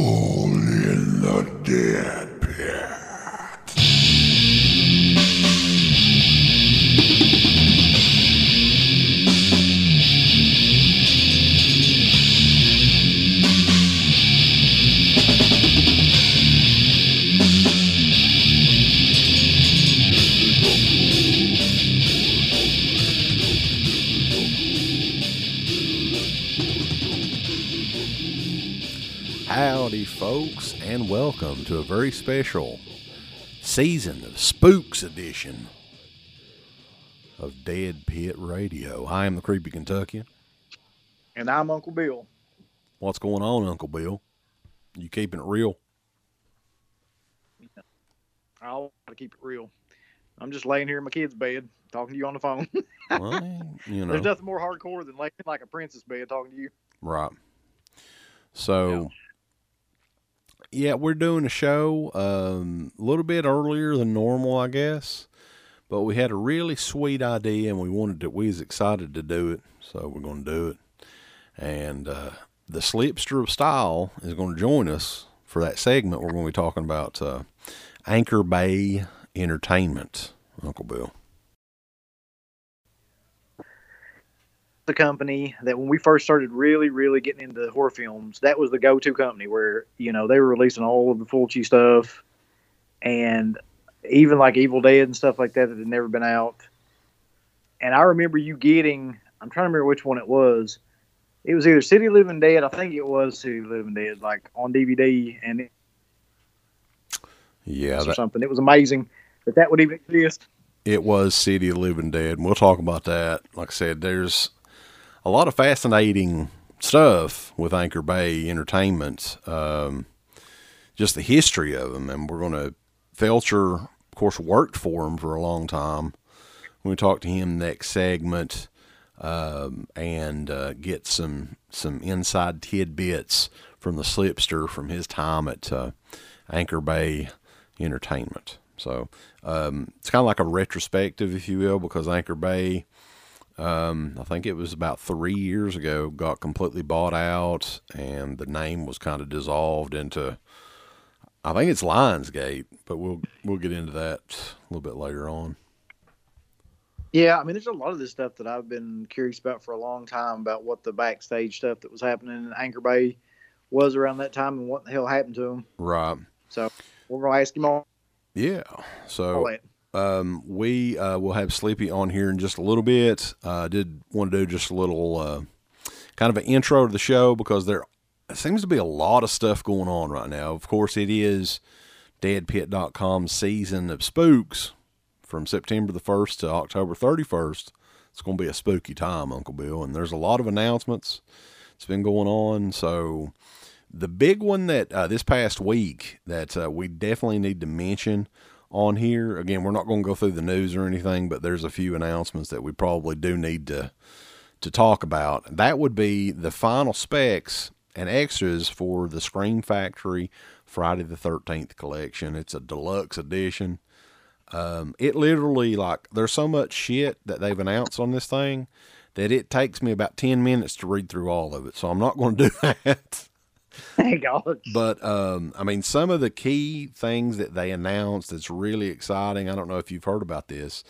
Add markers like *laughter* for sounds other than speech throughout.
All in the dead to a very special season of Spooks edition of Dead Pit Radio. I am the Creepy Kentuckian. And I'm Uncle Bill. What's going on, Uncle Bill? You keeping it real? I'll try to keep it real. I'm just laying here in my kid's bed talking to you on the phone. Well, *laughs* you know, There's nothing more hardcore than laying like a princess bed talking to you. right. So, yeah, we're doing a show um, a little bit earlier than normal, I guess. But we had a really sweet idea, and we wanted to. We was excited to do it, so we're going to do it. And uh, the Slipster of Style is going to join us for that segment. We're going to be talking about uh, Anchor Bay Entertainment, Uncle Bill. The company that when we first started really, really getting into horror films, that was the go-to company where you know they were releasing all of the Fulci stuff, and even like Evil Dead and stuff like that that had never been out. And I remember you getting, I'm trying to remember which one it was. It was either City of Living Dead, I think it was City of Living Dead, like on DVD, and it Yeah, or that, something. It was amazing that that would even exist. it was City of Living Dead. And we'll talk about that. Like I said, there's a lot of fascinating stuff with Anchor Bay Entertainment. Um, just the history of them, and we're going to. Felcher, of course, worked for him for a long time. We talk to him next segment um, and uh, get some some inside tidbits from the Slipster from his time at uh, Anchor Bay Entertainment. So um, it's kind of like a retrospective, if you will, because Anchor Bay, um, I think it was about three years ago, got completely bought out, and the name was kind of dissolved into. I think it's Lionsgate, but we'll we'll get into that a little bit later on. Yeah, I mean, there's a lot of this stuff that I've been curious about for a long time about what the backstage stuff that was happening in Anchor Bay was around that time and what the hell happened to him. Right. So we're gonna ask him all, Yeah. all So. Um, we uh, will have Sleepy on here in just a little bit. Uh, I did want to do just a little uh, kind of an intro to the show because there seems to be a lot of stuff going on right now. Of course, it is deadpit.com season of spooks from September the 1st to October 31st. It's going to be a spooky time, Uncle Bill, and there's a lot of announcements. It's been going on. So, the big one that uh, this past week that uh, we definitely need to mention on here again, we're not going to go through the news or anything, but there's a few announcements that we probably do need to to talk about. That would be the final specs and extras for the Scream Factory Friday the 13th collection. It's a deluxe edition. Um, it literally like there's so much shit that they've announced on this thing that it takes me about 10 minutes to read through all of it. So I'm not going *laughs* to do that. Thank God. But um, I mean, some of the key things that they announced that's really exciting. I don't know if you've heard about this.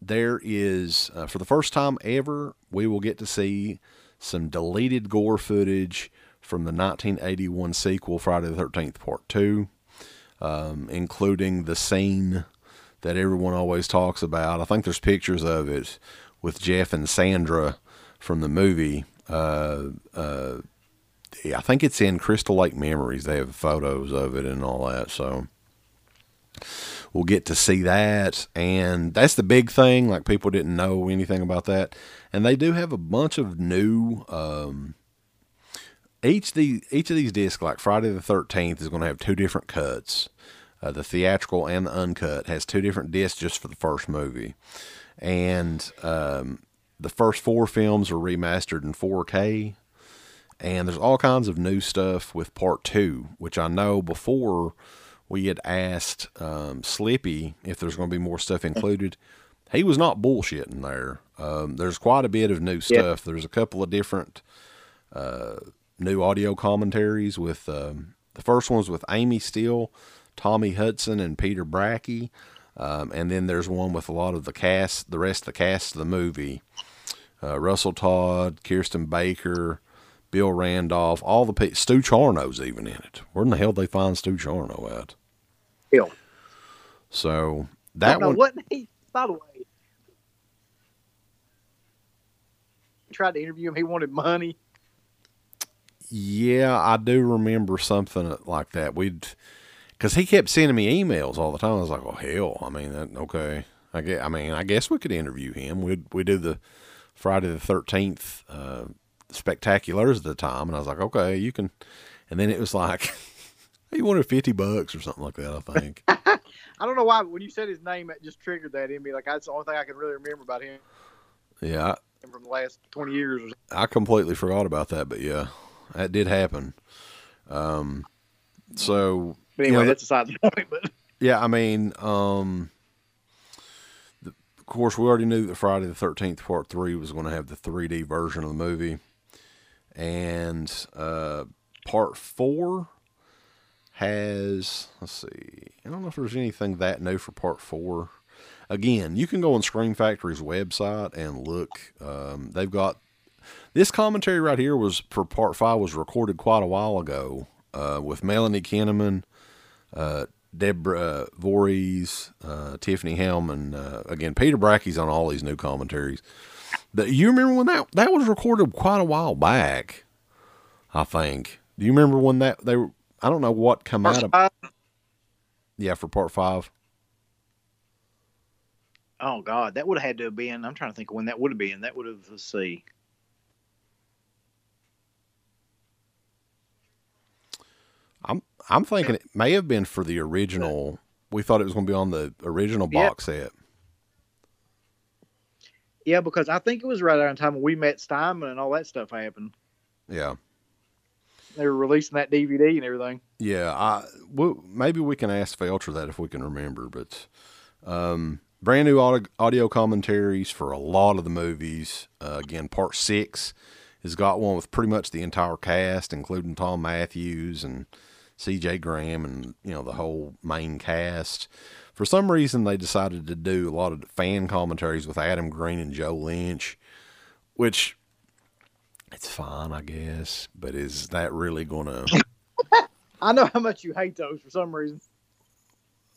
There is, uh, for the first time ever, we will get to see some deleted gore footage from the 1981 sequel, Friday the 13th, Part 2, um, including the scene that everyone always talks about. I think there's pictures of it with Jeff and Sandra from the movie. Uh, uh, I think it's in Crystal Lake Memories. They have photos of it and all that. So we'll get to see that. And that's the big thing. Like people didn't know anything about that. And they do have a bunch of new, um, each the each of these discs, like Friday the Thirteenth, is going to have two different cuts. Uh, the theatrical and the uncut has two different discs just for the first movie, and um, the first four films are remastered in 4K and there's all kinds of new stuff with part two, which I know before we had asked um, Slippy if there's going to be more stuff included. He was not bullshitting there. Um, there's quite a bit of new stuff. There's a couple of different uh, new audio commentaries with um, the first one's with Amy Steel, Tommy Hudson, and Peter Bracke. Um, and then there's one with a lot of the cast, the rest of the cast of the movie. Uh, Russell Todd, Kirsten Baker, Bill Randolph, all the people. Stu Charno's even in it. Where in the hell did they find Stu Charno at? Hell. So that one, wasn't he? By the way, tried to interview him. He wanted money. yeah, I do remember something like that. We'd, because he kept sending me emails all the time. I was like, oh hell, I mean, that, okay, I guess, I mean, I guess we could interview him. We'd we do the Friday the Thirteenth uh, spectaculars at the time, and I was like, okay, you can. And then it was like, *laughs* he wanted fifty bucks or something like that. I think. *laughs* I don't know why, but when you said his name, it just triggered that in me. Like that's the only thing I can really remember about him yeah, from the last twenty years. I completely forgot about that, but yeah, that did happen. Um, so But you know, anyway, that's aside the point. But *laughs* yeah, I mean, um, the, of course, we already knew that Friday the Thirteenth Part Three was going to have the 3D version of the movie, and uh, Part Four has let's see, I don't know if there's anything that new for Part Four. Again, you can go on Scream Factory's website and look. Um, they've got this commentary right here was for Part Five was recorded quite a while ago uh, with Melanie Kinnaman. Uh, Deborah Voorhees, uh, Tiffany Helm, and uh, again Peter Bracke's on all these new commentaries. But you remember when that that was recorded quite a while back? I think. Do you remember when that they? were I don't know what come out of. Part five- Yeah, for part five. oh God, that would have had to have been. I'm trying to think of when that would have been. That would have. Let's see. I'm I'm thinking it may have been for the original. We thought it was going to be on the original box set. Yeah, because I think it was right around the time when we met Steinmann and all that stuff happened. Yeah. They were releasing that DVD and everything. Yeah, I well, maybe we can ask Felcher that if we can remember. But um, brand new audio, audio commentaries for a lot of the movies. Uh, again, part six has got one with pretty much the entire cast, including Thom Mathews and C.J. Graham, and you know the whole main cast. For some reason, they decided to do a lot of fan commentaries with Adam Green and Joe Lynch, which it's fine, I guess. But is that really going *laughs* to? I know how much you hate those for some reason.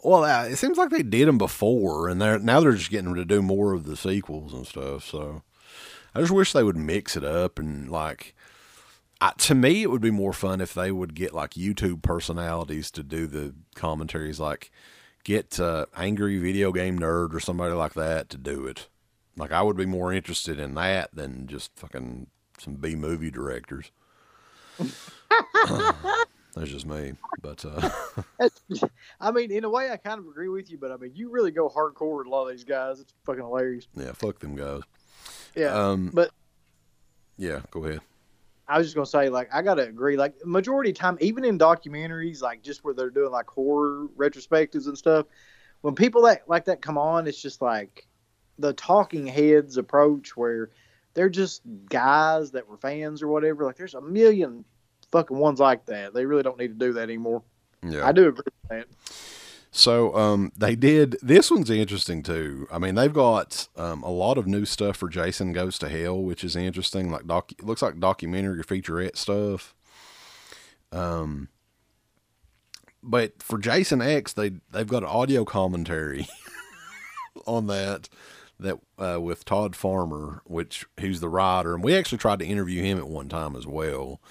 Well, uh, it seems like they did them before, and they're now they're just getting to do more of the sequels and stuff. So I just wish they would mix it up and like. I, to me, it would be more fun if they would get like YouTube personalities to do the commentaries, like get uh, angry video game nerd or somebody like that to do it. Like I would be more interested in that than just fucking some B movie directors. *laughs* That's just me, but uh, *laughs* I mean, in a way, I kind of agree with you, but I mean, you really go hardcore with a lot of these guys. It's fucking hilarious. yeah, fuck them guys. Yeah, Um, but yeah, go ahead. I was just gonna say, like, I gotta agree. Like, majority of time, even in documentaries, like just where they're doing like horror retrospectives and stuff, when people that like that come on, it's just like the talking heads approach where they're just guys that were fans or whatever. Like, there's a million fucking ones like that. They really don't need to do that anymore. Yeah. I do agree with that. So um, they did. This one's interesting too. I mean, they've got um, a lot of new stuff for Jason Goes to Hell, which is interesting. Like doc, looks like documentary featurette stuff. Um, but for Jason X, they they've got an audio commentary *laughs* on that that uh, with Todd Farmer, which who's the writer, and we actually tried to interview him at one time as well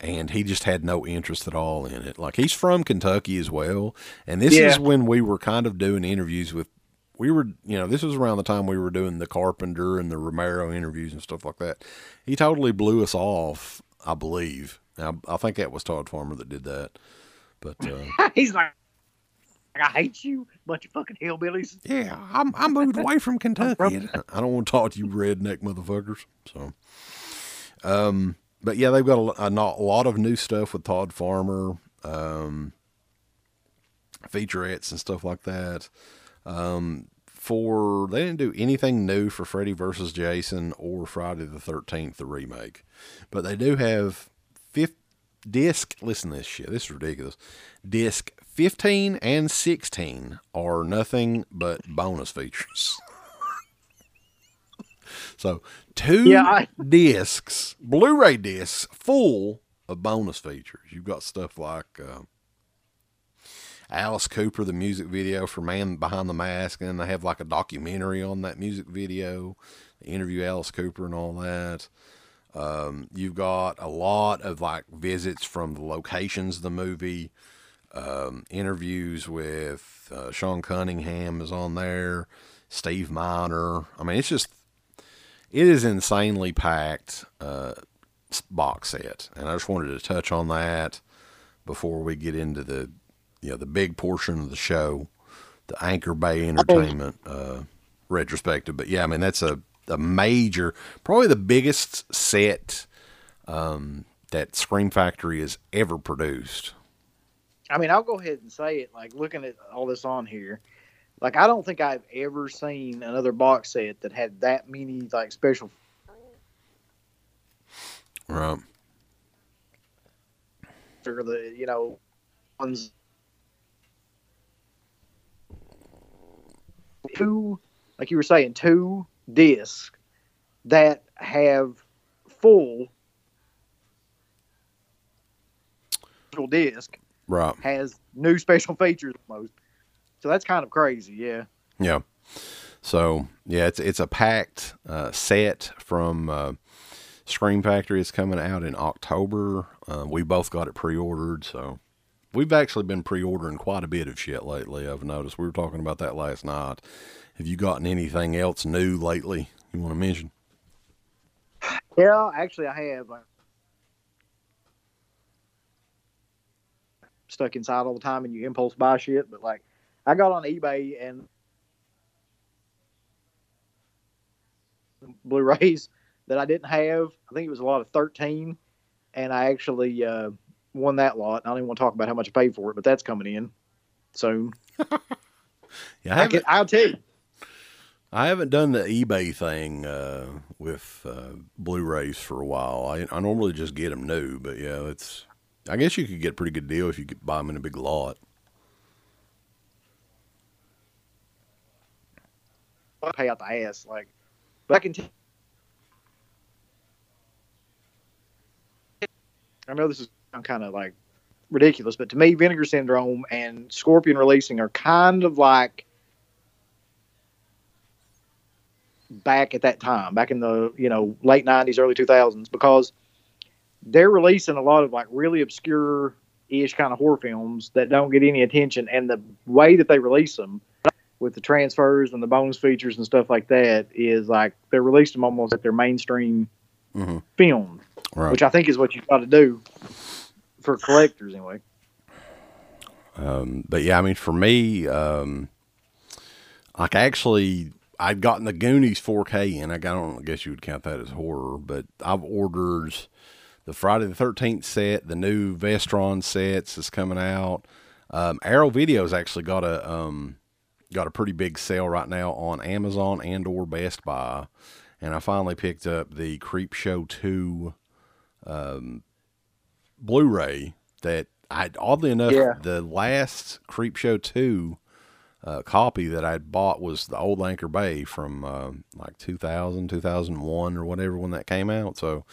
and he just had no interest at all in it. Like he's from Kentucky as well, and this Yeah. is when we were kind of doing interviews with. We were, you know, this was around the time we were doing the Carpenter and the Romero interviews and stuff like that. He totally blew us off, I believe. Now, I think that was Todd Farmer that did that, but uh, *laughs* He's like, I hate you, bunch of fucking hillbillies. yeah, I'm, I moved away from *laughs* Kentucky. I don't want to talk to you redneck motherfuckers. So, um, but yeah, they've got a, a, a lot of new stuff with Todd Farmer, um, featurettes and stuff like that. Um, for they didn't do anything new for Freddy versus Jason or Friday the Thirteenth, the remake, but they do have fif- disc. Listen to this shit. This is ridiculous. Disc 15 and 16 are nothing but bonus features. *laughs* so two Yeah, I- discs, Blu-ray discs, full of bonus features. You've got stuff like. Uh, Alice Cooper, the music video for Man Behind the Mask, and they have like a documentary on that music video. They interview Alice Cooper and all that. Um, you've got a lot of like visits from the locations of the movie. Um, interviews with uh, Sean Cunningham is on there. Steve Miner. I mean, it's just it is insanely packed uh, box set, and I just wanted to touch on that before we get into the you know the big portion of the show, the Anchor Bay Entertainment uh, retrospective. But yeah, I mean that's a a major, probably the biggest set um, that Scream Factory has ever produced. I mean, I'll go ahead and say it. Like looking at all this on here, like I don't think I've ever seen another box set that had that many like special. Right. For the you know ones. Two, like you were saying, two discs that have full special disc Right. has new special features almost. So that's kind of crazy, yeah. Yeah. So yeah, it's it's a packed uh, set from uh, Scream Factory. It's coming out in October. Uh, we both got it pre-ordered, so we've actually been pre-ordering quite a bit of shit lately. I've noticed. We were talking about that last night. Have you gotten anything else new lately you want to mention? Yeah, actually, I have. Stuck inside all the time, and you impulse buy shit. But like, I got on eBay and Blu-rays that I didn't have. I think it was a lot of thirteen, and I actually uh, won that lot. I don't even want to talk about how much I paid for it, but that's coming in soon. *laughs* Yeah, I I can, I'll tell you. I haven't done the eBay thing uh, with uh, Blu-rays for a while. I, I normally just get them new, but yeah, it's. I guess you could get a pretty good deal if you could buy them in a big lot. Pay out the ass. Like, but I can. I know this is kind of like ridiculous, but to me, Vinegar Syndrome and Scorpion Releasing are kind of like back at that time, back in the you know late '90s, early 2000s, because they're releasing a lot of like really obscure ish kind of horror films that don't get any attention, and the way that they release them with the transfers and the bonus features and stuff like that is like they released them almost at their mainstream Mhm. film, Right. which I think is what you got to do for collectors anyway. Um, but yeah, I mean, for me, um, like actually, I'd gotten the Goonies 4K in. I don't I guess you would count that as horror, but I've ordered the Friday the 13th set, the new Vestron sets is coming out. Um, Arrow Video's actually got a um, got a pretty big sale right now on Amazon and or Best Buy, and I finally picked up the Creepshow 2 um, Blu-ray that I oddly enough Yeah. the last Creepshow 2 uh, copy that I'd bought was the old Anchor Bay from uh, like 2000, 2001 or whatever when that came out. So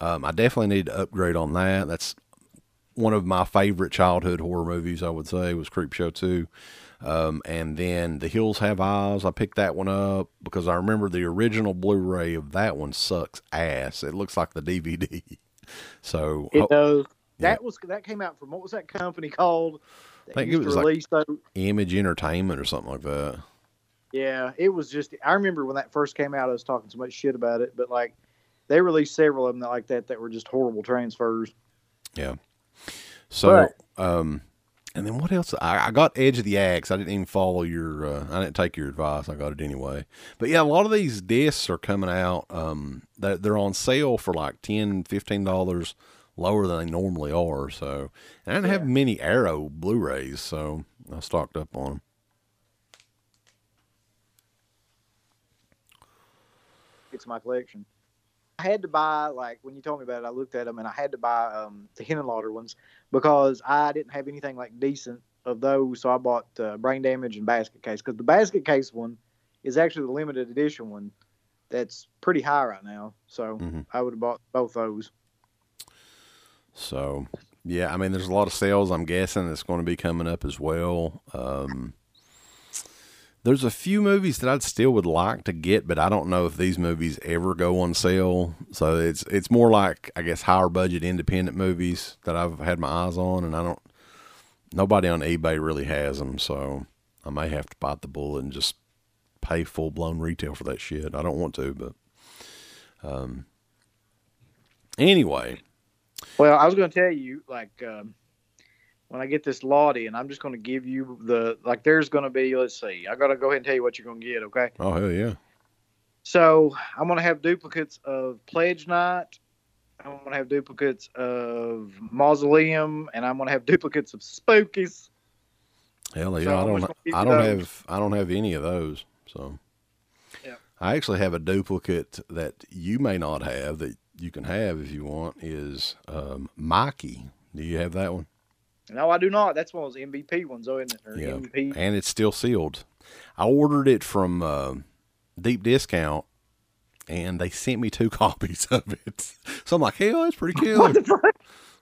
um, I definitely need to upgrade on that. That's one of my favorite childhood horror movies, I would say, was Creepshow 2. Um, and then The Hills Have Eyes, I picked that one up because I remember the original Blu ray of that one sucks ass. It looks like the DVD. *laughs* So, It does. Yeah. That was that came out from what was that company called? that think it was like- those? Image Entertainment or something like that. Yeah, it was just. I remember when that first came out, I was talking so much shit about it, but like they released several of them that, like that that were just horrible transfers. Yeah. So, um, and then what else? I, I got Edge of the Axe. I didn't even follow your. Uh, I didn't take your advice. I got it anyway. But yeah, a lot of these discs are coming out. Um, that they're on sale for like 10 15 dollars lower than they normally are. So, and I didn't have many Arrow Blu-rays, so I stocked up on them. It's my collection. Had to buy like when you told me about it, I looked at them and I had to buy um, the Henenlotter ones because I didn't have anything like decent of those. So I bought uh, Brain Damage and Basket Case because the Basket Case one is actually the limited edition one that's pretty high right now. So Mhm. I would have bought both those. So, yeah, I mean, there's a lot of sales. I'm guessing that's going to be coming up as well. Um, there's a few movies that I'd still would like to get, but I don't know if these movies ever go on sale. So it's it's more like I guess higher budget independent movies that I've had my eyes on, and I don't. Nobody on eBay really has them, so I may have to bite the bullet and just pay full blown retail for that shit. I don't want to, but um, anyway. Well, I was going to tell you, like, um, when I get this lot in, I'm just going to give you the, like, there's going to be, let's see, I got to go ahead and tell you what you're going to get, okay? Oh hell yeah! So I'm going to have duplicates of Pledge Night. I'm going to have duplicates of Mausoleum, and I'm going to have duplicates of Spookies. Hell yeah! So I don't. just gonna give I don't those. have. I don't have any of those. So. Yeah. I actually have a duplicate that you may not have that you can have if you want. Is um, Mikey? Do you have that one? No, I do not. That's one of those MVP ones, though, isn't it? Or Yeah. MVP. And it's still sealed. I ordered it from uh, Deep Discount, and they sent me two *laughs* copies of it. So I'm like, hell, that's pretty *laughs* cool. What the fuck?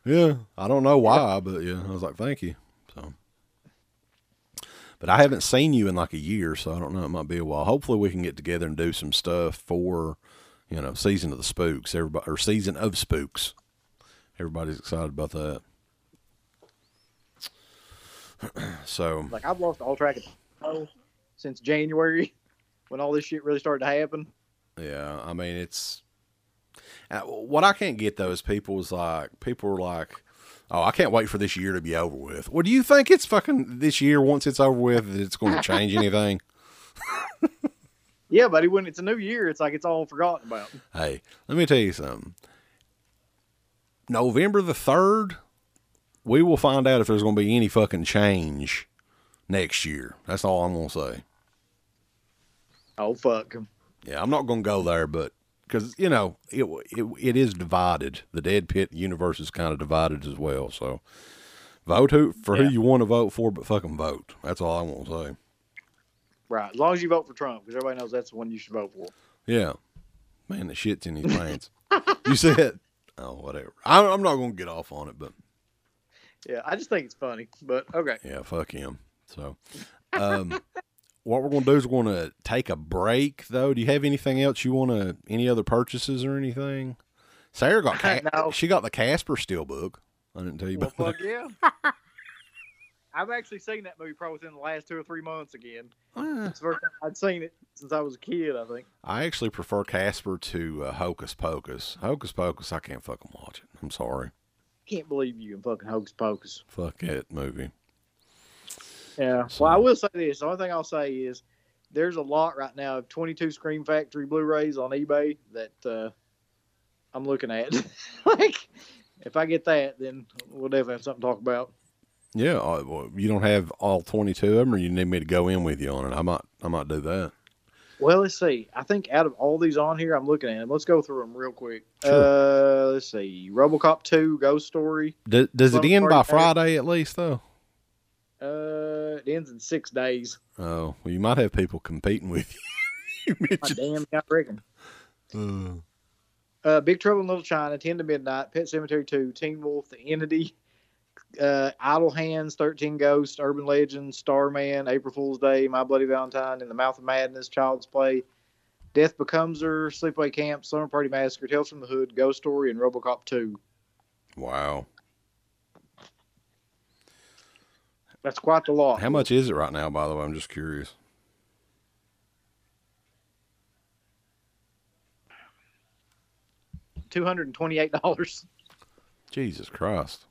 Yeah, I don't know why, but yeah, I was like, thank you. So, but I haven't seen you in like a year, so I don't know. It might be a while. Hopefully, we can get together and do some stuff for, you know, season of the spooks. Everybody or season of spooks. Everybody's excited about that. *clears throat* so Like, I've lost all track of since January *laughs* when all this shit really started to happen. Yeah, I mean it's uh, what I can't get though is people's like people are like, oh, I can't wait for this year to be over with. Well, do you think it's fucking this year once it's over with that it's going to change *laughs* anything? Yeah, buddy, when it's a new year, it's like it's all forgotten about. hey, let me tell you something. November the third, we will find out if there's going to be any fucking change next year. That's all I'm going to say. Oh, fuck. Yeah, I'm not going to go there, but because you know it, it it is divided. The Dead Pit universe is kind of divided as well. So vote who for Yeah. who you want to vote for, but fucking vote. That's all I want to say. Right. As long as you vote for Trump, because everybody knows that's the one you should vote for. Yeah, man, the shit's in his pants. you said, oh whatever. I, I'm not going to get off on it, but Yeah, I just think it's funny. But okay. yeah, fuck him. So, um, *laughs* what we're going to do is we're going to take a break. Though, do you have anything else you want to? Any other purchases or anything? Sarah got *laughs* Ca- No. she got the Casper Steelbook. I didn't tell you Well, about fuck yeah. *laughs* I've actually seen that movie probably within the last two or three months again. that. It's the first time I'd seen it since I was a kid, I think. I actually prefer Casper to uh, Hocus Pocus. Hocus Pocus, I can't fucking watch it. I'm sorry. Can't believe you in fucking Hocus Pocus. Fuck that movie. Yeah. So- Well, I will say this. The only thing I'll say is there's a lot right now of 22 Scream Factory Blu-rays on eBay that uh, I'm looking at. *laughs* like, if I get that, then we'll definitely have something to talk about. Yeah, well, you don't have all 22 of them, or you need me to go in with you on it. I might, I might do that. Well, let's see. I think out of all these on here, I'm looking at them. Let's go through them real quick. Sure. Uh, let's see. RoboCop 2, Ghost Story. Do, does it end by Friday- at least, though? Uh, it ends in six days. Oh, well, you might have people competing with you. *laughs* you mentioned. damn, I reckon. Uh, Uh, Big Trouble in Little China, 10 to Midnight, Pet Sematary 2, Teen Wolf, The Entity, uh, Idle Hands, 13 Ghosts, Urban Legends, Starman, April Fool's Day, My Bloody Valentine, In the Mouth of Madness, Child's Play, Death Becomes Her, Sleepaway Camp, Slumber Party Massacre, Tales from the Hood, Ghost Story, and Robocop 2. wow. That's quite the lot. How much is it right now, by the way? I'm just curious. $228 Jesus Christ.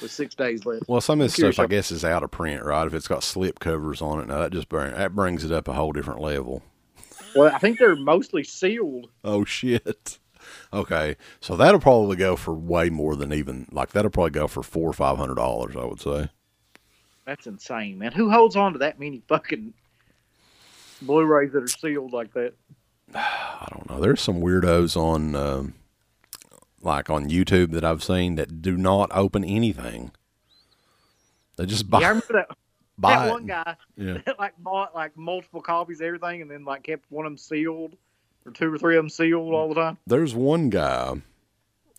With six days left. Well, some of this stuff, I guess, is out of print, right? If it's got slip covers on it, now that just bring, that brings it up a whole different level. Well, I think they're mostly sealed. Oh shit. Okay, so that'll probably go for way more than even like that'll probably go for four or five hundred dollars. I would say. That's insane, man. Who holds on to that many fucking Blu-rays that are sealed like that? *sighs* I don't know. There's some weirdos on, um like on YouTube that I've seen that do not open anything. They just buy, yeah, I remember that, *laughs* that one guy Yeah. *laughs* that like bought like multiple copies of everything and then like kept one of them sealed or two or three of them sealed all the time. There's one guy.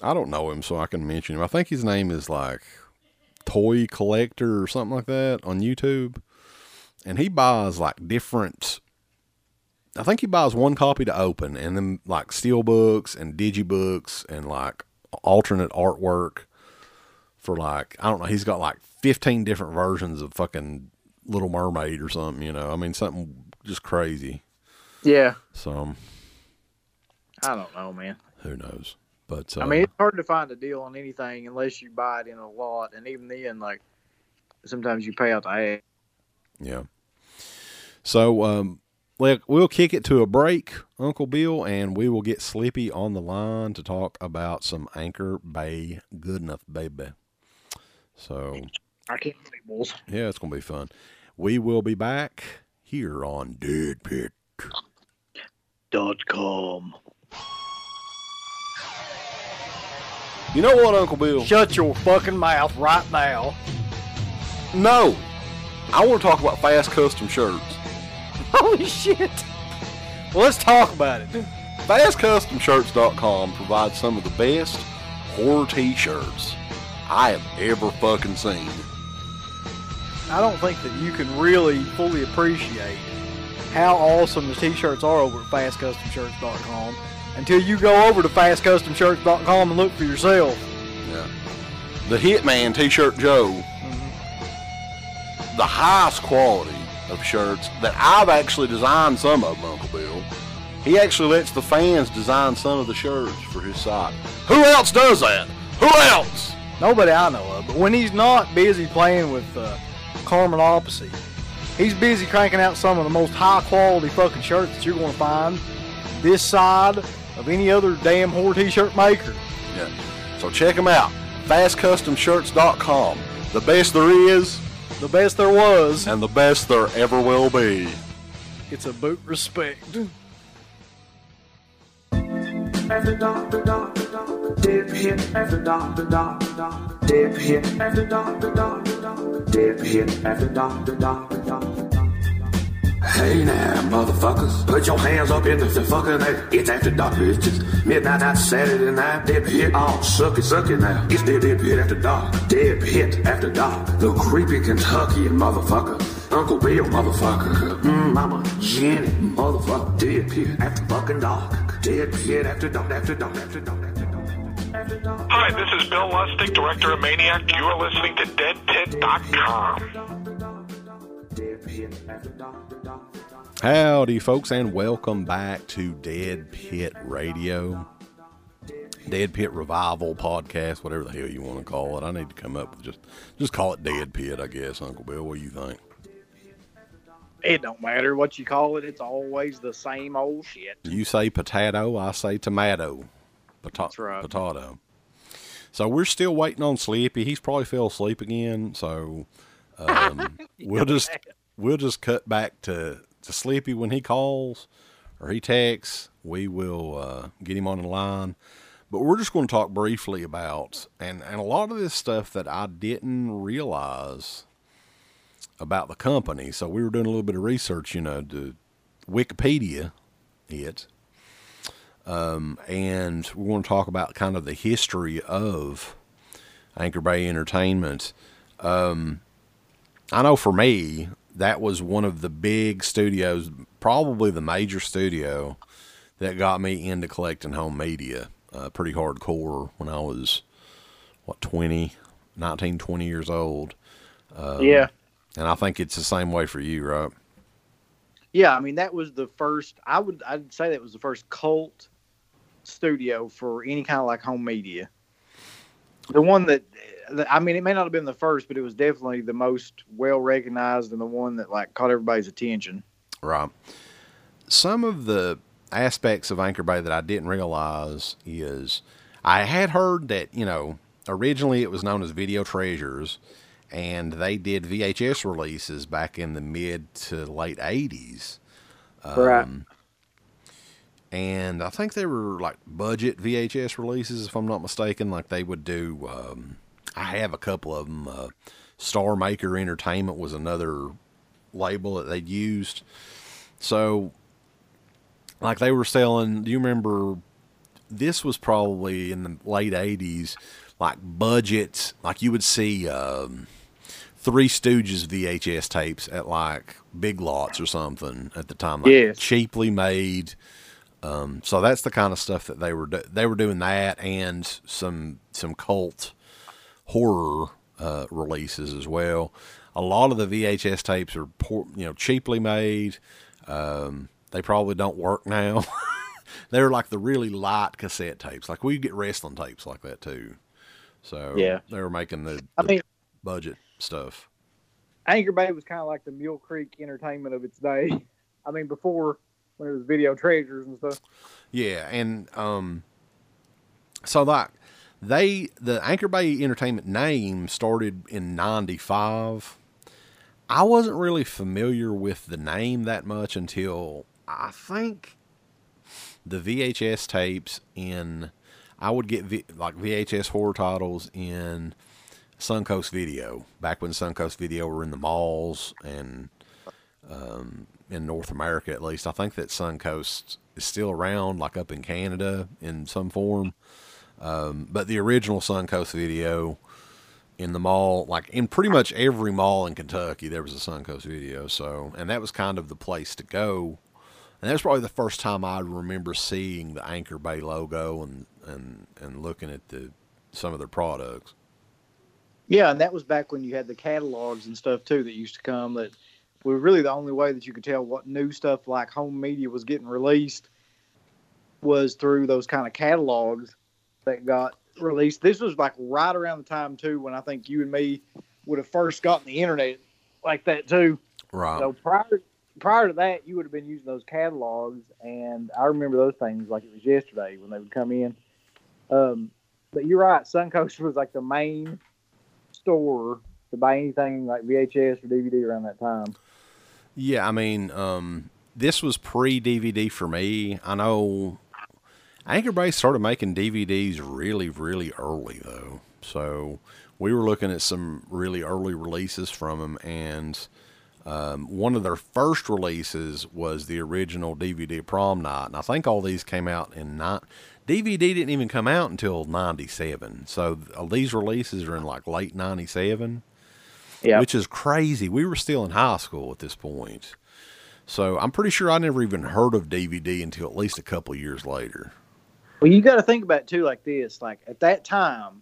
I don't know him, so I can mention him. I think his name is like Toy Collector or something like that on YouTube. And he buys like different. I think he buys one copy to open, and then like steel books and digibooks and like alternate artwork for like I don't know. He's got like 15 different versions of fucking Little Mermaid or something. You know, I mean something just crazy. Yeah, So I don't know, man. who knows? But uh, I mean, it's hard to find a deal on anything unless you buy it in a lot, and even then, like sometimes you pay out the ass. Yeah. So um, we'll, kick it to a break, Uncle Bill, and we will get Slippy on the line to talk about some Anchor Bay good enough, baby. So I can't say bulls. yeah, it's gonna be fun. We will be back here on Dead Pit. Dot com. You know what, Uncle Bill? Shut your fucking mouth right now. No, I want to talk about fast custom shirts. *laughs* Holy shit. Well, let's talk about it. FastCustomShirts.com provides some of the best horror t-shirts I have ever fucking seen. I don't think that you can really fully appreciate how awesome the t-shirts are over at fastcustomshirts.com until you go over to fastcustomshirts.com and look for yourself. Yeah. The Hitman T-shirt Joe, mm-hmm. the highest quality of shirts that I've actually designed some of them, Uncle Bill. He actually lets the fans design some of the shirts for his site. Who else does that? Who else? Nobody I know of, but when he's not busy playing with uh, Carmen Opposite, he's busy cranking out some of the most high quality fucking shirts that you're going to find this side of any other damn whore t-shirt maker. Yeah. So check them out. FastCustomShirts.com. The best there is, The best there was, and the best there ever will be. it's a boot respect. After dark, the dark, the dark, dead hit. After dark, the dark, the dark, dead hit. After dark, the dark, the dark, dead hit. After dark, the dark, the dark, the dark. Hey now, motherfuckers, put your hands up in the, the fucking air. It's after dark, bitches. Midnight night, Saturday night, dead hit. Oh, suck it, suck it now. It's dead, dead hit after dark. Dead hit after dark. The creepy Kentuckian motherfucker. Uncle Bill, motherfucker. Mm, Mama Jenny, motherfucker. Dead hit after fucking dark. Dead hit after dark, after dark, after dark, after dark. Hi, this is Bill Lustig, director of Maniac. You are listening to DeadPit.com. Dead hit after dark, Howdy, folks, and welcome back to Dead Pit Radio. Dead Pit Revival Podcast, whatever the hell you want to call it. I need to come up with just just call it Dead Pit, I guess, Uncle Bill. What do you think? It don't matter what you call it. It's always the same old shit. You say potato, I say tomato. Pota- That's right. Potato. So we're still waiting on Sleepy. He's probably fell asleep again. So um, *laughs* we'll just we'll just cut back to, to Sleepy when he calls or he texts. We will uh, get him on the line. But we're just going to talk briefly about and, and a lot of this stuff that I didn't realize about the company. So we were doing a little bit of research, you know, to Wikipedia it. Um, and we're going to talk about kind of the history of Anchor Bay Entertainment. Um, I know for me, that was one of the big studios, probably the major studio that got me into collecting home media. Uh, pretty hardcore when I was, what, 20, 19, 20 years old. yeah. And I think it's the same way for you, right? Yeah, I mean that was the first. I would I'd say that was the first cult studio for any kind of like home media. The one that- I mean, it may not have been the first, but it was definitely the most well recognized and the one that like caught everybody's attention. Right. Some of the aspects of Anchor Bay that I didn't realize is I had heard that, you know, originally it was known as Video Treasures and they did VHS releases back in the mid to late 80s. right. and I think they were like budget VHS releases, if I'm not mistaken. Like they would do. Um, I have a couple of them. Uh, Star Maker Entertainment was another label that they'd used. So, like they were selling. Do you remember? This was probably in the late '80s. Like budgets, like you would see. Um, Three Stooges VHS tapes at like Big Lots or something at the time, like Yes. cheaply made. Um, so that's the kind of stuff that they were do- they were doing that and some some cult horror uh, releases as well. A lot of the VHS tapes are poor, you know cheaply made. Um, they probably don't work now. *laughs* They're like the really light cassette tapes. Like we get wrestling tapes like that too. So Yeah. they were making the, I mean, budget stuff. Anchor Bay was kind of like the Mill Creek entertainment of its day. I mean, before when it was video treasures and stuff. Yeah, and um, so like they the Anchor Bay Entertainment name started in '95. I wasn't really familiar with the name that much until I think the VHS tapes in. I would get v, like VHS horror titles in Suncoast Video back when Suncoast Video were in the malls and um, in North America at least. I think that Suncoast is still around, like up in Canada in some form. Um, but the original Suncoast Video in the mall, like in pretty much every mall in Kentucky, there was a Suncoast Video. So, and that was kind of the place to go. And that was probably the first time I remember seeing the Anchor Bay logo and and and looking at the some of their products. Yeah, and that was back when you had the catalogs and stuff too that used to come. That were really the only way that you could tell what new stuff like home media was getting released was through those kind of catalogs that got released. This was like right around the time too when I think you and me would have first gotten the internet like that too. Right. So prior prior to that, you would have been using those catalogs, and I remember those things like it was yesterday when they would come in. Um, but you're right, Suncoast *laughs* was like the main store to buy anything like VHS or DVD around that time. Yeah, I mean, um, this was pre DVD for me. I know Anchor Bay started making DVDs really, really early though. So we were looking at some really early releases from them, and um, one of their first releases was the original DVD Prom Night, and I think all these came out in not. DVD didn't even come out until '97, so uh, these releases are in like late '97 Yeah, which is crazy. We were still in high school at this point. So I'm pretty sure I never even heard of DVD until at least a couple years later. Well, you got to think about it too like this. Like at that time,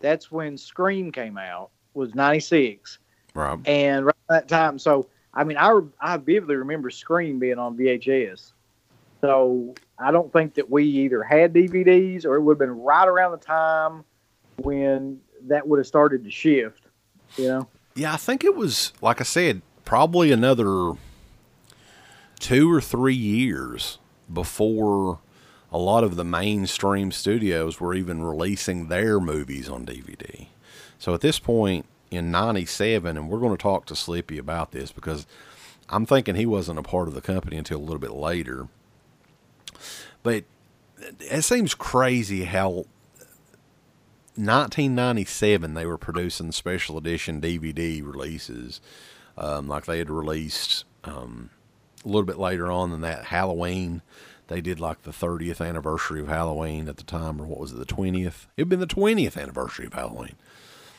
that's when Scream came out was '96. Right. and right at that time, so I mean, I I vividly remember Scream being on VHS. So I don't think that we either had DVDs or it would have been right around the time when that would have started to shift. You know, Yeah, I think it was, like I said, probably another two or three years before a lot of the mainstream studios were even releasing their movies on DVD. So at this point in 97, and we're going to talk to Slippy about this because I'm thinking he wasn't a part of the company until a little bit later. But it seems crazy how 1997 they were producing special edition DVD releases. Um, like they had released um, a little bit later on than that Halloween. They did like the 30th anniversary of Halloween at the time, or what was it, the 20th? It'd been the 20th anniversary of Halloween.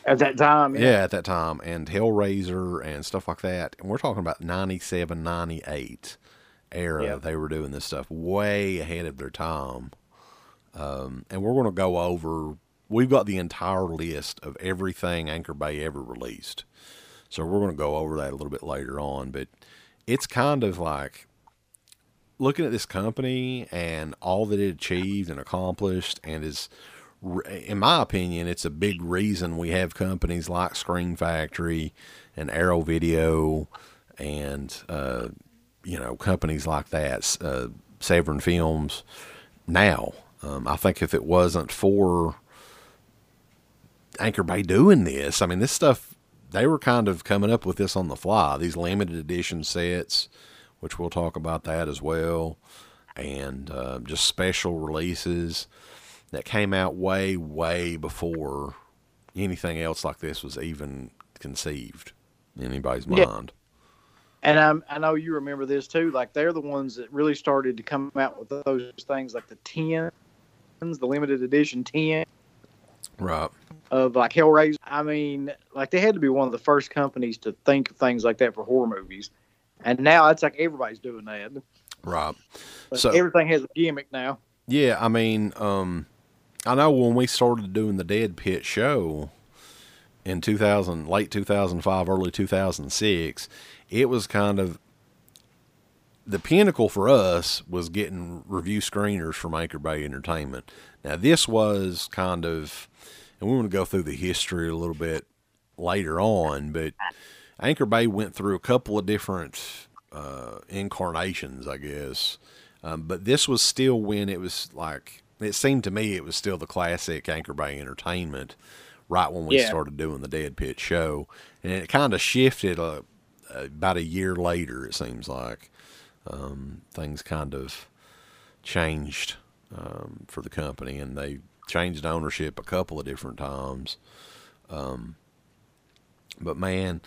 at that time, Yeah, at that time, and Hellraiser and stuff like that. And we're talking about 97, 98 era. Yeah. They were doing this stuff way ahead of their time. Um, and we're going to go over, we've got the entire list of everything Anchor Bay ever released. So we're going to go over that a little bit later on. But it's kind of like looking at this company and all that it achieved and accomplished and is in my opinion, it's a big reason we have companies like Scream Factory and Arrow Video and, uh, you know, companies like that, uh, Severin Films now. Um, I think if it wasn't for Anchor Bay doing this, I mean, this stuff, they were kind of coming up with this on the fly, these limited edition sets, which we'll talk about that as well. and uh, just special releases that came out way, way before anything else like this was even conceived in anybody's Yeah. mind. And I'm, I know you remember this too. Like they're the ones that really started to come out with those things, like the tens, the limited edition ten Right. of like Hellraiser. I mean, like they had to be one of the first companies to think of things like that for horror movies. And now it's like everybody's doing that. Right. But So- everything has a gimmick now. Yeah, I mean, um, I know when we started doing the Dead Pit show in 2000, late 2005, early 2006, it was kind of the pinnacle for us was getting review screeners from Anchor Bay Entertainment. Now, this was kind of, and we want to go through the history a little bit later on, but Anchor Bay went through a couple of different uh, incarnations, I guess. Um, but this was still when it was like it seemed to me it was still the classic Anchor Bay Entertainment, right when we Yeah. started doing the Dead Pit show, and it kind of shifted uh, about a year later. It seems like um, things kind of changed um, for the company, and they changed ownership a couple of different times. Um, but man,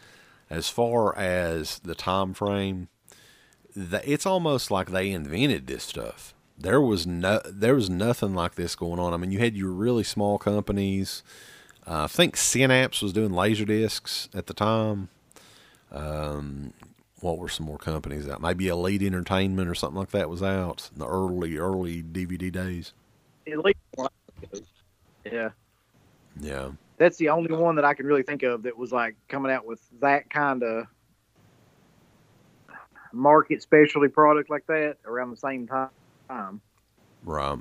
as far as the time frame, it's almost like they invented this stuff. There was no, there was nothing like this going on. I mean, you had your really small companies. Uh, I think Synapse was doing laser discs at the time. Um, what were some more companies out? Maybe Elite Entertainment or something like that was out in the early, early DVD days. One. Yeah. Yeah. That's the only one that I can really think of that was like coming out with that kind of market specialty product like that around the same time. Right.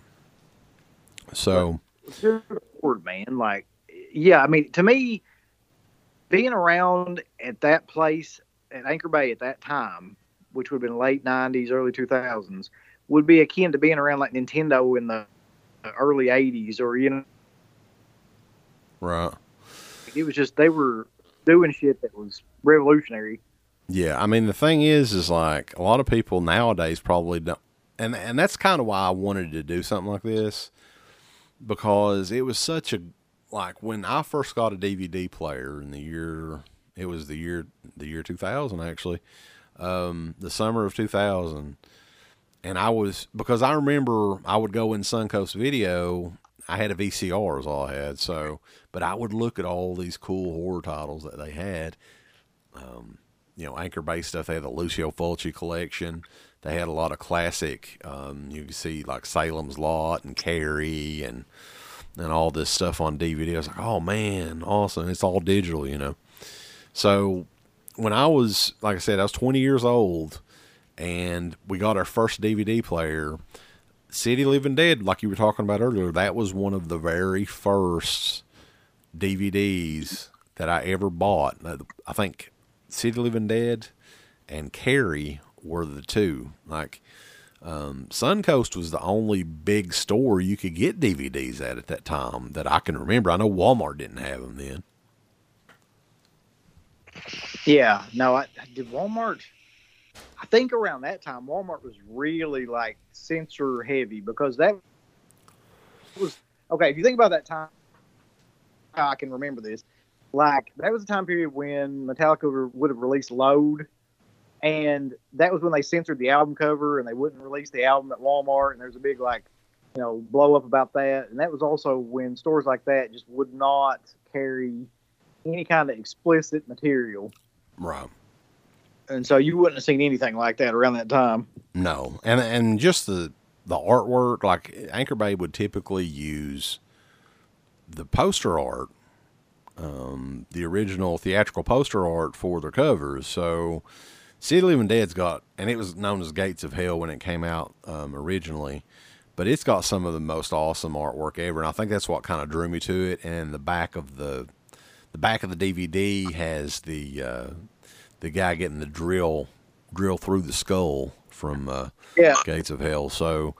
So, Lord, man. Like, yeah, I mean, to me, being around at that place at Anchor Bay at that time, which would have been late 90s, early 2000s, would be akin to being around like Nintendo in the early 80s or, you know, right. it was just, they were doing shit that was revolutionary. Yeah, I mean the thing is, is like a lot of people nowadays probably don't, and and that's kind of why I wanted to do something like this because it was such a like when I first got a DVD player in the year it was the year the year two thousand actually, um, the summer of two thousand, and I was because I remember I would go in Suncoast Video. I had a VCR is all I had, so but I would look at all these cool horror titles that they had you know, anchor Bay stuff. They had the Lucio Fulci collection. They had a lot of classic. Um, you can see like Salem's Lot and Carrie and and all this stuff on DVD. I was like, oh man, awesome! It's all digital, you know. So when I was, like I said, I was 20 years old, and we got our first DVD player. City Living Dead, like you were talking about earlier, that was one of the very first DVDs that I ever bought. I think City Living Dead and Carrie were the two. Like um, Suncoast was the only big store you could get DVDs at at that time that I can remember. I know Walmart didn't have them then. Yeah, no, I did Walmart. I think around that time, Walmart was really like censor heavy because that was okay. If you think about that time, I can remember this. Like that was a time period when Metallica would have released Load, and that was when they censored the album cover and they wouldn't release the album at Walmart. And there was a big like, you know, blow up about that. And that was also when stores like that just would not carry any kind of explicit material Right. And so you wouldn't have seen anything like that around that time. No, and and just the the artwork, like Anchor Bay would typically use the poster art, um, the original theatrical poster art for their covers. So, City Living Dead's got, and it was known as Gates of Hell when it came out um, originally, but it's got some of the most awesome artwork ever, and I think that's what kind of drew me to it. And the back of the the back of the DVD has the uh, the guy getting the drill drill through the skull from uh, Yeah. Gates of Hell. So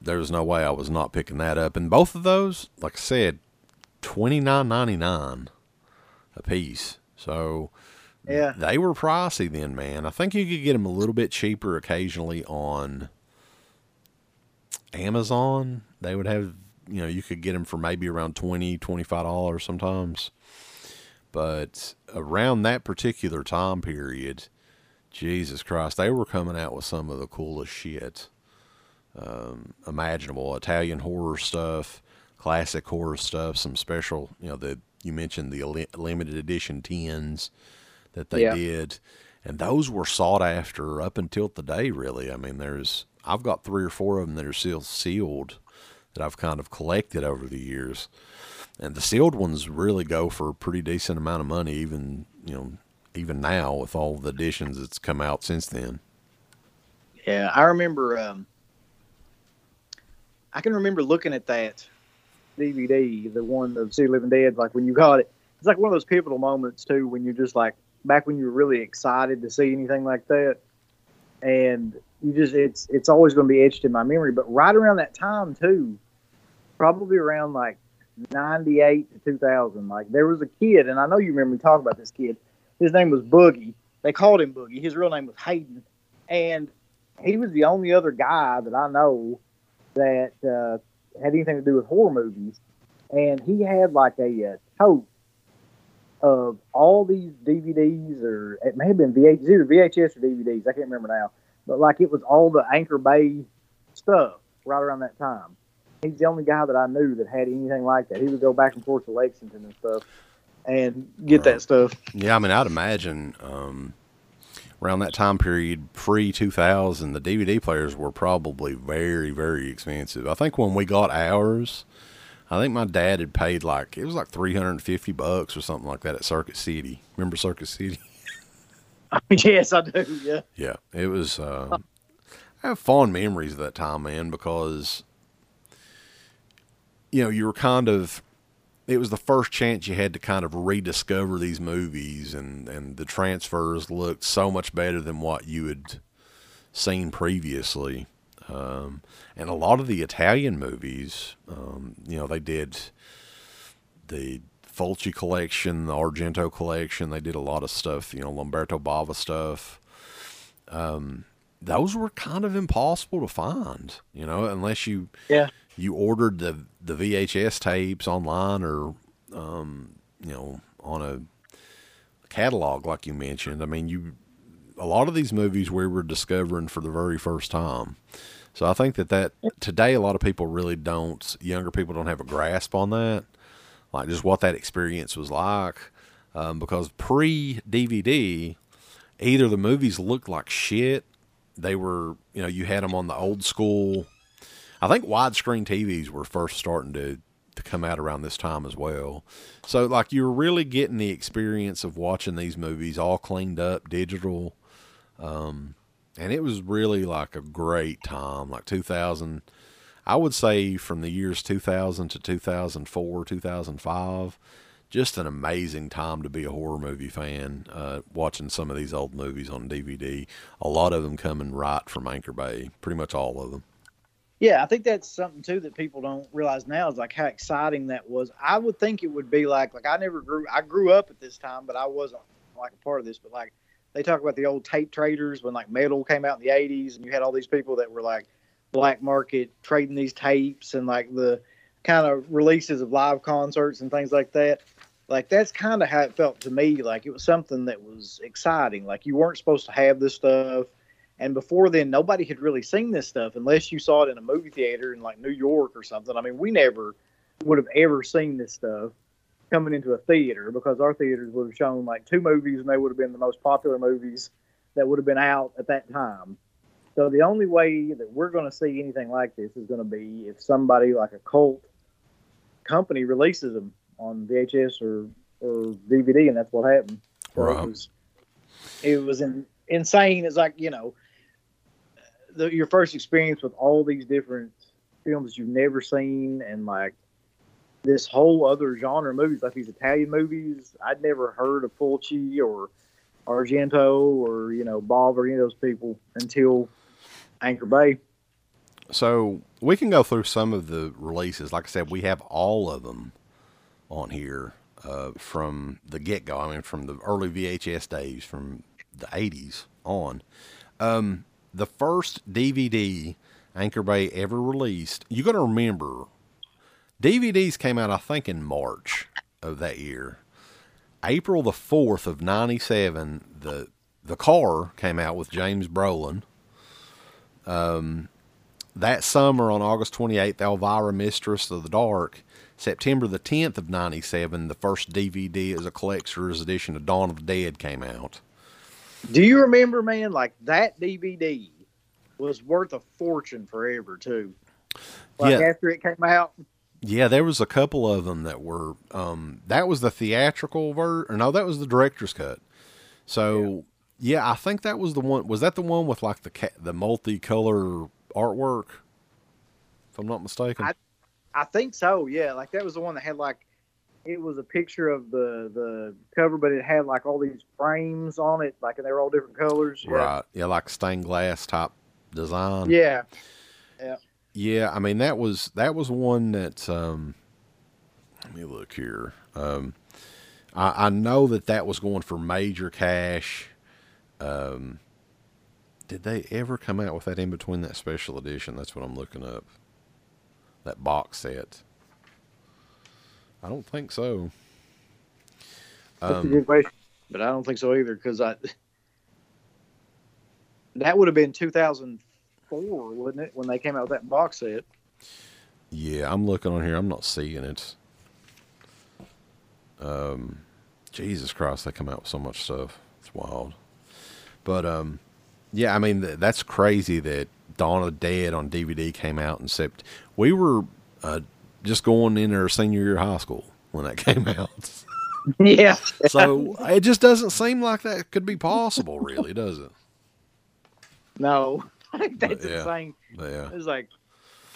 there was no way I was not picking that up. And both of those, like I said, twenty nine ninety nine a piece. So Yeah. they were pricey then, man. I think you could get them a little bit cheaper occasionally on Amazon, they would have, you know, you could get them for maybe around 20 $25 sometimes. But around that particular time period, Jesus Christ, they were coming out with some of the coolest shit um, imaginable. Italian horror stuff, classic horror stuff, some special, you know, the you mentioned the limited edition tins that they Yeah. did, and those were sought after up until today. Really, I mean, there's I've got three or four of them that are still sealed that I've kind of collected over the years, and the sealed ones really go for a pretty decent amount of money, even you know, even now with all the editions that's come out since then. Yeah, I remember. Um, I can remember looking at that DVD, the one of the Living Dead, like when you got it. It's like one of those pivotal moments too, when you're just like back when you were really excited to see anything like that, and you just it's it's always going to be etched in my memory. But right around that time too, probably around like '98 to 2000, like there was a kid, and I know you remember me talking about this kid. His name was Boogie. They called him Boogie. His real name was Hayden, and he was the only other guy that I know that uh, had anything to do with horror movies, and he had like a uh, tote of all these DVDs, or it may have been VH, either VHS or DVDs. I can't remember now, but like it was all the Anchor Bay stuff right around that time. He's the only guy that I knew that had anything like that. He would go back and forth to Lexington and stuff and get Right. that stuff. Yeah, I mean, I'd imagine um, around that time period, pre 2000, the DVD players were probably very, very expensive. I think when we got ours, I think my dad had paid like, it was like 350 bucks or something like that at Circuit City. Remember Circuit City? *laughs* *laughs* yes, I do. Yeah. Yeah, it was. Uh, I have fond memories of that time, man, because you know you were kind of. It was the first chance you had to kind of rediscover these movies, and and the transfers looked so much better than what you had seen previously. Um, and a lot of the Italian movies, um, you know, they did the Fulci collection, the Argento collection. They did a lot of stuff, you know, Lamberto Bava stuff. Um, those were kind of impossible to find, you know, unless you Yeah. You ordered the the VHS tapes online or um, you know on a catalog like you mentioned. I mean, you a lot of these movies we were discovering for the very first time. So I think that that today a lot of people really don't younger people don't have a grasp on that, like just what that experience was like, um, because pre DVD, either the movies looked like shit, they were you know you had them on the old school. I think widescreen TVs were first starting to to come out around this time as well. So like you're really getting the experience of watching these movies all cleaned up, digital. Um, and it was really like a great time, like 2000. I would say from the years 2000 to 2004, 2005, just an amazing time to be a horror movie fan. Uh, watching some of these old movies on DVD, a lot of them coming right from Anchor Bay, pretty much all of them. Yeah, I think that's something too that people don't realize now is like how exciting that was. I would think it would be like like I never grew I grew up at this time, but I wasn't like a part of this. But like they talk about the old tape traders when like metal came out in the eighties and you had all these people that were like black market trading these tapes and like the kind of releases of live concerts and things like that. Like that's kind of how it felt to me. Like it was something that was exciting. Like you weren't supposed to have this stuff. And before then, nobody had really seen this stuff unless you saw it in a movie theater in like New York or something. I mean, we never would have ever seen this stuff coming into a theater because our theaters would have shown like two movies and they would have been the most popular movies that would have been out at that time. So the only way that we're going to see anything like this is going to be if somebody like a cult company releases them on VHS or, or DVD, and that's what happened. So Right. It was, it was in, insane. It's like, you know, the, your first experience with all these different films you've never seen and like this whole other genre of movies, like these Italian movies. I'd never heard of Fulci or Argento or, you know, Bob or any of those people until Anchor Bay. So we can go through some of the releases. Like I said, we have all of them on here uh, from the get go. I mean, from the early VHS days, from the 80s on. Um, the first DVD Anchor Bay ever released. You got to remember, DVDs came out, I think, in March of that year. April the fourth of '97, the the car came out with James Brolin. Um, that summer on August 28th, Elvira, Mistress of the Dark. September the 10th of '97, the first DVD as a collector's edition of Dawn of the Dead came out. Do you remember, man? Like that DVD was worth a fortune forever too. Like Yeah. after it came out, Yeah, there was a couple of them that were. Um, that was the theatrical version. Or no, that was the director's cut. So yeah. I think that was the one. Was that the one with like the ca- the multicolor artwork? If I'm not mistaken. I- I think so. Yeah, like that was the one that had like it was a picture of the the cover, but it had like all these frames on it, like and they were all different colors. Right. Yeah, like stained glass type design. Yeah. Yeah, I mean that was that was one that um let me look here. Um I, I know that that was going for major cash. Um did they ever come out with that in between that special edition? That's what I'm looking up. That box set. I don't think so. That's a Um, good but I don't think so either because I that would have been 2004, wouldn't it, when they came out with that box set? Yeah, I'm looking on here. I'm not seeing it. Um, Jesus Christ, they come out with so much stuff. It's wild. But um, yeah, I mean th- that's crazy that Dawn of the Dead on DVD came out in Sept. We were uh, just going in our senior year of high school when that *laughs* came out. yeah. So it just doesn't seem like that could be possible, really, does it? No, *laughs* that's Yeah. insane. Yeah. It was like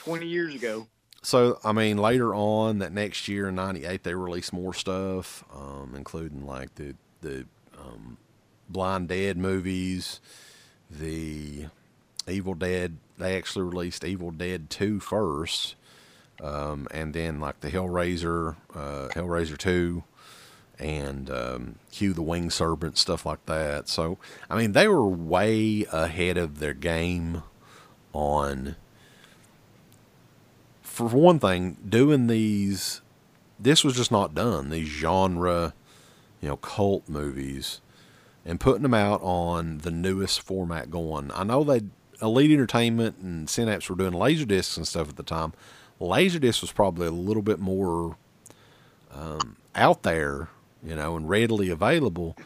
20 years ago. So I mean, later on that next year in '98, they released more stuff, um, including like the the um, Blind Dead movies, the Evil Dead. They actually released Evil Dead 2 first, um, and then like the Hellraiser, uh, Hellraiser 2, and um, Q the Winged Serpent, stuff like that. So I mean, they were way ahead of their game on for one thing, doing these, this was just not done. These genre, you know, cult movies, and putting them out on the newest format going. I know they, Elite Entertainment and Synapse were doing laser discs and stuff at the time. Laserdisc was probably a little bit more um, out there, you know, and readily available.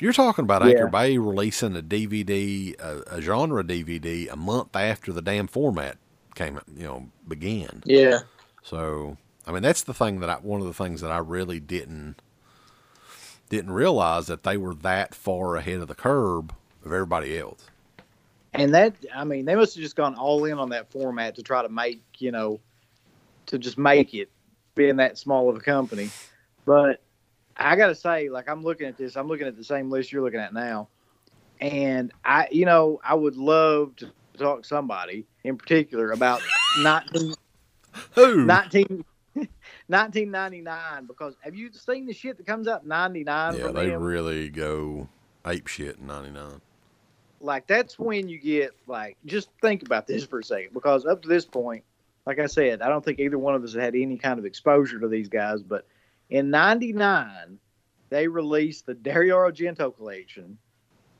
You're talking about Anchor Bay releasing a DVD, a, a genre DVD, a month after the damn format came, you know, began. Yeah. So, I mean, that's the thing that I, one of the things that I really didn't, didn't realize that they were that far ahead of the curb of everybody else. And that, I mean, they must have just gone all in on that format to try to make, you know, to just make it being that small of a company. But I got to say, like, I'm looking at this, I'm looking at the same list you're looking at now. And I, you know, I would love to talk to somebody in particular about 19, *laughs* Who? 19 *laughs* 1999 because have you seen the shit that comes out 99 yeah, they them? really go ape shit in '99. like that's when you get like just think about this for a second because up to this point like i said i don't think either one of us had any kind of exposure to these guys but in 99 they released the dario argento collection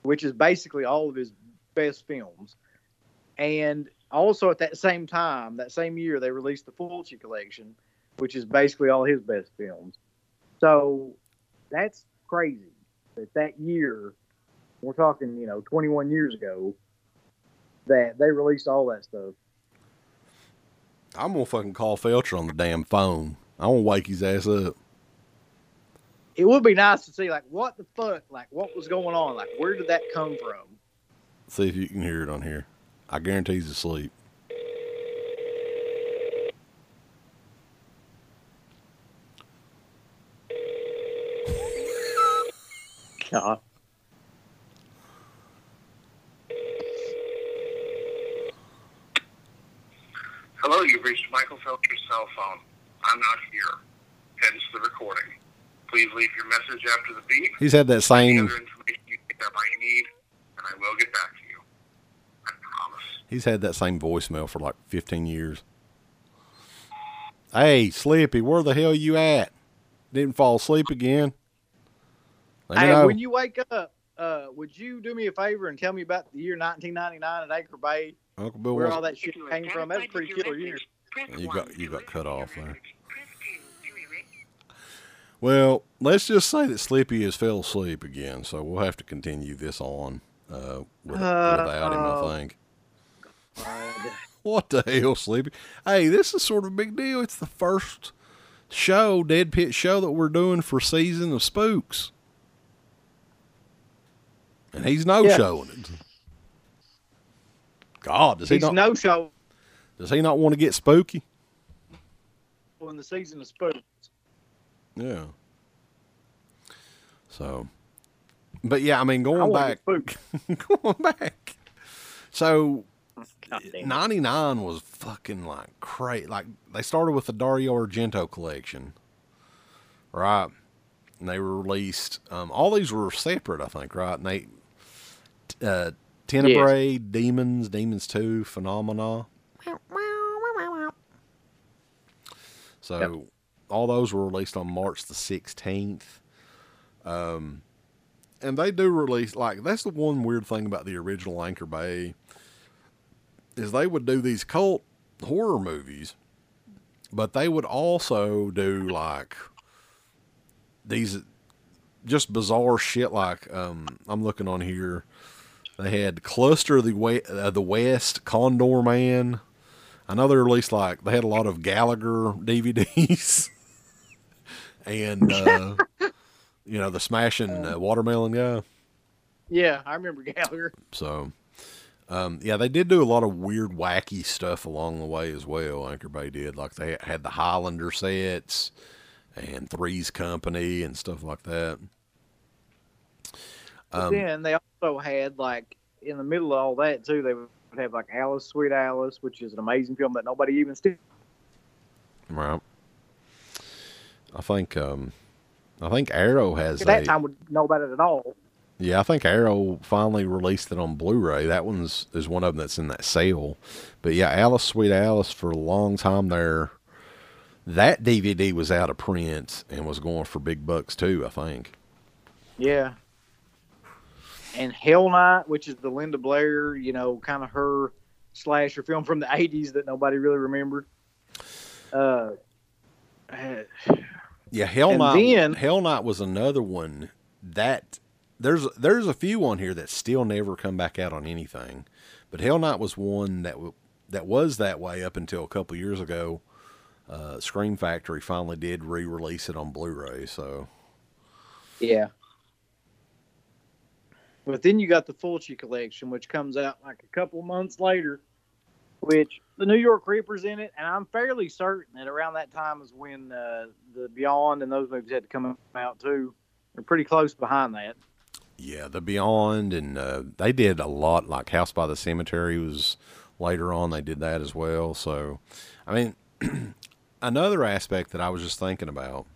which is basically all of his best films and also at that same time that same year they released the fulci collection which is basically all his best films so that's crazy that that year we're talking, you know, 21 years ago, that they released all that stuff. I'm gonna fucking call Felsher on the damn phone. I want to wake his ass up. It would be nice to see, like, what the fuck, like, what was going on? Like, where did that come from? See if you can hear it on here. I guarantee he's asleep. God. Hello, you've reached Michael Felsher's cell phone. I'm not here. Hence the recording. Please leave your message after the beep. He's had that Any same. other information you think I might need, and I will get back to you. I promise. He's had that same voicemail for like 15 years. Hey, Slippy, where the hell you at? Didn't fall asleep again? Hey, know. when you wake up, uh, would you do me a favor and tell me about the year 1999 at Anchor Bay, Uncle Bill where all that shit came from? That's pretty killer year. You got you got cut off there. Well, let's just say that Slippy has fell asleep again, so we'll have to continue this on uh, with, Uh, without him. I oh. think. God. *laughs* What the hell, Sleepy? Hey, this is sort of a big deal. It's the first show, Dead Pit show that we're doing for season of Spooks, and he's no Yeah. showing it. God, does he He's not? no show does he not want to get spooky? in the season of Spooks. Yeah. So, but yeah, I mean, going wanna back, *laughs* going back. So, God damn it. 99 was fucking like crazy. Like, they started with the Dario Argento collection, right? And they were released, um, all these were separate, I think, right? And they, uh, Tenebrae, Demons, Demons 2, Phenomena. So, all those were released on March the 16th. Um, and they do release, like, that's the one weird thing about the original Anchor Bay is they would do these cult horror movies, but they would also do like these just bizarre shit. Like um, I'm looking on here, they had Custer of the uh, the West, Condorman. I know they released like they had a lot of Gallagher DVDs, *laughs* and uh, you know the Smashing uh, Watermelon guy. Yeah, I remember Gallagher. So, um, yeah, they did do a lot of weird, wacky stuff along the way as well. Anchor Bay did, like they had the Highlander sets and Three's Company and stuff like that. But Um, then they also had like in the middle of all that too. They would have like Alice, Sweet Alice, which is an amazing film that nobody even still. Right. I think, um, I think Arrow has At that a, time would know about it at all. yeah, I think Arrow finally released it on Blu-ray. That one's is one of them that's in that sale. But yeah, Alice, Sweet Alice for a long time there. That DVD was out of print and was going for big bucks too. I think. Yeah. And Hell Night, which is the Linda Blair, you know, kind of her slasher film from the '80s that nobody really remembered. Uh, Yeah, Hell Night. then- Hell Night was another one that there's there's a few on here that still never come back out on anything, but Hell Night was one that w- that was that way up until a couple years ago. Uh, Scream Factory finally did re-release it on Blu-ray, so yeah. But then you got the Fulci collection, which comes out like a couple months later, which the New York Ripper's in it, and I'm fairly certain that around that time is when uh, the Beyond and those movies had to come out too. They're pretty close behind that. yeah, The Beyond and uh, they did a lot. Like House by the Cemetery was later on. They did that as well. So, I mean, *clears throat* another aspect that I was just thinking about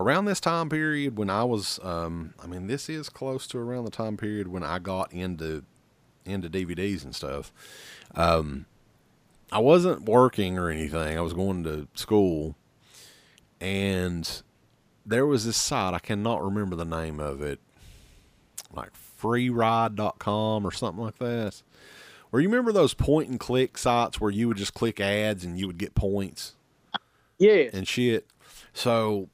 around this time period when I was, um, I mean, this is close to around the time period when I got into into DVDs and stuff. Um, I wasn't working or anything. I was going to school, and there was this site I cannot remember the name of it, like freeride.com or something like that. Where you remember those point and click sites where you would just click ads and you would get points Yeah. and shit. So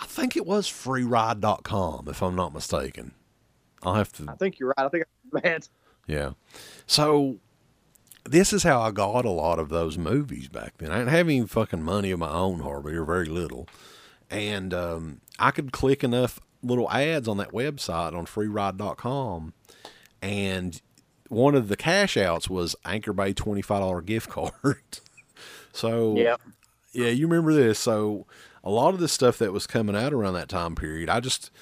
I think it was freeride.com if I'm not mistaken. I'll have to I think you're right. I think I'm bad. yeah. So this is how I got a lot of those movies back then. I didn't have any fucking money of my own hardly or very little. And um, I could click enough little ads on that website on freeride.com and one of the cash outs was Anchor Bay $25 gift *laughs* card. so Yeah. yeah, you remember this. So a lot of the stuff that was coming out around that time period, I just,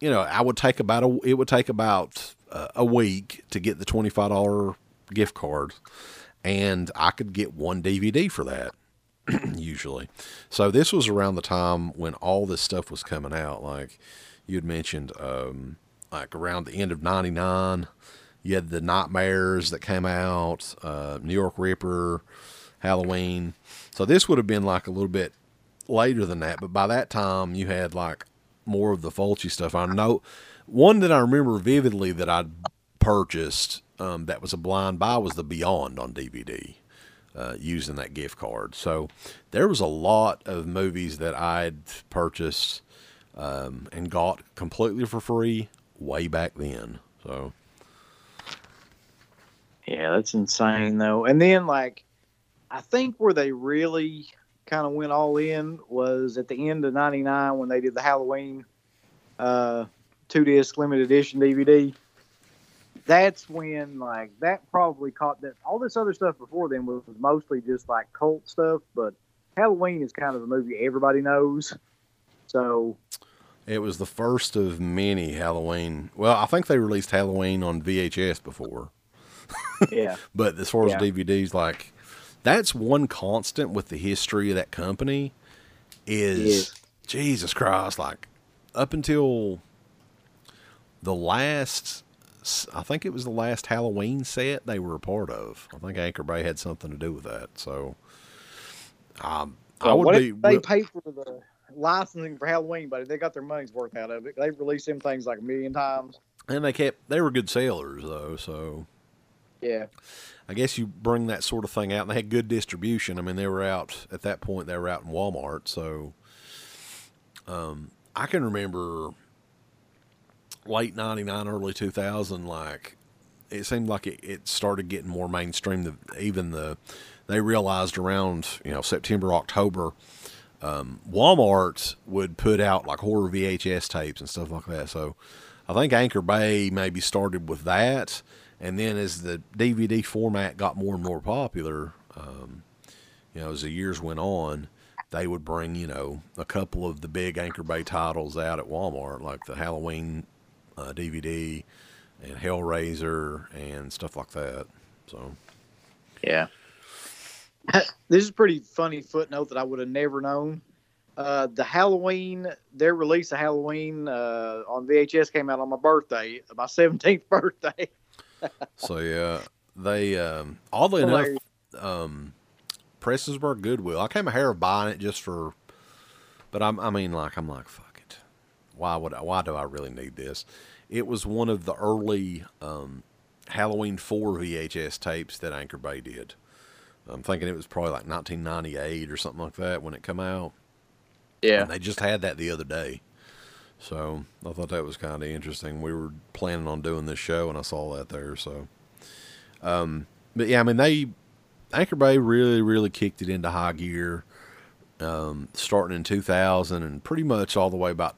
you know, I would take about a, it would take about uh, a week to get the twenty five dollar gift card, and I could get one DVD for that *clears throat* usually. So this was around the time when all this stuff was coming out. Like you had mentioned, um, like around the end of '99, You had the Nightmares that came out, uh, New York Ripper, Halloween. So this would have been like a little bit later than that, but by that time you had like more of the Fulci stuff. I know one that I remember vividly that I purchased um, that was a blind buy was the Beyond on DVD uh, using that gift card. So there was a lot of movies that I'd purchased um, and got completely for free way back then. So Yeah, that's insane though. And then like I think where they really kind of went all in was at the end of 99 when they did the Halloween uh two disc limited edition DVD. That's when like that probably caught that all this other stuff before then was, mostly just like cult stuff, but Halloween is kind of a movie everybody knows. So it was the first of many Halloween. Well, I think they released Halloween on VHS before. yeah. *laughs* But as far as Yeah. DVDs, like that's one constant with the history of that company is Yes. Jesus Christ, like up until the last I think it was the last Halloween set they were a part of. I think Anchor Bay had something to do with that. So um, I would be they pay for the licensing for Halloween, but they got their money's worth out of it. They've released them things like a million times. and they kept they were good sellers though, so Yeah. I guess you bring that sort of thing out, and they had good distribution. I mean, they were out at that point. They were out in Walmart, so um, I can remember late '99, early 2000. Like it seemed like it, it started getting more mainstream. The, even the they realized around you know September, October, um, Walmart would put out like horror VHS tapes and stuff like that. So I think Anchor Bay maybe started with that, and then as the DVD format got more and more popular, um, you know, as the years went on, they would bring you know a couple of the big Anchor Bay titles out at Walmart, like the Halloween uh, DVD and Hellraiser and stuff like that. So Yeah. *laughs* this is pretty funny footnote that I would have never known. Uh, the Halloween, their release of Halloween uh, on VHS came out on my birthday, my 17th *laughs* birthday. So yeah, they um, oddly enough, Hilarious. um, Prestonsburg Goodwill. I came a hair of buying it just for, but I'm, I mean, like I'm like fuck it. Why would I, why do I really need this? It was one of the early um, Halloween four VHS tapes that Anchor Bay did. I'm thinking it was probably like 1998 or something like that when it come out. Yeah. And they just had that the other day. So I thought that was kind of interesting. We were planning on doing this show, and I saw that there. So, um, but yeah, I mean, they Anchor Bay really, really kicked it into high gear, um, starting in 2000, and pretty much all the way about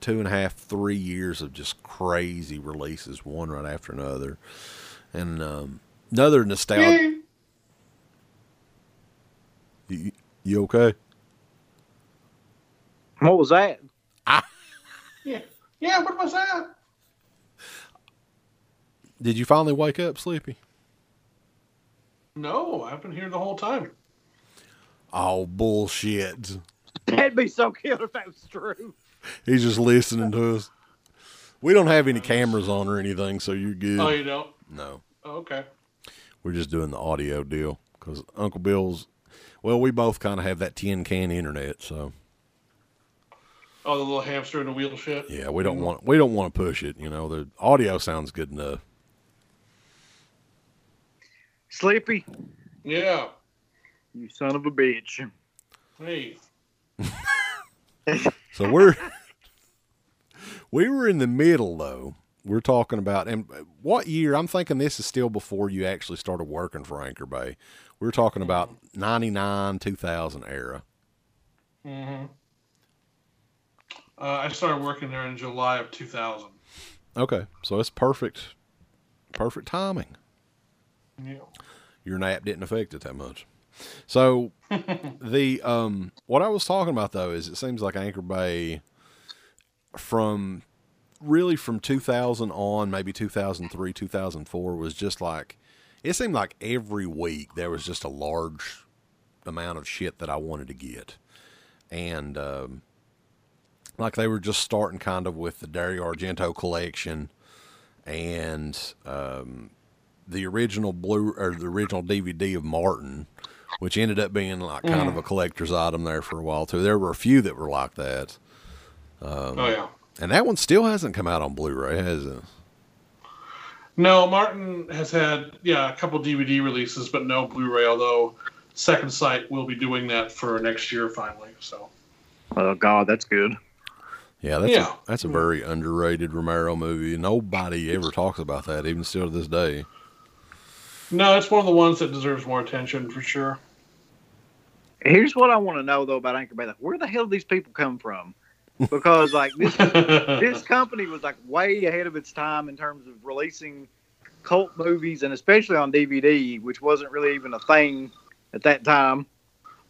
two and a half, three years of just crazy releases, one right after another, and um, another nostalgia. You, you okay? What was that? Yeah. *laughs* Yeah, what was that? Did you finally wake up, Sleepy? No, I've been here the whole time. Oh bullshit! That'd be so cute if that was true. He's just listening to us. We don't have any cameras on or anything, so you're good. Oh, you don't? No, Oh, okay. we're just doing the audio deal because Uncle Bill's. Well, we both kind of have that tin can internet, so Oh, the little hamster in the wheel shit. yeah, we don't want we don't want to push it. You know, the audio sounds good enough. Sleepy, Yeah. you son of a bitch. Hey. *laughs* So we're we were in the middle though. We're talking about and what year? I'm thinking this is still before you actually started working for Anchor Bay. We're talking about 99 2000 era. Mm-hmm. Uh, I started working there in July of 2000. Okay, so it's perfect perfect timing. Yeah. Your nap didn't affect it that much. So *laughs* the um what I was talking about though is it seems like Anchor Bay from really from 2000 on maybe 2003 2004 was just like it seemed like every week there was just a large amount of shit that I wanted to get and um like they were just starting kind of with the Dario Argento collection and um, the original blue or the original DVD of Martin, which ended up being like kind of a collector's item there for a while too. There were a few that were like that, oh yeah. and that one still hasn't come out on Blu-ray, has it? No, Martin has had yeah a couple DVD releases, but no Blu-ray. Although Second Sight will be doing that for next year finally. So Oh God, that's good. Yeah, that's Yeah. A, that's a very underrated Romero movie. Nobody ever talks about that, even still to this day. no, it's one of the ones that deserves more attention for sure. Here's what I want to know though about Anchor Bay. Like, where the hell do these people come from? Because like this *laughs* this company was like way ahead of its time in terms of releasing cult movies and especially on DVD, which wasn't really even a thing at that time.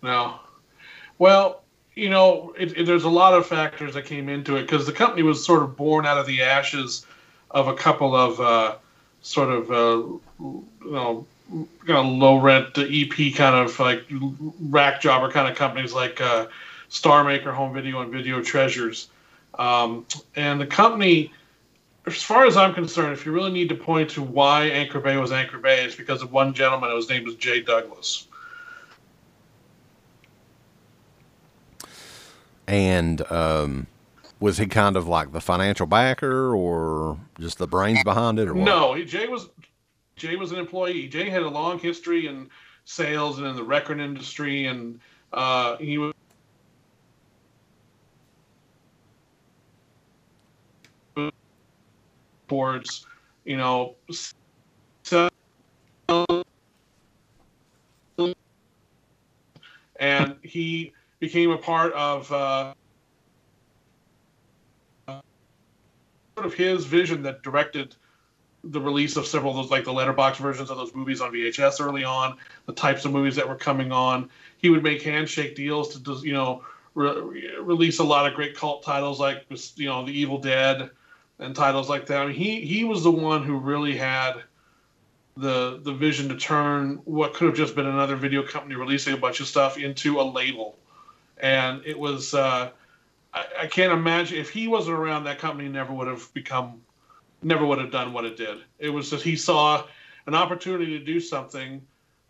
No. Well, you know, it, it, there's a lot of factors that came into it because the company was sort of born out of the ashes of a couple of uh, sort of, uh, you know, kind of low rent EP kind of like rack jobber kind of companies like uh, Star Maker, Home Video, and Video Treasures. Um, and the company, as far as I'm concerned, if you really need to point to why Anchor Bay was Anchor Bay, it's because of one gentleman. His name was Jay Douglas. And um, was he kind of like the financial backer, or just the brains behind it, or what? No, Jay was Jay was an employee. Jay had a long history in sales and in the record industry, and uh, he was. towards you know and he became a part of uh, sort of his vision that directed the release of several of those like the letterbox versions of those movies on VHS early on, the types of movies that were coming on. He would make handshake deals to you know re- release a lot of great cult titles like you know The Evil Dead and titles like that. I mean, he he was the one who really had the the vision to turn what could have just been another video company releasing a bunch of stuff into a label, and it was. Uh, I, I can't imagine if he wasn't around, that company never would have become never would have done what it did. It was that he saw an opportunity to do something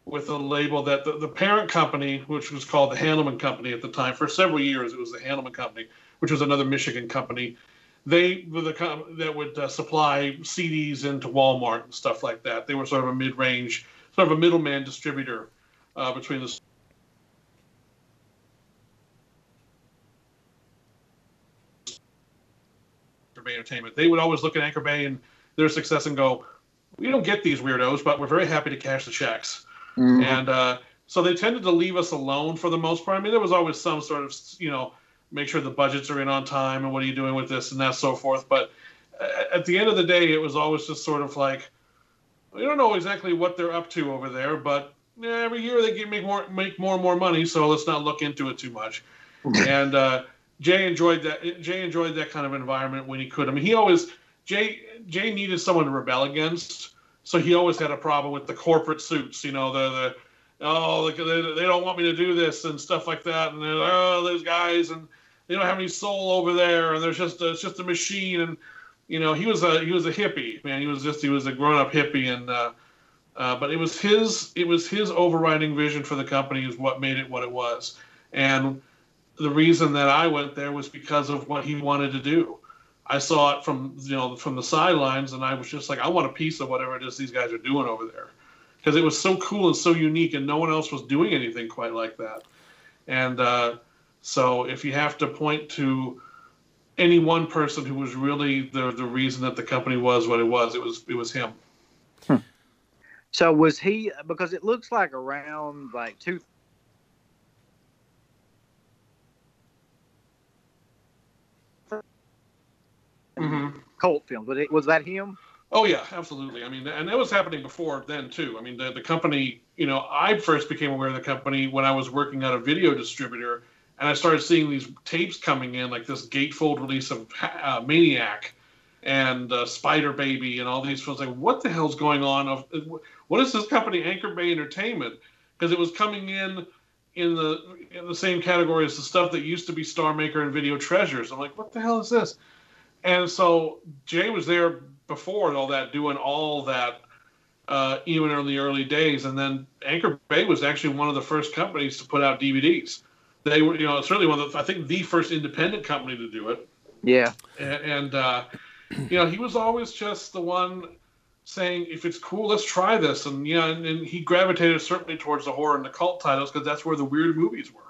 with a label that the, the parent company, which was called the Handleman Company at the time, for several years it was the Handleman Company, which was another Michigan company. They were the com- that would uh, supply CDs into Walmart and stuff like that. They were sort of a mid-range, sort of a middleman distributor uh, between the Bay Entertainment. They would always look at Anchor Bay and their success and go, "We don't get these weirdos, but we're very happy to cash the checks." And uh, so they tended to leave us alone for the most part. I mean, there was always some sort of, you know, make sure the budgets are in on time and what are you doing with this and that so forth. But uh, at the end of the day, it was always just sort of like, we don't know exactly what they're up to over there, but yeah, every year they get make more make more and more money, so let's not look into it too much. and uh, Jay enjoyed that. Jay enjoyed that kind of environment when he could. I mean, he always Jay Jay needed someone to rebel against, so he always had a problem with the corporate suits. You know, the the oh they, they don't want me to do this and stuff like that, and they're, oh those guys and they don't have any soul over there, and there's just a, it's just a machine and you know he was a he was a hippie man he was just he was a grown up hippie and uh, uh, but it was his it was his overriding vision for the company is what made it what it was and the reason that I went there was because of what he wanted to do I saw it from you know from the sidelines and I was just like I want a piece of whatever it is these guys are doing over there because it was so cool and so unique and no one else was doing anything quite like that and uh, so if you have to point to any one person who was really the the reason that the company was what it was. It was it was him. So was he because it looks like around like two Mm-hmm. cult films, but it, was that him? Oh yeah, absolutely. I mean, and that was happening before then too. I mean, the the company. You know, I first became aware of the company when I was working at a video distributor, and I started seeing these tapes coming in, like this gatefold release of uh, Maniac and uh, Spider Baby and all these films. Like, what the hell's going on? Of what is this company, Anchor Bay Entertainment? Because it was coming in in the in the same category as the stuff that used to be Star Maker and Video Treasures. I'm like, what the hell is this? And so Jay was there before and all that, doing all that, uh, even in the early days. And then Anchor Bay was actually one of the first companies to put out DVDs. They were, you know, certainly one of the, I think the first independent company to do it. Yeah. And, and uh, you know, he was always just the one saying, if it's cool, let's try this. And, yeah, and, and he gravitated certainly towards the horror and the cult titles because that's where the weird movies were.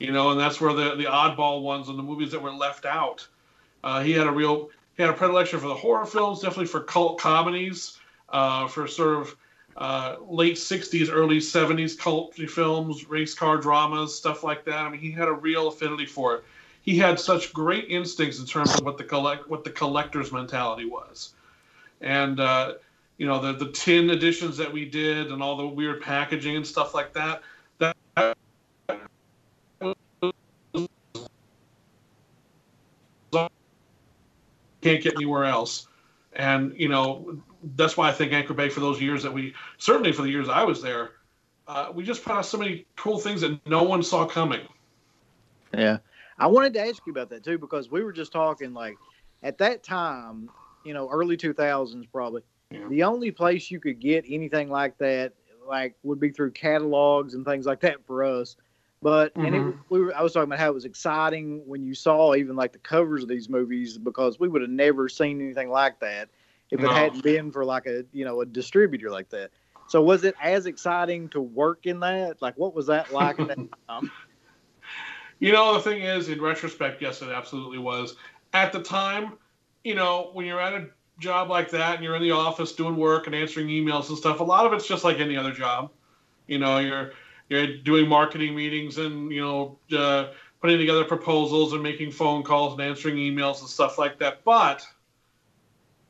You know, and that's where the, the oddball ones and the movies that were left out. Uh, he had a real, he had a predilection for the horror films, definitely for cult comedies, uh, for sort of uh, late 60s, early 70s cult films, race car dramas, stuff like that. I mean, he had a real affinity for it. He had such great instincts in terms of what the collect what the collector's mentality was, and uh, you know the the tin editions that we did and all the weird packaging and stuff like that. Can't get anywhere else. And you know that's why I think Anchor Bay for those years that we certainly for the years I was there, uh, we just put out so many cool things that no one saw coming. Yeah. I wanted to ask you about that too because we were just talking like at that time, you know, early 2000s probably. Yeah. The only place you could get anything like that like would be through catalogs and things like that for us. But and it, mm-hmm. we were, I was talking about how it was exciting when you saw even like the covers of these movies because we would have never seen anything like that if No. it hadn't been for like a you know a distributor like that. So was it as exciting to work in that? Like what was that like at that *laughs* time? You know, the thing is, in retrospect, yes, it absolutely was. At the time, you know, when you're at a job like that and you're in the office doing work and answering emails and stuff, a lot of it's just like any other job. You know, you're you're doing marketing meetings and you know uh, putting together proposals and making phone calls and answering emails and stuff like that. But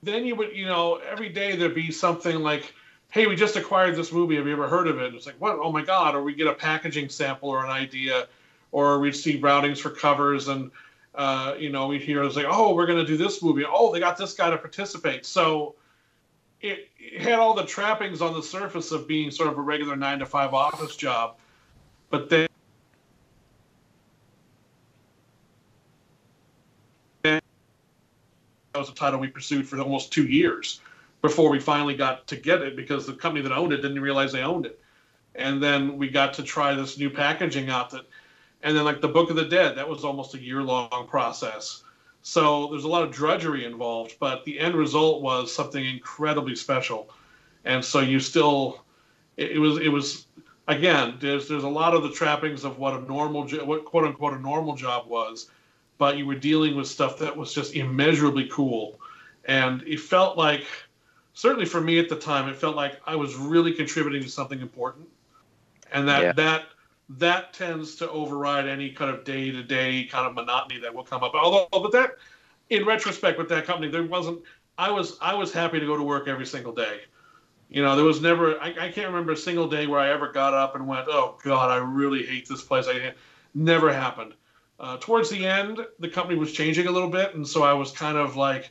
then you would, you know, every day there'd be something like, "Hey, we just acquired this movie. Have you ever heard of it?" It's like, "What? Oh my god!" Or we get a packaging sample or an idea or we'd see routings for covers and uh, you know we'd hear it's like oh we're going to do this movie oh they got this guy to participate so it, had all the trappings on the surface of being sort of a regular nine to five office job but then that was a title we pursued for almost two years before we finally got to get it because the company that owned it didn't realize they owned it. And then we got to try this new packaging out that and then like the book of the dead that was almost a year long process so there's a lot of drudgery involved but the end result was something incredibly special. And so you still it, it was it was again there's there's a lot of the trappings of what a normal what quote unquote a normal job was but you were dealing with stuff that was just immeasurably cool. And it felt like certainly for me at the time it felt like i was really contributing to something important. And that Yeah. that that tends to override any kind of day to day kind of monotony that will come up. Although, but that, in retrospect, with that company, there wasn't. I was I was happy to go to work every single day. You know, there was never. I, I can't remember a single day where I ever got up and went, "Oh God, I really hate this place." I never happened. Uh, towards the end, the company was changing a little bit, and so I was kind of like,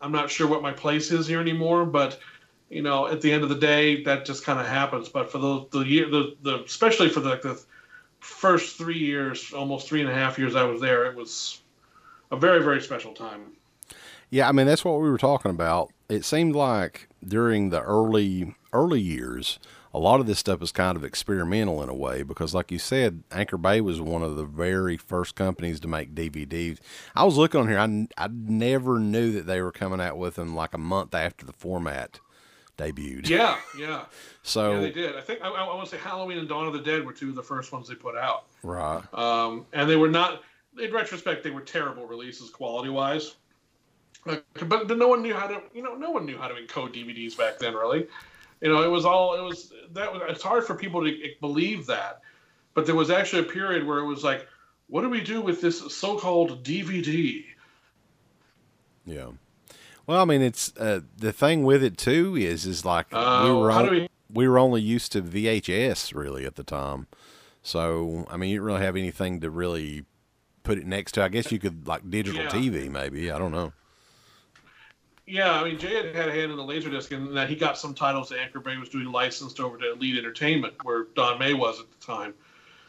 I'm not sure what my place is here anymore, but you know, at the end of the day, that just kind of happens. But for the the year, the, the especially for the, the first three years, almost three and a half years I was there, it was a very very special time. Yeah, I mean that's what we were talking about. It seemed like during the early early years, a lot of this stuff was kind of experimental in a way because, like you said, Anchor Bay was one of the very first companies to make DVDs. I was looking on here; I, I never knew that they were coming out with them like a month after the format debuted. Yeah, yeah, *laughs* So yeah, they did. I think I, I want to say Halloween and Dawn of the Dead were two of the first ones they put out, right, um, and they were not. In retrospect, they were terrible releases quality wise. But, but no one knew how to, you know, no one knew how to encode DVDs back then, really. You know, it was all, it was, that was, it's hard for people to believe that. But there was actually a period where it was like, what do we do with this so called DVD? yeah. Well, I mean, it's uh, the thing with it too is is like we Uh, were on, we, we were only used to VHS really at the time. So, I mean, you didn't really have anything to really put it next to. I guess you could like digital Yeah. TV, maybe. I don't know. yeah, I mean, Jay had had a hand in the Laserdisc, and that he got some titles that Anchor Bay was doing licensed over to Elite Entertainment, where Don May was at the time.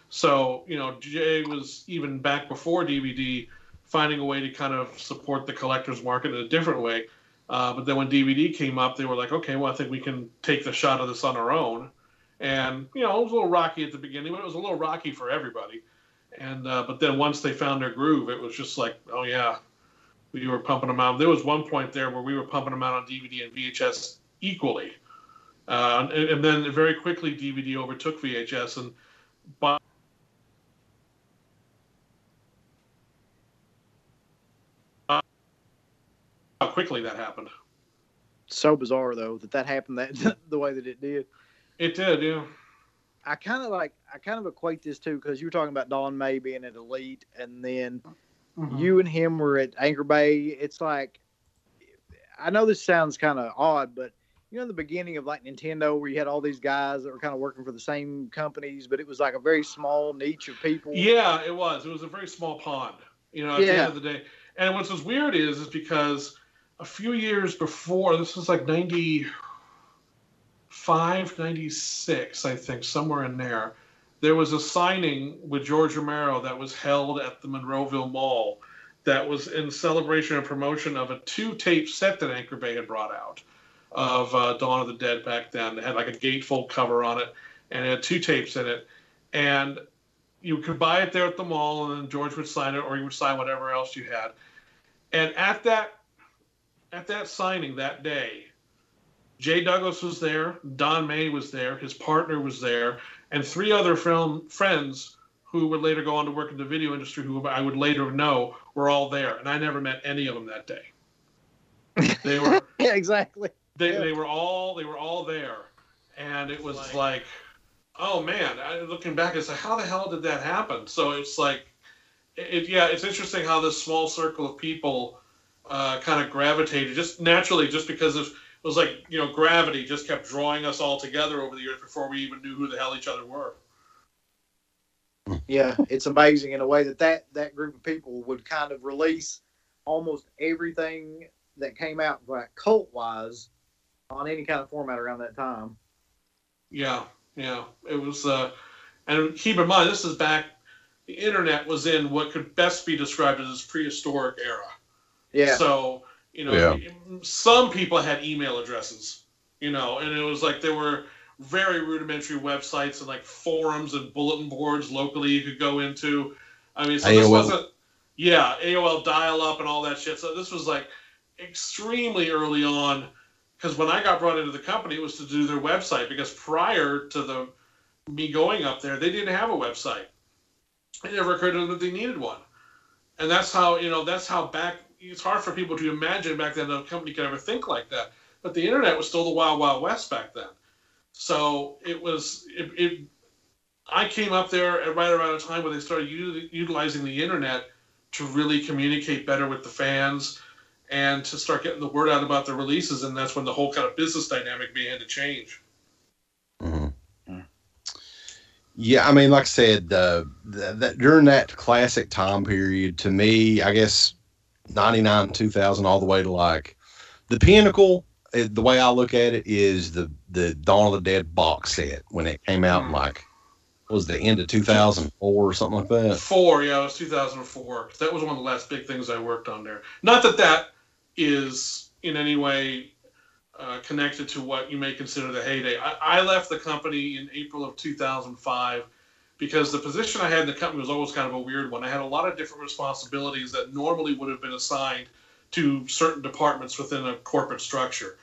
So, you know, Jay was even back before DVD finding a way to kind of support the collector's market in a different way. Uh, but then when DVD came up, they were like, okay, well, I think we can take the shot of this on our own. And you know, it was a little rocky at the beginning, but it was a little rocky for everybody. And uh, but then once they found their groove, it was just like, oh yeah, we were pumping them out. There was one point there where we were pumping them out on DVD and VHS equally, uh, and, and, then very quickly DVD overtook VHS, and by quickly that happened. So bizarre though that that happened that *laughs* the way that it did. It did, yeah. I kind of like I kind of equate this too because you were talking about Don May being at Elite, and then mm-hmm. you and him were at Anchor Bay. It's like I know this sounds kind of odd, but you know the beginning of like Nintendo where you had all these guys that were kind of working for the same companies, but it was like a very small niche of people. Yeah, it was. It was a very small pond. You know, at yeah. the end of the day. And what's as weird is is because a few years before, this was like ninety 596, I think, somewhere in there, there was a signing with George Romero that was held at the Monroeville Mall that was in celebration and promotion of a two tape set that Anchor Bay had brought out of uh, Dawn of the Dead back then. It had like a gatefold cover on it and it had two tapes in it. And you could buy it there at the mall and then George would sign it or he would sign whatever else you had. And at that at that signing that day, Jay Douglas was there, Don May was there, his partner was there, and three other film friends who would later go on to work in the video industry, who I would later know were all there, and I never met any of them that day. They were *laughs* yeah, exactly. They, yeah. they were all they were all there, and it was like, like oh man, I, looking back, it's like how the hell did that happen? So it's like, it, yeah, it's interesting how this small circle of people uh, kind of gravitated just naturally, just because of it was like you know gravity just kept drawing us all together over the years before we even knew who the hell each other were. Yeah, it's amazing in a way that that that group of people would kind of release almost everything that came out like cult wise on any kind of format around that time. Yeah, yeah, it was. uh And keep in mind, this is back. The internet was in what could best be described as this prehistoric era. Yeah. So you know, yeah. some people had email addresses, you know, and it was like there were very rudimentary websites and like forums and bulletin boards locally you could go into. I mean, so AOL. this wasn't, yeah, AOL dial up and all that shit. So this was like extremely early on because when I got brought into the company, it was to do their website because prior to the me going up there, they didn't have a website. It never occurred to them that they needed one. And that's how, you know, that's how back it's hard for people to imagine back then a company could ever think like that. But the internet was still the wild, wild west back then. So it was it. it I came up there at right around a time where they started u- utilizing the internet to really communicate better with the fans and to start getting the word out about the releases. And that's when the whole kind of business dynamic began to change. Mm-hmm. Yeah, I mean, like I said, uh, that during that classic time period, to me, I guess 99 2000 all the way to like the pinnacle eh, the way i look at it is the the dawn of the dead box set when it came out in like was the end of 2004 or something like that? Four yeah it was 2004 that was one of the last big things i worked on there. Not that that is in any way uh, connected to what you may consider the heyday. I, I left the company in april of 2005 because the position I had in the company was always kind of a weird one. I had a lot of different responsibilities that normally would have been assigned to certain departments within a corporate structure.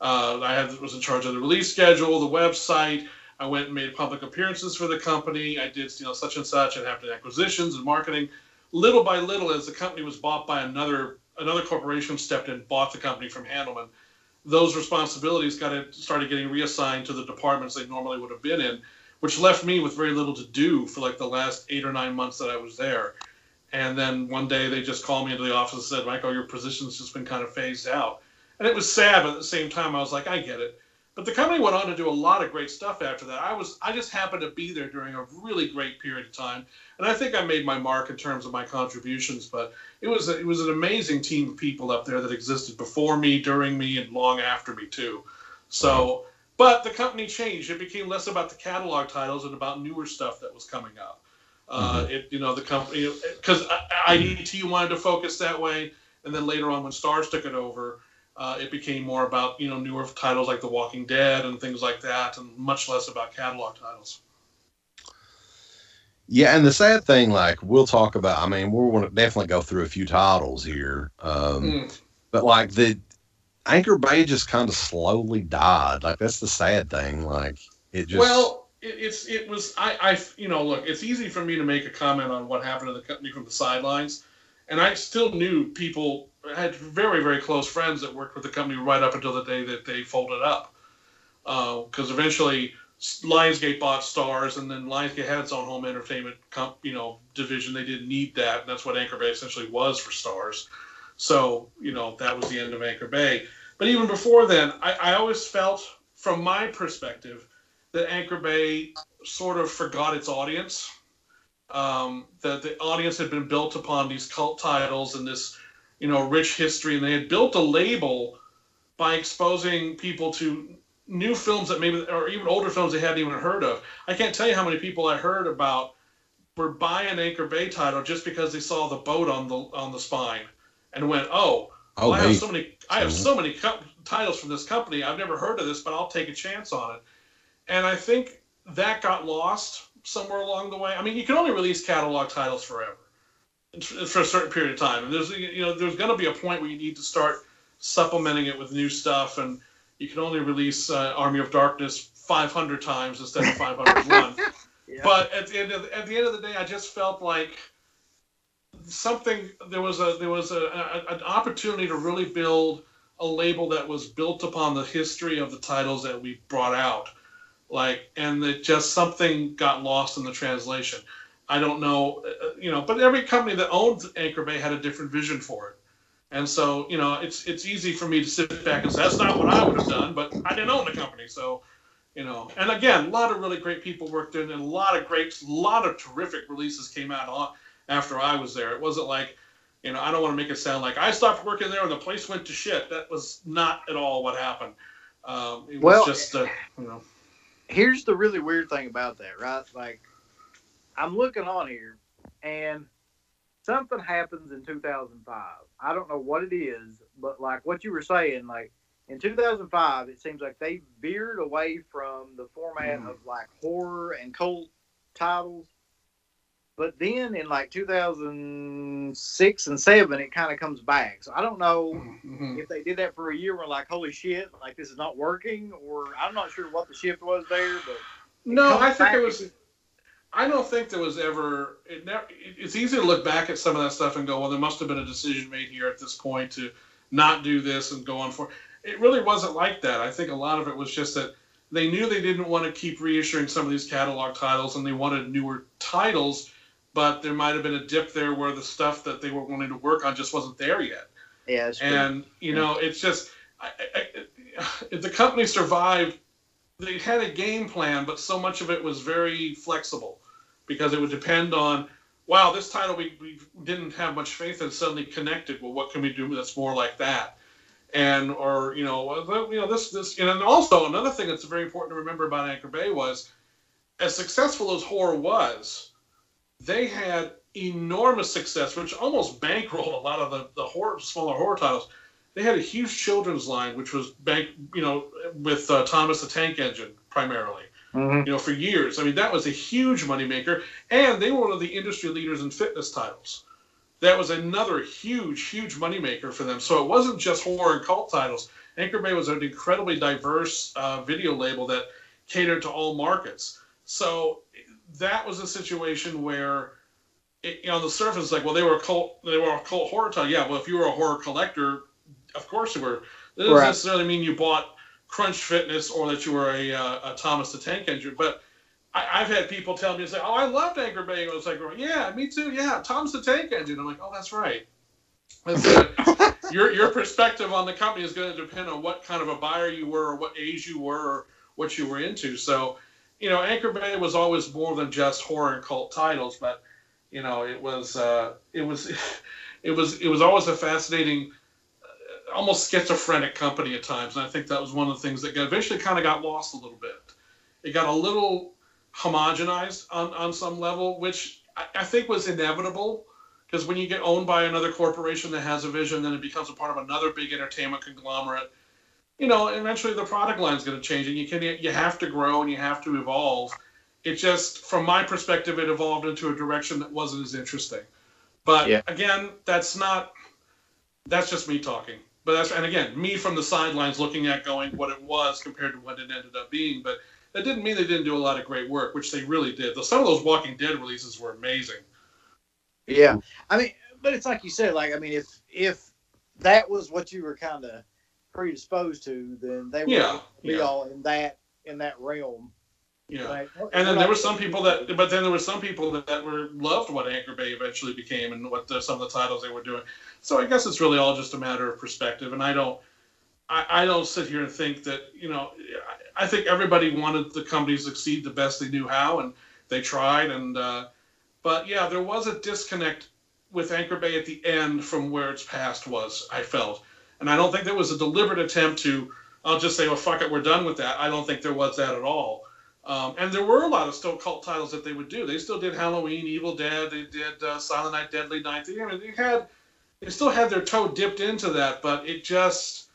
Uh, I had, was in charge of the release schedule, the website. I went and made public appearances for the company. I did you know such and such and happened acquisitions and marketing. Little by little, as the company was bought by another another corporation, stepped in, bought the company from Handleman. Those responsibilities got started getting reassigned to the departments they normally would have been in which left me with very little to do for like the last eight or nine months that I was there. And then one day they just called me into the office and said, Michael, your position's just been kind of phased out. And it was sad, but at the same time, I was like, I get it. But the company went on to do a lot of great stuff after that. I was I just happened to be there during a really great period of time, and I think I made my mark in terms of my contributions. But it was a, it was an amazing team of people up there that existed before me, during me, and long after me too. So but the company changed. It became less about the catalog titles and about newer stuff that was coming up. Uh, mm-hmm. It, you know, the company because IDT wanted to focus that way, and then later on when Starz took it over, uh, it became more about you know newer titles like The Walking Dead and things like that, and much less about catalog titles. Yeah, and the sad thing, like we'll talk about. I mean, we're going to definitely go through a few titles here, um, Mm. but like the Anchor Bay just kind of slowly died. Like that's the sad thing. Like it just. Well, it, it's it was I, I you know look, it's easy for me to make a comment on what happened to the company from the sidelines, and I still knew people. I had very very close friends that worked with the company right up until the day that they folded up, uh, because eventually Lionsgate bought Starz, and then Lionsgate had its own home entertainment comp, you know division. They didn't need that, and that's what Anchor Bay essentially was for Starz. So you know that was the end of Anchor Bay. But even before then, I, I always felt, from my perspective, that Anchor Bay sort of forgot its audience. Um, that the audience had been built upon these cult titles and this, you know, rich history, and they had built a label by exposing people to new films that maybe, or even older films they hadn't even heard of. I can't tell you how many people I heard about were buying Anchor Bay title just because they saw the boat on the on the spine and went, oh, oh, well, I have so many. I have so many co- titles from this company. I've never heard of this, but I'll take a chance on it. And I think that got lost somewhere along the way. I mean, you can only release catalog titles forever for a certain period of time, and there's you know there's going to be a point where you need to start supplementing it with new stuff, and you can only release uh, Army of Darkness 500 times instead of 501. *laughs* Yeah. But at the end of at the end of the day, I just felt like something there was a there was a, a, an opportunity to really build a label that was built upon the history of the titles that we brought out. Like and that just something got lost in the translation. I don't know uh, you know but every company that owned anchor bay had a different vision for it. And so you know it's it's easy for me to sit back and say that's not what i would have done but i didn't own the company so you know. And again a lot of really great people worked in and a lot of great a lot of terrific releases came out after i was there it wasn't like you know i don't want to make it sound like i stopped working there and the place went to shit that was not at all what happened um, it was Well- just uh, you know here's the really weird thing about that, right? Like, I'm looking on here, and something happens in 2005. I don't know what it is, but like what you were saying, like in 2005, it seems like they veered away from the format Mhm. of like horror and cult titles. But then in like 2006 and 7, it kind of comes back. So I don't know Mhm. if they did that for a year, we're like, holy shit, like this is not working, or I'm not sure what the shift was there, but No, I think it was. I don't think there was ever. It never. It's easy to look back at some of that stuff and go, well, there must have been a decision made here at this point to not do this and go on for. It really wasn't like that. I think a lot of it was just that they knew they didn't want to keep reissuing some of these catalog titles and they wanted newer titles, but there might have been a dip there where the stuff that they were wanting to work on just wasn't there yet. yeah. And you know, it's just I, I, I, the company survived. They had a game plan, but so much of it was very flexible because it would depend on. Wow, this title we, we didn't have much faith in suddenly connected. Well, what can we do that's more like that? And or you know, well, you know this this and also another thing that's very important to remember about Anchor Bay was, as successful as horror was, they had enormous success, which almost bankrolled a lot of the, the horror, smaller horror titles. They had a huge children's line, which was bank, you know, with uh, Thomas the Tank Engine primarily, Mhm. you know, for years. I mean, that was a huge moneymaker, and they were one of the industry leaders in fitness titles. That was another huge, huge moneymaker for them. So it wasn't just horror and cult titles. Anchor Bay was an incredibly diverse uh, video label that catered to all markets. So that was a situation where it, you know, on the surface, like, well, they were a cult, they were a cult horror title. Yeah, well, if you were a horror collector, of course you were. That doesn't Right. necessarily mean you bought Crunch Fitness or that you were a, uh, a Thomas the Tank Engine. But I, I've had people tell me, and say, oh, I loved Anchor Bay. And I was like, yeah, me too. Yeah, Thomas the Tank Engine. I'm like, oh, that's right. That's it. *laughs* your your perspective on the company is going to depend on what kind of a buyer you were, or what age you were, or what you were into. So, you know, Anchor Bay was always more than just horror and cult titles, but you know, it was uh, it was *laughs* it was it was always a fascinating, uh, almost schizophrenic company at times, and I think that was one of the things that got, eventually kind of got lost a little bit. It got a little homogenized on on some level, which I, I think was inevitable because when you get owned by another corporation that has a vision, then it becomes a part of another big entertainment conglomerate. You know, eventually the product line is going to change, and you can you have to grow and you have to evolve. It just, from my perspective, it evolved into a direction that wasn't as interesting. But Yeah. again, that's not. That's just me talking. But that's and again, me from the sidelines looking at going what it was compared to what it ended up being. But that didn't mean they didn't do a lot of great work, which they really did. Some of those Walking Dead releases were amazing. Yeah, I mean, but it's like you said. Like, I mean, if if that was what you were kind of predisposed to, then they would Yeah, be yeah. all in that in that realm. Yeah. And then there were some people that, but then there were some people that, that were loved what Anchor Bay eventually became and what the, some of the titles they were doing. So I guess it's really all just a matter of perspective. And I don't, I, I don't sit here and think that you know, I, I think everybody wanted the company to succeed the best they knew how, and they tried. And uh, but yeah, there was a disconnect with Anchor Bay at the end from where its past was. I felt, and I don't think there was a deliberate attempt to. I'll just say, well, fuck it, we're done with that. I don't think there was that at all. Um, and there were a lot of still cult titles that they would do. They still did Halloween, Evil Dead. They did uh, Silent Night, Deadly Night. They, I mean, they had, they still had their toe dipped into that, but it just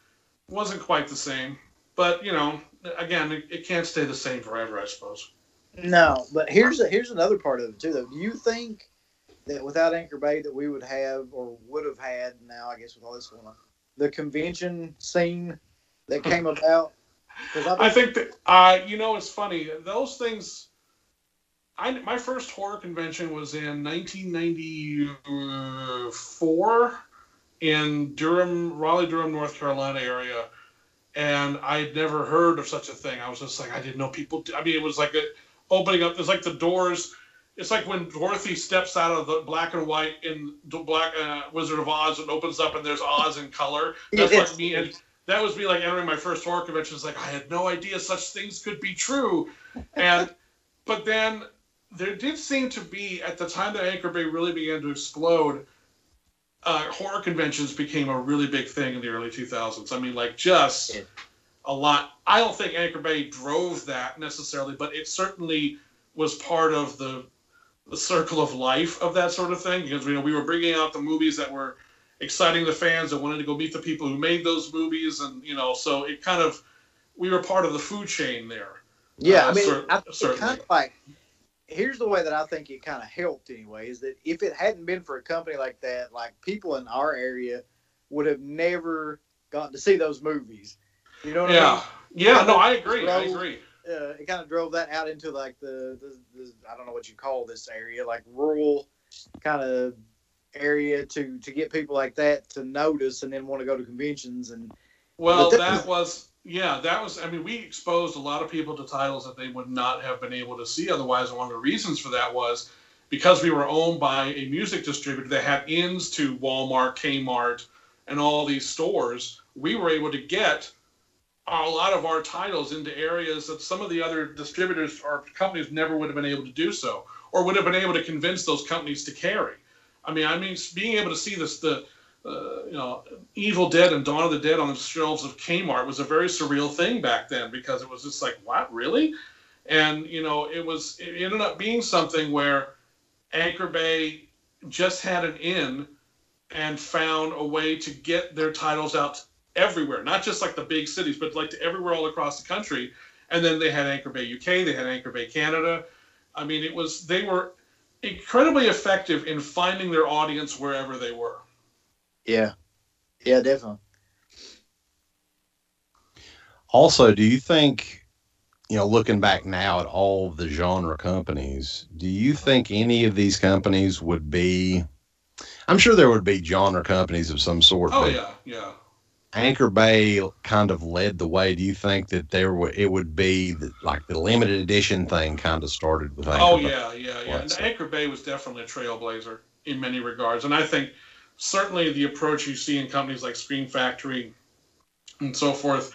wasn't quite the same. But you know, again, it, it can't stay the same forever, I suppose. No, but here's a, here's another part of it too. Though, do you think that without Anchor Bay, that we would have or would have had now? I guess with all this going on, the convention scene that came about. I've- I think that, uh, you know, it's funny. Those things. I my first horror convention was in 1994 in Durham, Raleigh, Durham, North Carolina area, and I'd never heard of such a thing. I was just like, I didn't know people. I mean, it was like a, opening up. It's like the doors. It's like when Dorothy steps out of the black and white in the Black uh, Wizard of Oz and opens up, and there's Oz in color. *laughs* That's like me and that was me like entering my first horror convention. It's like I had no idea such things could be true, and *laughs* but then there did seem to be at the time that Anchor Bay really began to explode. Uh, horror conventions became a really big thing in the early 2000s. I mean, like just Yeah. a lot. I don't think Anchor Bay drove that necessarily, but it certainly was part of the the circle of life of that sort of thing because you know we were bringing out the movies that were exciting the fans that wanted to go meet the people who made those movies and you know so it kind of we were part of the food chain there Yeah, Uh, I mean, cer- I think kind of like here's the way that I think it kind of helped anyway is that if it hadn't been for a company like that, like people in our area would have never gotten to see those movies. You know what yeah yeah no i agree i agree I mean? Uh, it kind of drove that out into like the, the, the I don't know what you call this area, like rural kind of area to to get people like that to notice and then want to go to conventions and well that that was yeah that was i mean we exposed a lot of people to titles that they would not have been able to see otherwise and one of the reasons for that was because we were owned by a music distributor that had ins to walmart kmart and all these stores we were able to get a lot of our titles into areas that some of the other distributors or companies never would have been able to do so or would have been able to convince those companies to carry. I mean i mean being able to see this the uh, you know evil dead and dawn of the dead on the shelves of kmart was a very surreal thing back then because it was just like what? Really? And you know it was it ended up being something where anchor bay just had an in and found a way to get their titles out everywhere, not just like the big cities, but like to everywhere all across the country. And then they had Anchor Bay UK, they had Anchor Bay Canada. I mean, it was they were incredibly effective in finding their audience wherever they were. yeah, yeah, definitely. Also, do you think, you know, looking back now at all the genre companies, do you think any of these companies would be? I'm sure there would be genre companies of some sort. Oh but yeah, yeah. Anchor Bay kind of led the way. Do you think that there would it would be the, like the limited edition thing kind of started with Anchor Bay? Oh Bay? yeah, yeah, yeah. And Anchor Bay was definitely a trailblazer in many regards, and I think certainly the approach you see in companies like Scream Factory and so forth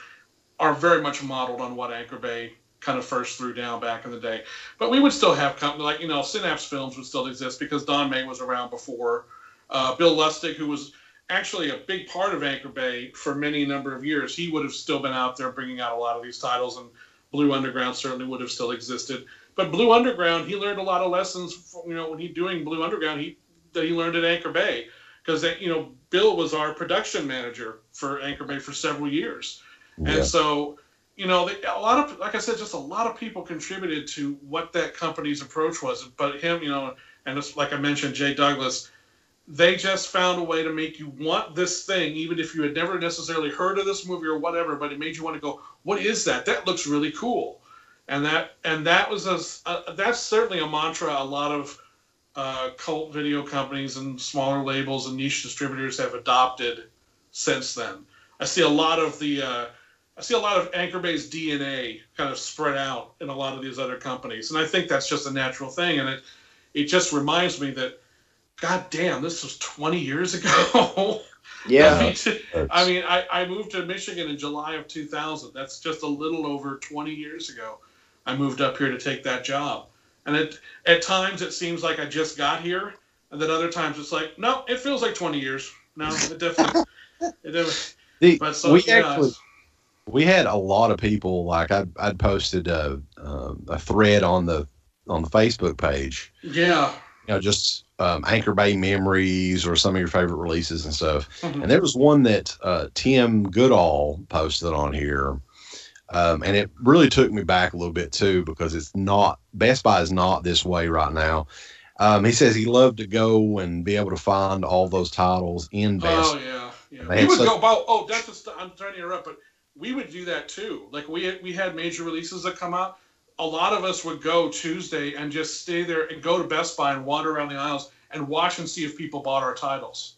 are very much modeled on what Anchor Bay kind of first threw down back in the day. But we would still have companies like you know Synapse Films would still exist because Don May was around before. Uh, Bill Lustig, who was actually a big part of Anchor Bay for many number of years, he would have still been out there bringing out a lot of these titles, and Blue Underground certainly would have still existed. But Blue Underground, he learned a lot of lessons. From, you know, when he doing Blue Underground, he that he learned at Anchor Bay because you know Bill was our production manager for Anchor Bay for several years, Yeah. and so you know a lot of like I said, just a lot of people contributed to what that company's approach was. But him, you know, and it's, like I mentioned, Jay Douglas, they just found a way to make you want this thing, even if you had never necessarily heard of this movie or whatever. But it made you want to go, "What is that? That looks really cool." And that and that was a, a that's certainly a mantra a lot of uh, cult video companies and smaller labels and niche distributors have adopted since then. I see a lot of the uh, I see a lot of Anchor Bay's DNA kind of spread out in a lot of these other companies, and I think that's just a natural thing. And it it just reminds me that, God damn, this was 20 years ago. *laughs* Yeah. I mean, I, mean I, I moved to Michigan in July of 2000. That's just a little over 20 years ago. I moved up here to take that job. And it, at times it seems like I just got here, and then other times it's like, no, it feels like 20 years. No, it *laughs* definitely. it definitely The- but so, we yeah, actually we had a lot of people like I I'd posted a, uh, a thread on the on the Facebook page, yeah. you know, just um, Anchor Bay memories or some of your favorite releases and stuff. Mhm. And there was one that uh, Tim Goodall posted on here. Um, and it really took me back a little bit too because it's not Best Buy is not this way right now. Um, he says he loved to go and be able to find all those titles in Best. Oh yeah, yeah. We would such- go. Well, oh, that's just. I'm trying to interrupt, but we would do that too. Like we we had major releases that come out. A lot of us would go Tuesday and just stay there and go to Best Buy and wander around the aisles and watch and see if people bought our titles.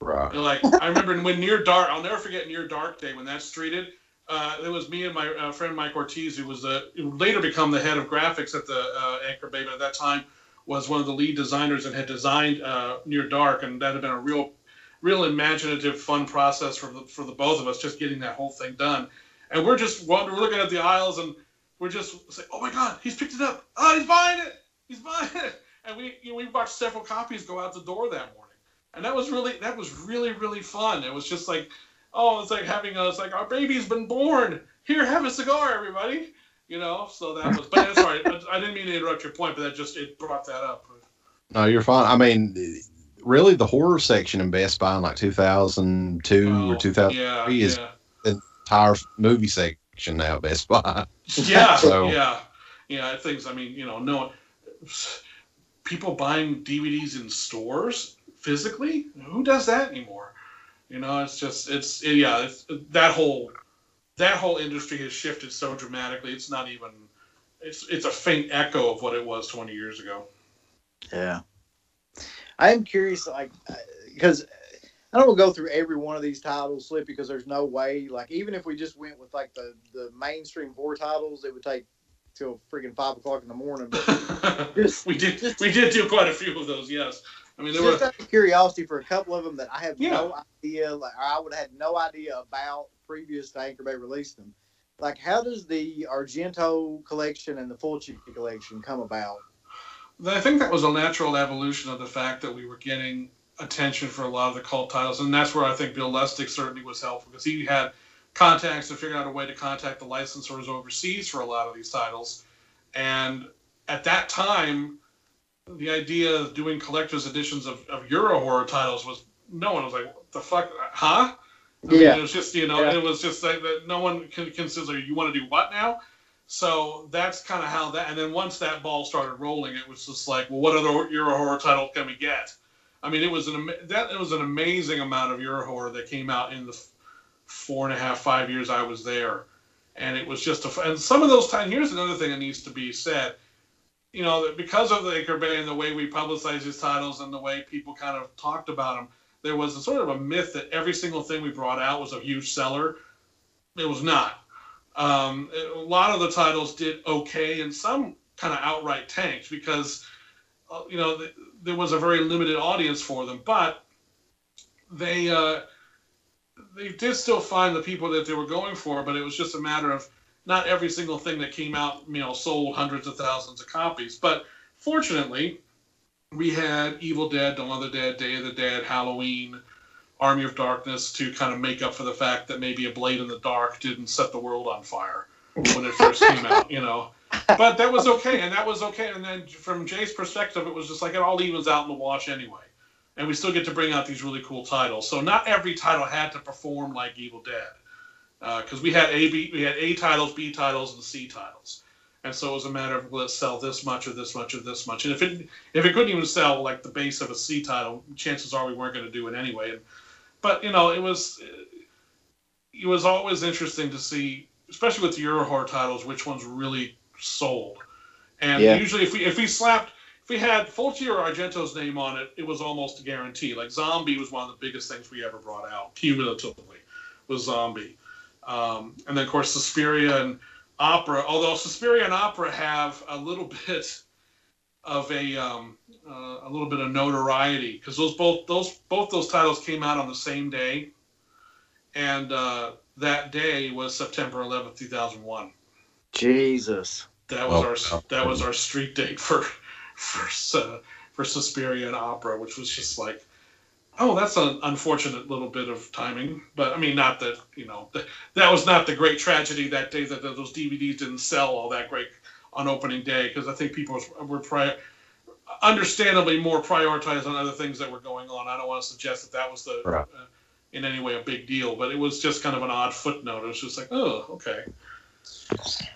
Right. And, like I remember when Near Dark, I'll never forget Near Dark Day when that streeted. Uh, it was me and my uh, friend Mike Ortiz, who was the who later become the head of graphics at the uh, Anchor Bay, but at that time was one of the lead designers and had designed uh, Near Dark, and that had been a real, real imaginative, fun process for the, for the both of us, just getting that whole thing done. And we're just we're looking at the aisles, and we're just saying, "Oh my God, he's picked it up! Oh, he's buying it! He's buying it!" And we you know, we watched several copies go out the door that morning and that was really that was really really fun. It was just like, oh, it's like having us like our baby's been born. Here, have a cigar, everybody. You know, so that was. But sorry, I I didn't mean to interrupt your point, but that just it brought that up. No, you're fine. I mean, really, the horror section in Best Buy in like 2002 Oh, or 2003 yeah, is yeah, entire movie section now at Best Buy. yeah, So- yeah, yeah. Things. I mean, you know, no people buying DVDs in stores physically. Who does that anymore? You know, it's just it's yeah. It's, that whole that whole industry has shifted so dramatically. It's not even. It's it's a faint echo of what it was 20 years ago. Yeah. I am curious, like, because I don't want to go through every one of these titles, Slip, because there's no way. Like, even if we just went with like the the mainstream four titles, it would take till freaking five o'clock in the morning. But *laughs* Just- we did just- we did do quite a few of those. Yes, I mean there just were out of curiosity, for a couple of them that I have Yeah. no idea, like I would have had no idea about previous to Anchor Bay released them. Like, how does the Argento collection and the Fulci collection come about? I think that was a natural evolution of the fact that we were getting attention for a lot of the cult titles, and that's where I think Bill Lustig certainly was helpful because he had contacts to figure out a way to contact the licensors overseas for a lot of these titles. And at that time, the idea of doing collector's editions of, of Euro horror titles was no one was like, what the fuck, huh? I mean, Yeah. it was just you know, Yeah. it was just like that. No one can consider you want to do what now. So that's kind of how that. And then once that ball started rolling, it was just like, well, what other Euro horror title can we get? I mean, it was an that it was an amazing amount of Euro horror that came out in the four and a half, five years I was there, and it was just a And some of those times, here's another thing that needs to be said. You know, because of the Anchor Bay and the way we publicized these titles and the way people kind of talked about them, there was a sort of a myth that every single thing we brought out was a huge seller. It was not. Um, a lot of the titles did okay, and some kind of outright tanked because, uh, you know, th- there was a very limited audience for them. But they uh, they did still find the people that they were going for, but it was just a matter of not every single thing that came out, you know, sold hundreds of thousands of copies. But fortunately, we had Evil Dead, Dawn of the Dead, Day of the Dead, Halloween, Army of Darkness to kind of make up for the fact that maybe a Blade in the Dark didn't set the world on fire when it first came out, you know. But that was okay, and that was okay. And then from Jay's perspective, it was just like it all evens out in the wash anyway. and we still get to bring out these really cool titles. So not every title had to perform like Evil Dead, uh, because we had A B we had A titles, B titles, and C titles, and so it was a matter of let's sell this much or this much or this much. And if it if it couldn't even sell like the base of a C title, chances are we weren't going to do it anyway. And, but you know, it was it was always interesting to see, especially with the Euro horror titles, which ones really sold. And Yeah. usually, if we if we slapped if we had Fulci or Argento's name on it, it was almost a guarantee. Like Zombie was one of the biggest things we ever brought out cumulatively, was Zombie, um, and then of course Suspiria and Opera. Although Suspiria and Opera have a little *laughs* bit of a um, uh, a little bit of notoriety because those both those both those titles came out on the same day, and uh, that day was September 11th, 2001 Jesus. That was Oh, our that was our street date for for uh, for Suspiria and Opera, which was just like, oh, that's an unfortunate little bit of timing. But I mean, not that you know th- that was not the great tragedy that day that those DVDs didn't sell all that great on opening day because I think people were pri- understandably more prioritized on other things that were going on. I don't want to suggest that that was the Right. uh, in any way a big deal, but it was just kind of an odd footnote. It was just like, oh, okay.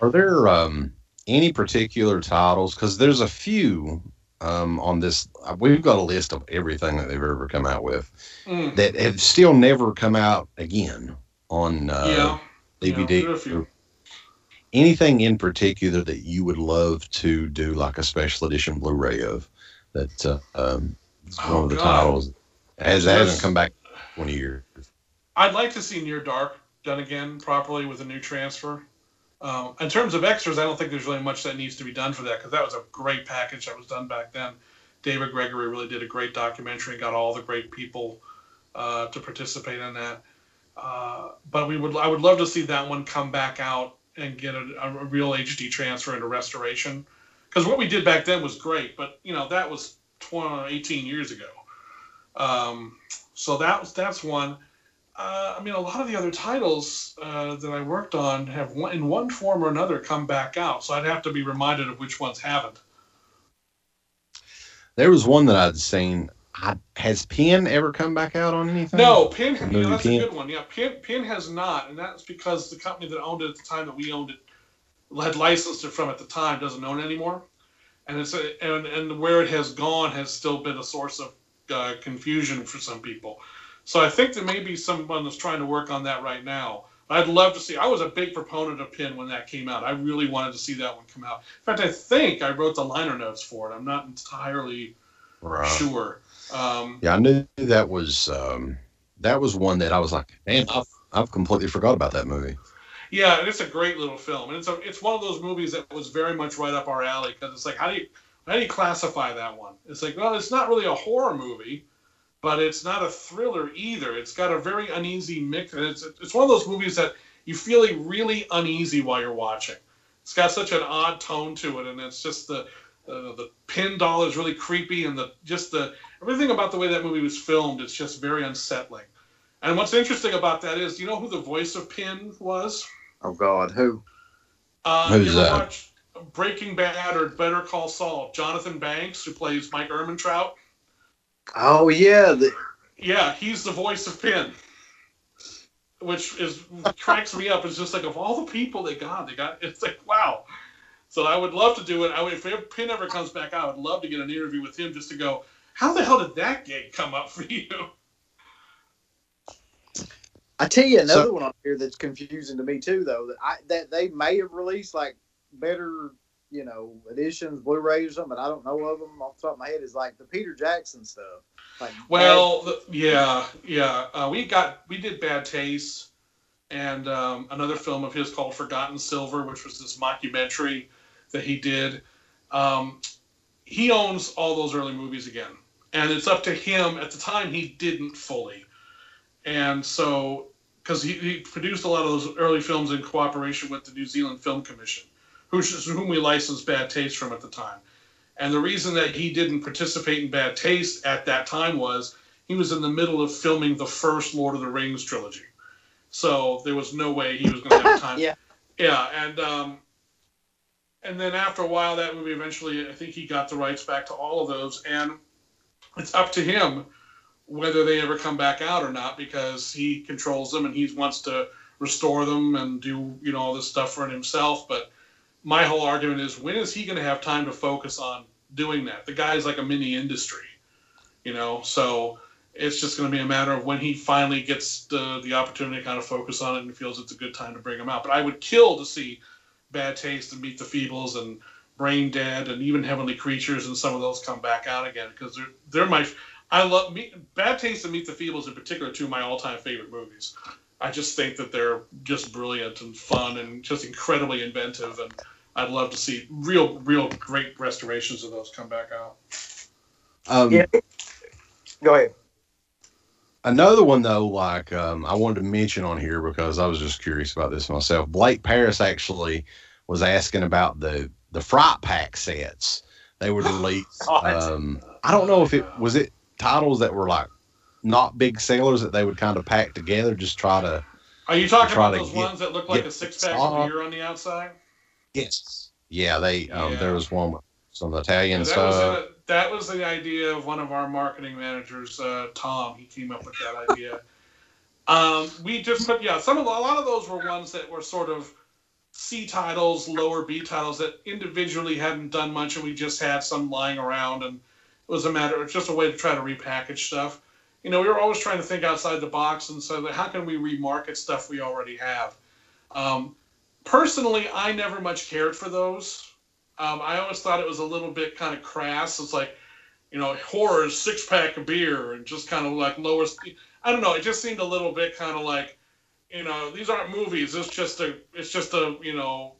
Are there um, any particular titles? Because there's a few um, on this. We've got a list of everything that they've ever come out with Mm, that have still never come out again on uh, yeah. Yeah, DVD. there are a few. Anything in particular that you would love to do, like a special edition Blu-ray of? That uh, um, one Oh, of the God. titles has There's- hasn't come back in 20 years. I'd like to see Near Dark done again properly with a new transfer. Um, in terms of extras, I don't think there's really much that needs to be done for that because that was a great package that was done back then. David Gregory really did a great documentary and got all the great people uh, to participate in that. Uh, but we would, I would love to see that one come back out and get a, a real HD transfer into restoration. Because what we did back then was great, but you know that was 20, 18 years ago. Um, so that was that's one. Uh, I mean, a lot of the other titles uh, that I worked on have, one, in one form or another, come back out. So I'd have to be reminded of which ones haven't. There was one that I'd seen. I, has Pin ever come back out on anything? No, Pin. You know, that's Pin? a good one. Yeah, Pin. Pin has not, and that's because the company that owned it at the time that we owned it had licensed it from at the time doesn't own it anymore, and it's a, and and where it has gone has still been a source of uh, confusion for some people. So I think there may be someone that's trying to work on that right now. I'd love to see. I was a big proponent of Pin when that came out. I really wanted to see that one come out. In fact, I think I wrote the liner notes for it. I'm not entirely Right. sure. Um, Yeah, I knew that was um, that was one that I was like, man, I've, I've completely forgot about that movie. Yeah, and it's a great little film, and it's a it's one of those movies that was very much right up our alley because it's like how do you how do you classify that one? It's like well, it's not really a horror movie, but it's not a thriller either. It's got a very uneasy mix, and it's it's one of those movies that you feel really uneasy while you're watching. It's got such an odd tone to it, and it's just the uh, the pin doll is really creepy, and the just the everything about the way that movie was filmed. It's just very unsettling. And what's interesting about that is, do you know who the voice of Pin was? Oh God, who? Uh, Who's that? watch Breaking Bad or Better Call Saul? Jonathan Banks, who plays Mike Ehrmantraut. Oh yeah, the, Yeah, he's the voice of Pin, which is cracks me up. It's just like of all the people they got, they got. It's like wow. So I would love to do it. I would, if Pin ever comes back, I would love to get an interview with him just to go. How the hell did that gig come up for you? I tell you another So- one on here that's confusing to me too, though. That I that they may have released like better, you know, editions, Blu-rays or something. I don't know of them off the top of my head. Is like the Peter Jackson stuff. Like Well, the, yeah, yeah. Uh, we got we did Bad Taste, and um, another film of his called Forgotten Silver, which was this mockumentary that he did. Um, he owns all those early movies again, and it's up to him. At the time, he didn't fully, and so because he, he produced a lot of those early films in cooperation with the New Zealand Film Commission, who's whom we licensed Bad Taste from at the time. And the reason that he didn't participate in Bad Taste at that time was he was in the middle of filming the first Lord of the Rings trilogy. So there was no way he was going to have time. *laughs* Yeah. Yeah, and um, and then after a while, that movie eventually, I think he got the rights back to all of those, and it's up to him whether they ever come back out or not because he controls them and he wants to restore them and do you know all this stuff for himself. But my whole argument is when is he going to have time to focus on doing that? The guy's like a mini industry, you know. So it's just going to be a matter of when he finally gets the the opportunity to kind of focus on it and feels it's a good time to bring him out. But I would kill to see Bad Taste and Meet the Feebles and Brain Dead and even Heavenly Creatures and some of those come back out again because they're they're my I love Bad Taste and Meet the Feebles in particular two of my all time favorite movies. I just think that they're just brilliant and fun and just incredibly inventive and I'd love to see real real great restorations of those come back out. Um, Yeah. Go ahead. Another one though, like um, I wanted to mention on here because I was just curious about this myself. Blake Paris actually was asking about the the fright pack sets they were *gasps* release. um, I don't know if it was it titles that were like not big sellers that they would kind of pack together, just try to. Are you talking about to those get- ones that look like a six pack of beer on the outside? Yes. Yeah, they. Um, Yeah. There was one with some Italian Yeah, that, stuff. was a, that was the idea of one of our marketing managers, uh, Tom. He came up with that idea. um, we just put yeah, some of the, a lot of those were ones that were sort of C titles, lower B titles that individually hadn't done much, and we just had some lying around, and it was a matter. It's just a way to try to repackage stuff. You know, we were always trying to think outside the box and so like, how can we remarket stuff we already have? Um, personally, I never much cared for those. Um, I always thought it was a little bit kind of crass. It's like, you know, horror six pack of beer and just kind of like lower. I don't know. It just seemed a little bit kind of like, you know, these aren't movies. It's just a, it's just a, you know,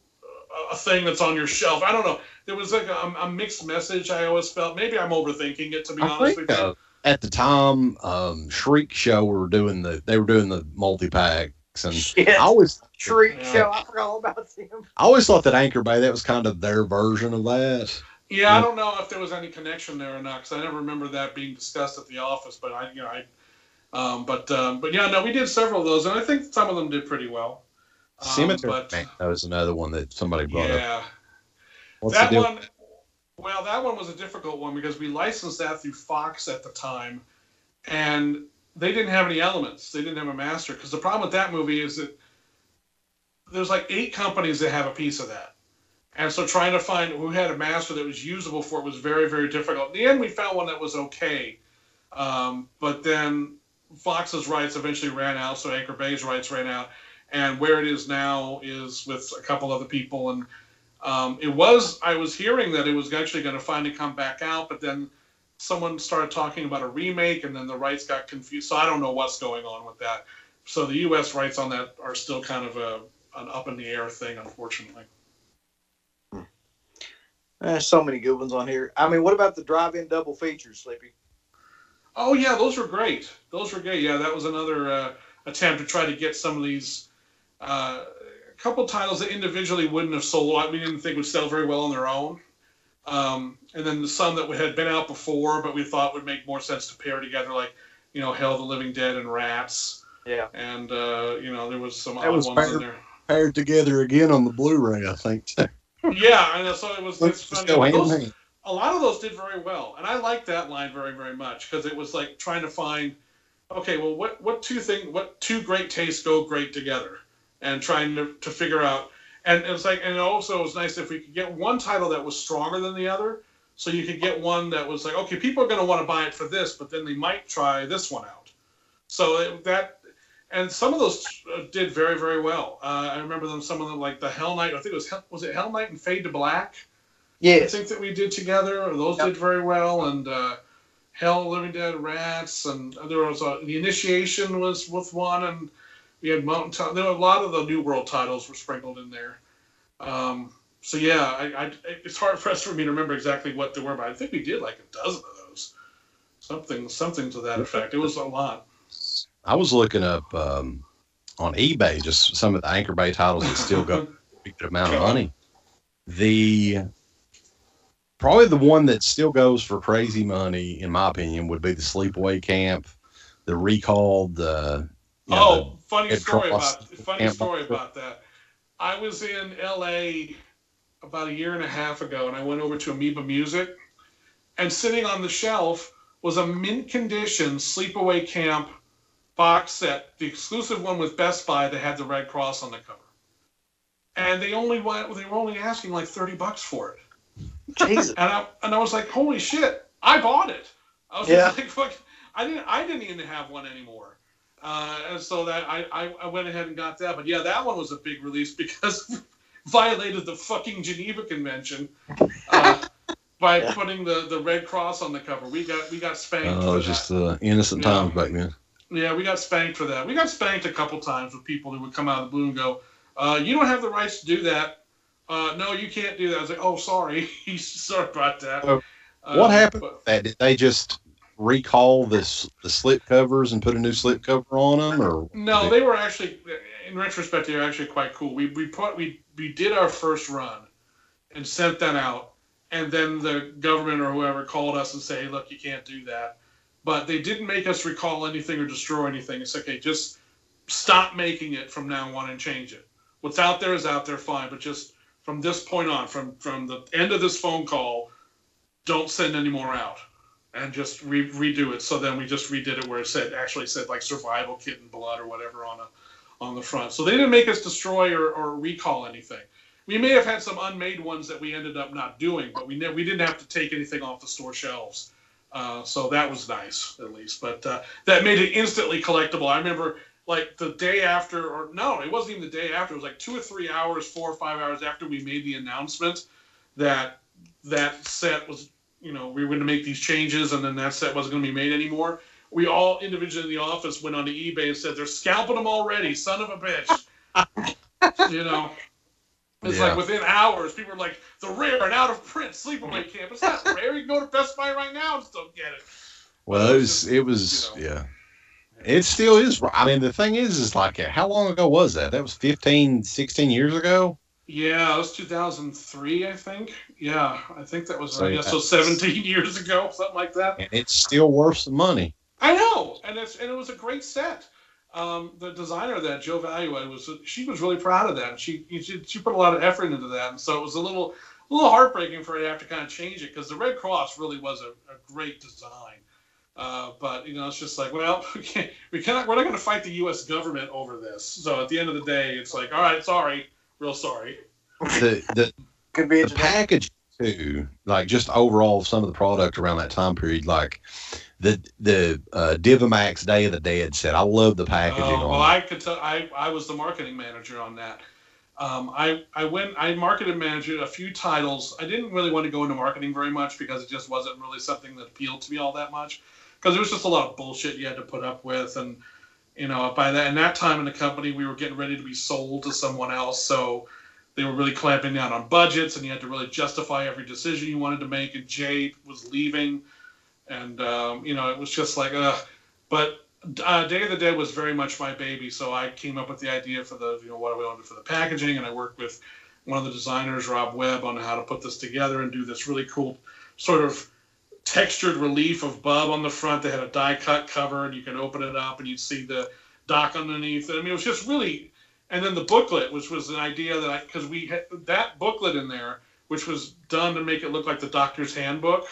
a- thing that's on your shelf. I don't know. There was like a, a mixed message. I always felt. Maybe I'm overthinking it to be I honest think with you. uh, at the time, um, Shriek Show were doing the they were doing the multi packs, and Shit. I always Shriek Yeah. show. I forgot all about them. I always thought that Anchor Bay that was kind of their version of that. Yeah, I don't know if there was any connection there or not because I never remember that being discussed at the office. But I, you know, I, um, but um, but yeah, no, we did several of those, and I think some of them did pretty well. Um, Cemetery but Man, that was another one that somebody brought up. yeah, What's that one. Well, that one was a difficult one because we licensed that through Fox at the time, and they didn't have any elements. They didn't have a master because the problem with that movie is that there's like eight companies that have a piece of that. And so trying to find who had a master that was usable for it was very, very difficult. In the end, we found one that was okay. Um, but then Fox's rights eventually ran out, so Anchor Bay's rights ran out. And where it is now is with a couple other people. And um, it was, I was hearing that it was actually going to finally come back out, but then someone started talking about a remake, and then the rights got confused. So I don't know what's going on with that. So the U.S. rights on that are still kind of a, an up in the air thing, unfortunately. There's so many good ones on here. I mean, what about the drive-in double features, Sleepy? Oh yeah, those were great. Those were great. Yeah, that was another uh, attempt to try to get some of these uh, couple titles that individually wouldn't have sold. We didn't think would sell very well on their own. Um, and then the some that we had been out before, but we thought would make more sense to pair together, like you know, Hell, the Living Dead, and Rats. Yeah. And uh, you know, there was some That odd was ones fair. in there. Paired together again on the Blu-ray, I think. Yeah, I know. So it was. Let's It's just funny. go hand in Those- hand. a lot of those did very well, and I liked that line very, very much because it was like trying to find, okay, well, what what two thing, what two great tastes go great together, and trying to, to figure out, and it was like, and also it was nice if we could get one title that was stronger than the other, so you could get one that was like, okay, people are going to want to buy it for this, but then they might try this one out, so it, that. And some of those uh, did very, very well. Uh, I remember them. Some of them, like the Hell Night. I think it was Hell, was it Hell Night and Fade to Black. Yeah. I think that we did together. Those Yep. did very well, and uh, Hell, Living Dead, Rats, and there was uh, the Initiation was with one, and we had Mountain Top. There were a lot of the New World titles were sprinkled in there. Um, so yeah, I, I, it's hard for us for me to remember exactly what they were, but I think we did like a dozen of those, something, something to that effect. It was a lot. I was looking up um, on eBay just some of the Anchor Bay titles that still go *laughs* a good amount of money. The probably the one that still goes for crazy money, in my opinion, would be the Sleepaway Camp, the Recall, the know, oh, funny story about funny story about that. I was in L.A. about a year and a half ago, and I went over to Amoeba Music, and sitting on the shelf was a mint condition sleepaway camp box set, the exclusive one with Best Buy that had the red cross on the cover. And they only went, they were only asking like 30 bucks for it. Jesus. And I, and I was like, holy shit, I bought it. I was Yeah. *laughs* like, fuck, I didn't, I didn't even have one anymore. Uh, and so that I, I, I went ahead and got that. But yeah, that one was a big release *laughs* because *laughs* violated the fucking Geneva Convention uh, *laughs* by Yeah. putting the, the red cross on the cover. We got we got spanked. Oh, for it was just uh, innocent Yeah. times back then. Yeah, we got spanked for that. We got spanked a couple times with people who would come out of the blue and go, uh, "You don't have the rights to do that. Uh, no, you can't do that." I was like, "Oh, sorry, sorry about that." Uh, what happened but- with that? Did they just recall this the slip covers and put a new slip cover on them, or No, they were actually, in retrospect, they were actually quite cool. We we put we we did our first run, and sent that out, and then the government or whoever called us and say, hey, "Look, you can't do that." But they didn't make us recall anything or destroy anything. It's okay, just stop making it from now on and change it. What's out there is out there, fine. But just from this point on, from from the end of this phone call, don't send any more out and just re- redo it. So then we just redid it where it said actually said like survival kit and blood or whatever on a on the front. So they didn't make us destroy or, or recall anything. We may have had some unmade ones that we ended up not doing, but we ne- we didn't have to take anything off the store shelves. Uh, so that was nice at least. But uh, that made it instantly collectible. I remember like the day after, or no, it wasn't even the day after. It was like two or three hours, four or five hours after we made the announcement that that set was you know, we were going to make these changes and then that set wasn't going to be made anymore. We all individually in the office went onto eBay and said, they're scalping them already, son of a bitch. *laughs* you know, it's Yeah. like within hours, people are like, the rare and out of print sleepaway camp. It's not rare. You can go to Best Buy right now and still get it. Well, it was it was You know. yeah. It still is. I mean, the thing is, is like, how long ago was that? That was 15, 16 years ago. Yeah, it was 2003, I think. Yeah, I think that was So, right. Yeah, so 17 *laughs* years ago, something like that. And it's still worth some money. I know, and it's and it was a great set. Um, the designer of that, Joe Value, was she was really proud of that. She, she she put a lot of effort into that, and so it was a little a little heartbreaking for her to have to kind of change it because the Red Cross really was a, a great design. Uh, but you know, it's just like, well, *laughs* we can't, we cannot, we're not going to fight the U.S. government over this. So at the end of the day, it's like, all right, sorry, real sorry. The the *laughs* Could be a the package too, like just overall some of the product around that time period, like the the uh, Divimax Day of the Dead set. I love the packaging Oh, well, on. I could tell. I, I was the marketing manager on that. Um, I I went. I marketed managed a few titles. I didn't really want to go into marketing very much because it just wasn't really something that appealed to me all that much. Because there was just a lot of bullshit you had to put up with, and you know, by that in that time in the company, we were getting ready to be sold to someone else, so they were really clamping down on budgets, and you had to really justify every decision you wanted to make. And Jay was leaving, and um, you know, it was just like, but uh, Day of the Dead was very much my baby, so I came up with the idea for the you know what do we wanted for the packaging, and I worked with one of the designers, Rob Webb, on how to put this together and do this really cool sort of textured relief of Bub on the front. They had a die cut cover, and you can open it up and you'd see the doc underneath. I mean, it was just really. And then the booklet, which was an idea that I because we had that booklet in there, which was done to make it look like the Doctor's Handbook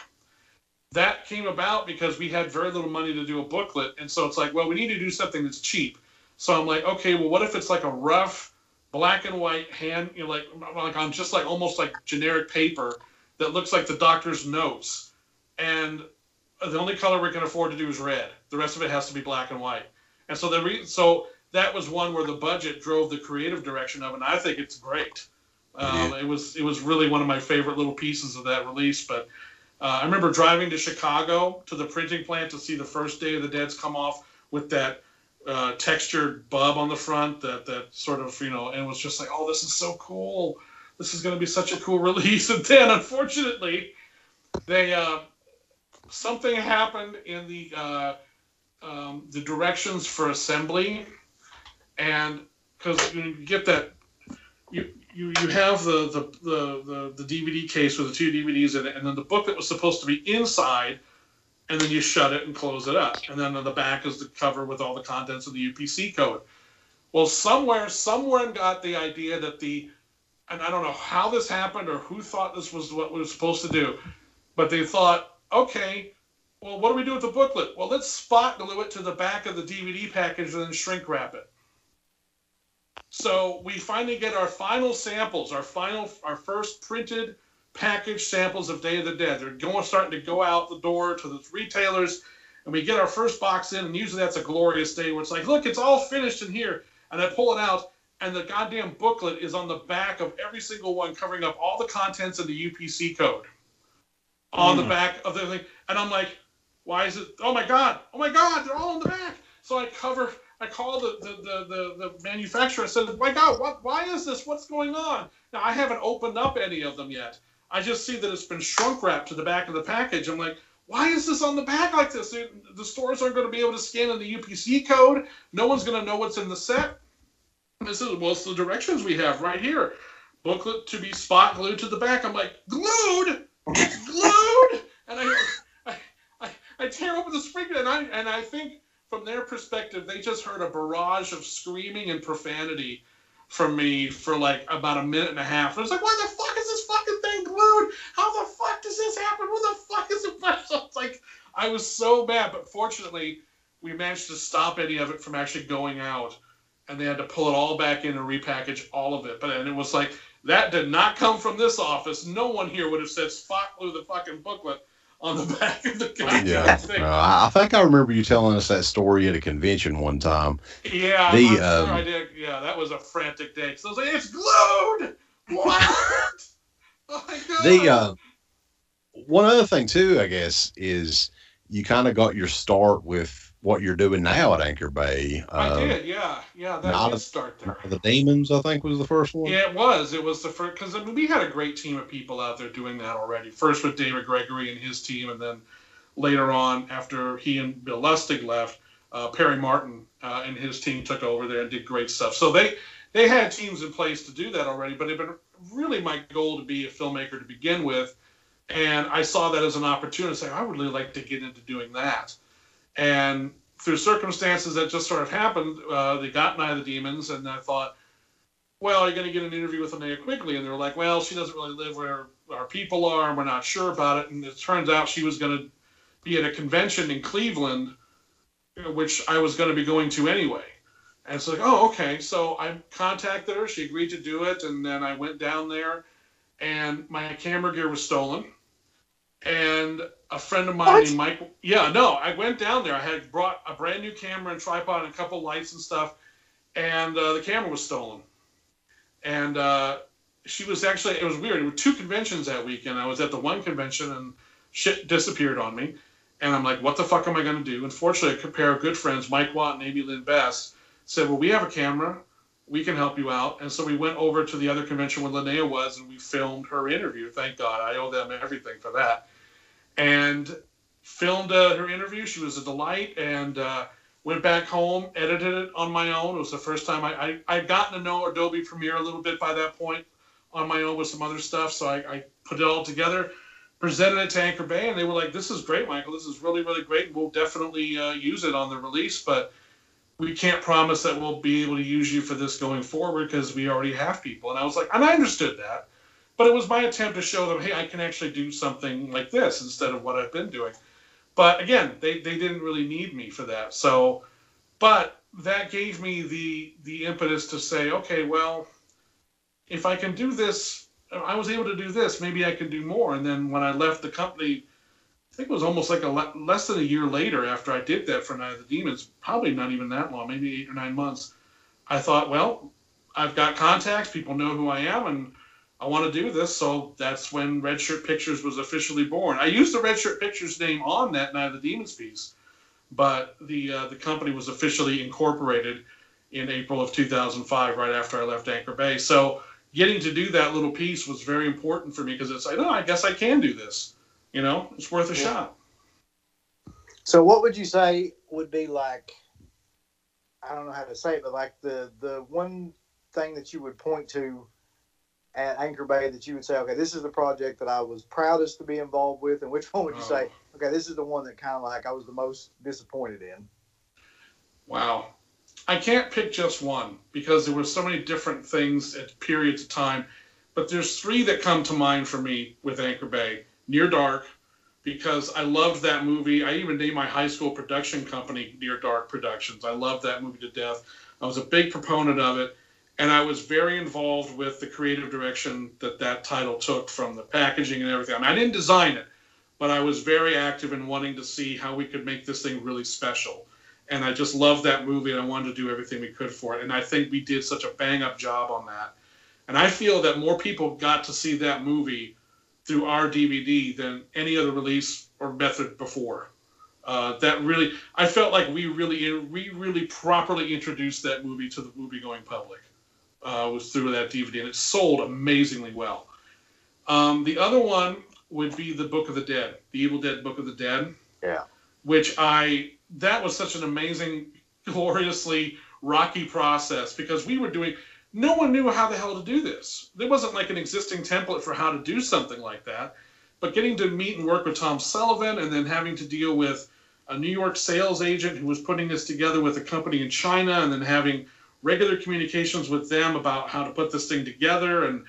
that came about because we had very little money to do a booklet, and so it's like, well, we need to do something that's cheap. So I'm like, okay, well, what if it's like a rough black and white hand, you know, like like on just like almost like generic paper that looks like the doctor's notes, and the only color we can afford to do is red. The rest of it has to be black and white. And so the re- so that was one where the budget drove the creative direction of, it, and I think it's great. Um, it was it was really one of my favorite little pieces of that release, but. Uh, I remember driving to Chicago to the printing plant to see the first Day of the Dead's come off with that uh, textured bub on the front, that that sort of you know, and was just like, oh, this is so cool. This is going to be such a cool *laughs* release. And then, unfortunately, they uh, something happened in the uh, um, the directions for assembly, and because you get that you you, you have the, the, the, the, the DVD case with the two DVDs in it, and then the book that was supposed to be inside, and then you shut it and close it up. And then on the back is the cover with all the contents of the UPC code. Well, somewhere, someone got the idea that the, and I don't know how this happened or who thought this was what we were supposed to do, but they thought, okay, Well, what do we do with the booklet? Well, let's spot glue it to the back of the DVD package and then shrink wrap it. So we finally get our final samples, our final, our first printed package samples of Day of the Dead. They're going starting to go out the door to the retailers, and we get our first box in, and usually that's a glorious day where it's like, look, it's all finished in here, and I pull it out, and the goddamn booklet is on the back of every single one, covering up all the contents of the UPC code on the mm. back of the thing, and I'm like, why is it? Oh my god! Oh my god! They're all on the back. So I cover. I call the the, the, the, the manufacturer. I said, my god, what? Why is this? What's going on? Now I haven't opened up any of them yet. I just see that it's been shrunk wrapped to the back of the package. I'm like, why is this on the back like this? The the stores aren't going to be able to scan in the UPC code. No one's going to know what's in the set. This is well, it's the directions we have right here. Booklet to be spot glued to the back. I'm like, glued? It's glued? And I, I, I, I tear open the sprinkler, and I and I think from their perspective, they just heard a barrage of screaming and profanity from me for like about a minute and a half. And I was like, why the fuck is this fucking thing glued? How the fuck does this happen? Who the fuck is it? *laughs* So it's like I was so mad, but fortunately, we managed to stop any of it from actually going out, and they had to pull it all back in and repackage all of it. But and it was like that did not come from this office. No one here would have said spot glue the fucking booklet on the *laughs* back of the goddamn Yeah, thing. Uh, I think I remember you telling us that story at a convention one time. Yeah, The, I'm sure um, I did. Yeah, that was a frantic day. So I was like, it's glued. What? *laughs* oh my god. The uh, one other thing too, I guess, is you kind of got your start with what you're doing now at Anchor Bay. I Uh, did. Yeah, yeah. That not did start there. The Demons, I think, was the first one. Yeah, it was. It was the first because I mean we had a great team of people out there doing that already. First with David Gregory and his team, and then later on after he and Bill Lustig left, uh, Perry Martin uh, and his team took over there and did great stuff. So they they had teams in place to do that already, but it had been really my goal to be a filmmaker to begin with, and I saw that as an opportunity. to Say I would really like to get into doing that, and through circumstances that just sort of happened, uh, they got Night of the Demons, and I thought well, are you're going to get an interview with Linnea Quigley. And they're like, well, she doesn't really live where our people are, and we're not sure about it. And it turns out she was going to be at a convention in Cleveland, which I was going to be going to anyway. And it's like, oh, okay. So I contacted her. She agreed to do it. And then I went down there, and my camera gear was stolen. And a friend of mine named Mike, yeah, no, I went down there. I had brought a brand new camera and tripod and a couple lights and stuff, and uh, the camera was stolen and uh, she was actually it was weird. There were two conventions that weekend. I was at the one convention and shit disappeared on me, and I'm like, what the fuck am I going to do? Unfortunately, a pair of good friends, Mike Watt and Amy Lynn Best, said, well, we have a camera, we can help you out, and so we went over to the other convention where Linnea was, and we filmed her interview. Thank God, I owe them everything for that, and filmed uh, her interview. She was a delight, and. Uh, went back home, edited it on my own. It was the first time I, I I'd gotten to know Adobe Premiere a little bit by that point on my own with some other stuff. So I, I put it all together, presented it to Anchor Bay, and they were like, "This is great, Michael. This is really really great. We'll definitely uh, use it on the release, but." We can't promise that we'll be able to use you for this going forward because we already have people. And I was like, and I understood that, but it was my attempt to show them, hey, I can actually do something like this instead of what I've been doing. But again, they, they didn't really need me for that. So, but that gave me the the impetus to say, okay, well, if I can do this, I was able to do this. Maybe I can do more. And then when I left the company, I think it was almost like a le- less than a year later after I did that for Night of the Demons, probably not even that long, maybe eight or nine months. I thought, well, I've got contacts. People know who I am, and I want to do this. So that's when Red Shirt Pictures was officially born. I used the Red Shirt Pictures name on that Night of the Demons piece, but the uh, the company was officially incorporated in April of 2005, right after I left Anchor Bay. So getting to do that little piece was very important for me because it's like, no, I guess I can do this. You know, it's worth a Yeah. shot. So, what would you say would be like? I don't know how to say it, but like the the one thing that you would point to at Anchor Bay that you would say, okay, this is the project that I was proudest to be involved with, and which one would you say, oh. okay, this is the one that kind of like I was the most disappointed in? Wow. I can't pick just one because there were so many different things at periods of time. But there's three that come to mind for me with Anchor Bay Near Dark, because I loved that movie. I even named my high school production company Near Dark Productions. I loved that movie to death. I was a big proponent of it, and I was very involved with the creative direction that that title took from the packaging and everything. I mean, I didn't design it, but I was very active in wanting to see how we could make this thing really special. And I just loved that movie, and I wanted to do everything we could for it. And I think we did such a bang up job on that. And I feel that more people got to see that movie through our DVD than any other release or method before. Uh, that really, I felt like we really, we really properly introduced that movie to the movie going public. Uh, was through that DVD, and it sold amazingly well. Um, the other one would be the Book of the Dead, the Evil Dead Book of the Dead. Yeah. Which I that was such an amazing, gloriously rocky process because we were doing. No one knew how the hell to do this. There wasn't like an existing template for how to do something like that. But getting to meet and work with Tom Sullivan and then having to deal with a New York sales agent who was putting this together with a company in China and then having regular communications with them about how to put this thing together and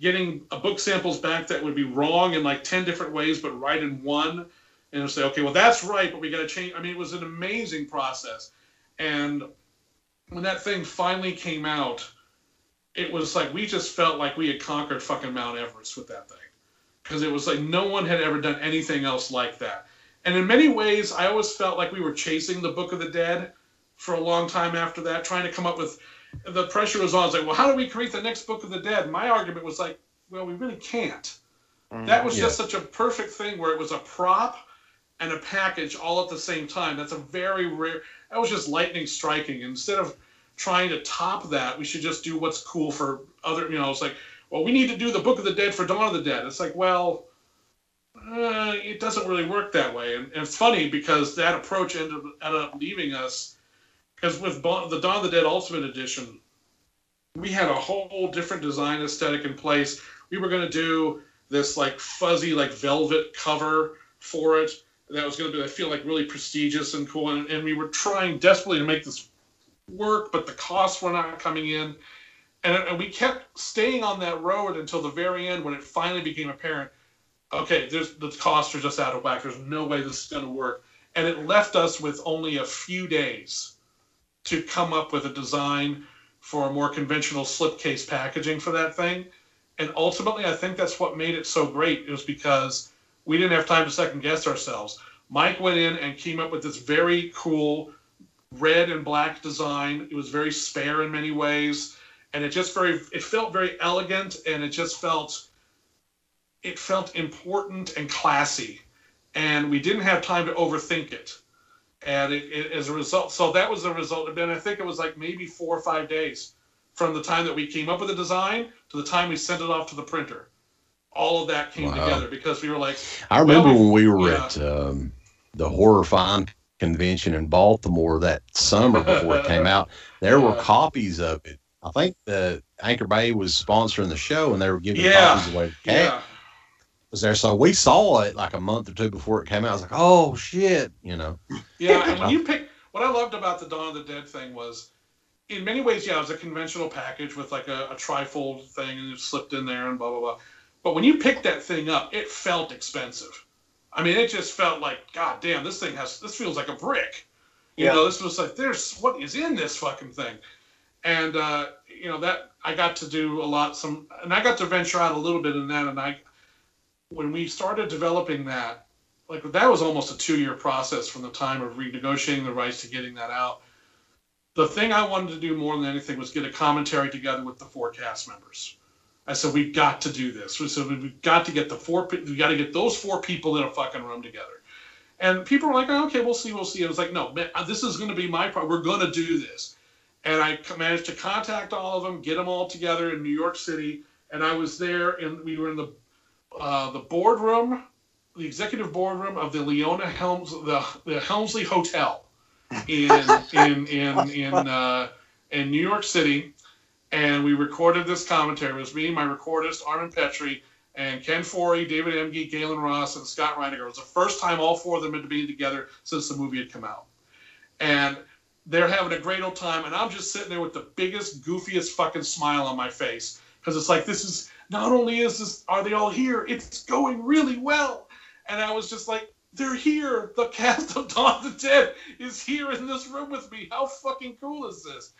getting a book samples back that would be wrong in like 10 different ways but right in one. And say okay well that's right but we got to change i mean it was an amazing process. And when that thing finally came out it was like we just felt like we had conquered fucking mount everest with that thing. Because it was like no one had ever done anything else like that. And in many ways i always felt like we were chasing the book of the dead for a long time after that trying to come up with the pressure was on. It's like, well, how do we create the next Book of the Dead? My argument was like, well, we really can't. That was just such a perfect thing where it was a prop and a package all at the same time. That's a very rare. That was just lightning striking. Instead of trying to top that, we should just do what's cool for other. You know, it's like, well, we need to do the Book of the Dead for Dawn of the Dead. It's like, well, uh, it doesn't really work that way. And, and it's funny because that approach ended, ended up leaving us because with the Dawn of the Dead Ultimate Edition, we had a whole different design aesthetic in place. We were going to do this like fuzzy, like velvet cover for it. That was going to be, I feel like, really prestigious and cool. And, and we were trying desperately to make this work, but the costs were not coming in. And, and we kept staying on that road until the very end when it finally became apparent okay, there's, the costs are just out of whack. There's no way this is going to work. And it left us with only a few days to come up with a design for a more conventional slipcase packaging for that thing. And ultimately, I think that's what made it so great. It was because we didn't have time to second guess ourselves. Mike went in and came up with this very cool red and black design. It was very spare in many ways, and it just very it felt very elegant, and it just felt it felt important and classy. And we didn't have time to overthink it and it, it, as a result, so that was the result. And I think it was like maybe four or five days from the time that we came up with the design to the time we sent it off to the printer. All of that came Wow. together because we were like, I remember Well, when we were yeah. at um, the Horrorfind convention in Baltimore that summer before it came out. *laughs* There were copies of it. I think the Anchor Bay was sponsoring the show, and they were giving Yeah. copies away. Yeah, was there, so we saw it like a month or two before it came out. I was like, "Oh shit!" You know. yeah. And when you pick, what I loved about the Dawn of the Dead thing was, in many ways, yeah, it was a conventional package with like a, a trifold thing and it slipped in there and blah blah blah. But when you picked that thing up, it felt expensive. I mean, it just felt like, God damn, this thing has, this feels like a brick. You Yeah. know, this was like, there's what is in this fucking thing, and uh, you know that I got to do a lot, some, and I got to venture out a little bit in that, and I, when we started developing that, like that was almost a two-year process from the time of renegotiating the rights to getting that out. The thing I wanted to do more than anything was get a commentary together with the four cast members. I said we've got to do this. We said we've got to get the four. We got to get those four people in a fucking room together. And people were like, oh, "Okay, we'll see, we'll see." I was like, "No, man, uh, this is going to be my part. We're going to do this." And I managed to contact all of them, get them all together in New York City, and I was there, and we were in the uh, the boardroom, the executive boardroom of the Leona Helms, the, the Helmsley Hotel, in *laughs* in in in uh, in New York City, and we recorded this commentary. It was me, my recordist Armin Petrie, and Ken Foree, David Emge, Galen Ross, and Scott Reiniger. It was the first time all four of them had been together since the movie had come out, and they're having a great old time, and I'm just sitting there with the biggest, goofiest fucking smile on my face because it's like this is not only is this are they all here, it's going really well, and I was just like, they're here. The cast of Dawn of the Dead is here in this room with me. How fucking cool is this?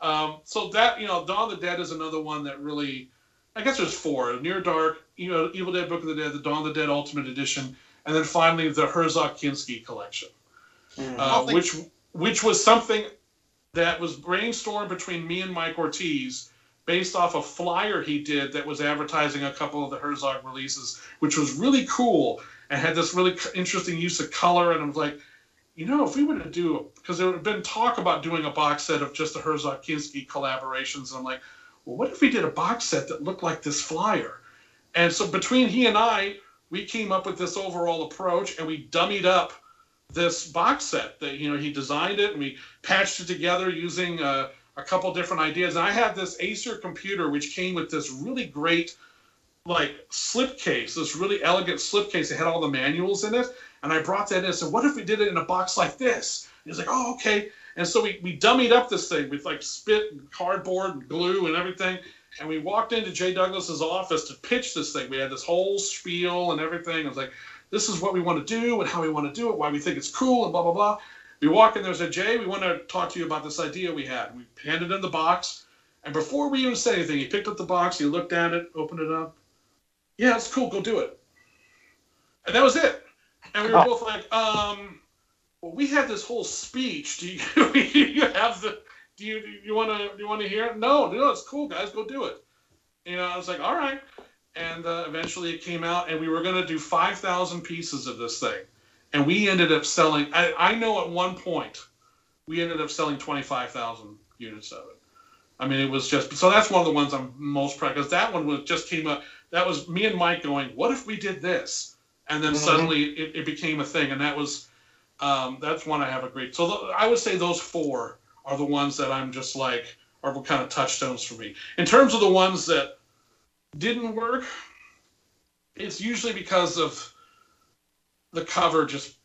Um, so that you know, Dawn of the Dead is another one that really, I guess there's four: Near Dark, you know, Evil Dead Book of the Dead, the Dawn of the Dead Ultimate Edition, and then finally the Herzog Kinski collection, uh, think- which which was something that was brainstormed between me and Mike Ortiz based off a flyer he did that was advertising a couple of the Herzog releases, which was really cool and had this really interesting use of color. And I was like, you know, if we were to do, because there had been talk about doing a box set of just the Herzog Kinski collaborations, and I'm like, well, what if we did a box set that looked like this flyer? And so between he and I, we came up with this overall approach, and we dummied up this box set that you know he designed it, and we patched it together using uh, a couple different ideas. And I had this Acer computer which came with this really great like slipcase, this really elegant slipcase that had all the manuals in it. And I brought that in and said, what if we did it in a box like this? He's like, oh, okay. And so we, we dummied up this thing with like spit and cardboard and glue and everything. And we walked into Jay Douglas's office to pitch this thing. We had this whole spiel and everything. I was like, this is what we want to do and how we want to do it, why we think it's cool and blah, blah, blah. We walk in there and said, Jay, we want to talk to you about this idea we had. We handed him the box. And before we even said anything, he picked up the box, he looked at it, opened it up. Yeah, it's cool, go do it. And that was it. And we were both like, um, well, we had this whole speech. Do you, *laughs* you have the, do you, you want to, do you want to hear it? No, no, it's cool, guys, go do it. You know, I was like, all right. And uh, eventually it came out, and we were going to do 5,000 pieces of this thing. And we ended up selling, I, I know at one point, we ended up selling 25,000 units of it. I mean, it was just, so that's one of the ones I'm most proud because that one was just came up. That was me and Mike going, what if we did this? And then suddenly it, it became a thing. And that was, um, that's one I have a great, so th- I would say those four are the ones that I'm just like, are kind of touchstones for me. In terms of the ones that didn't work, it's usually because of the cover just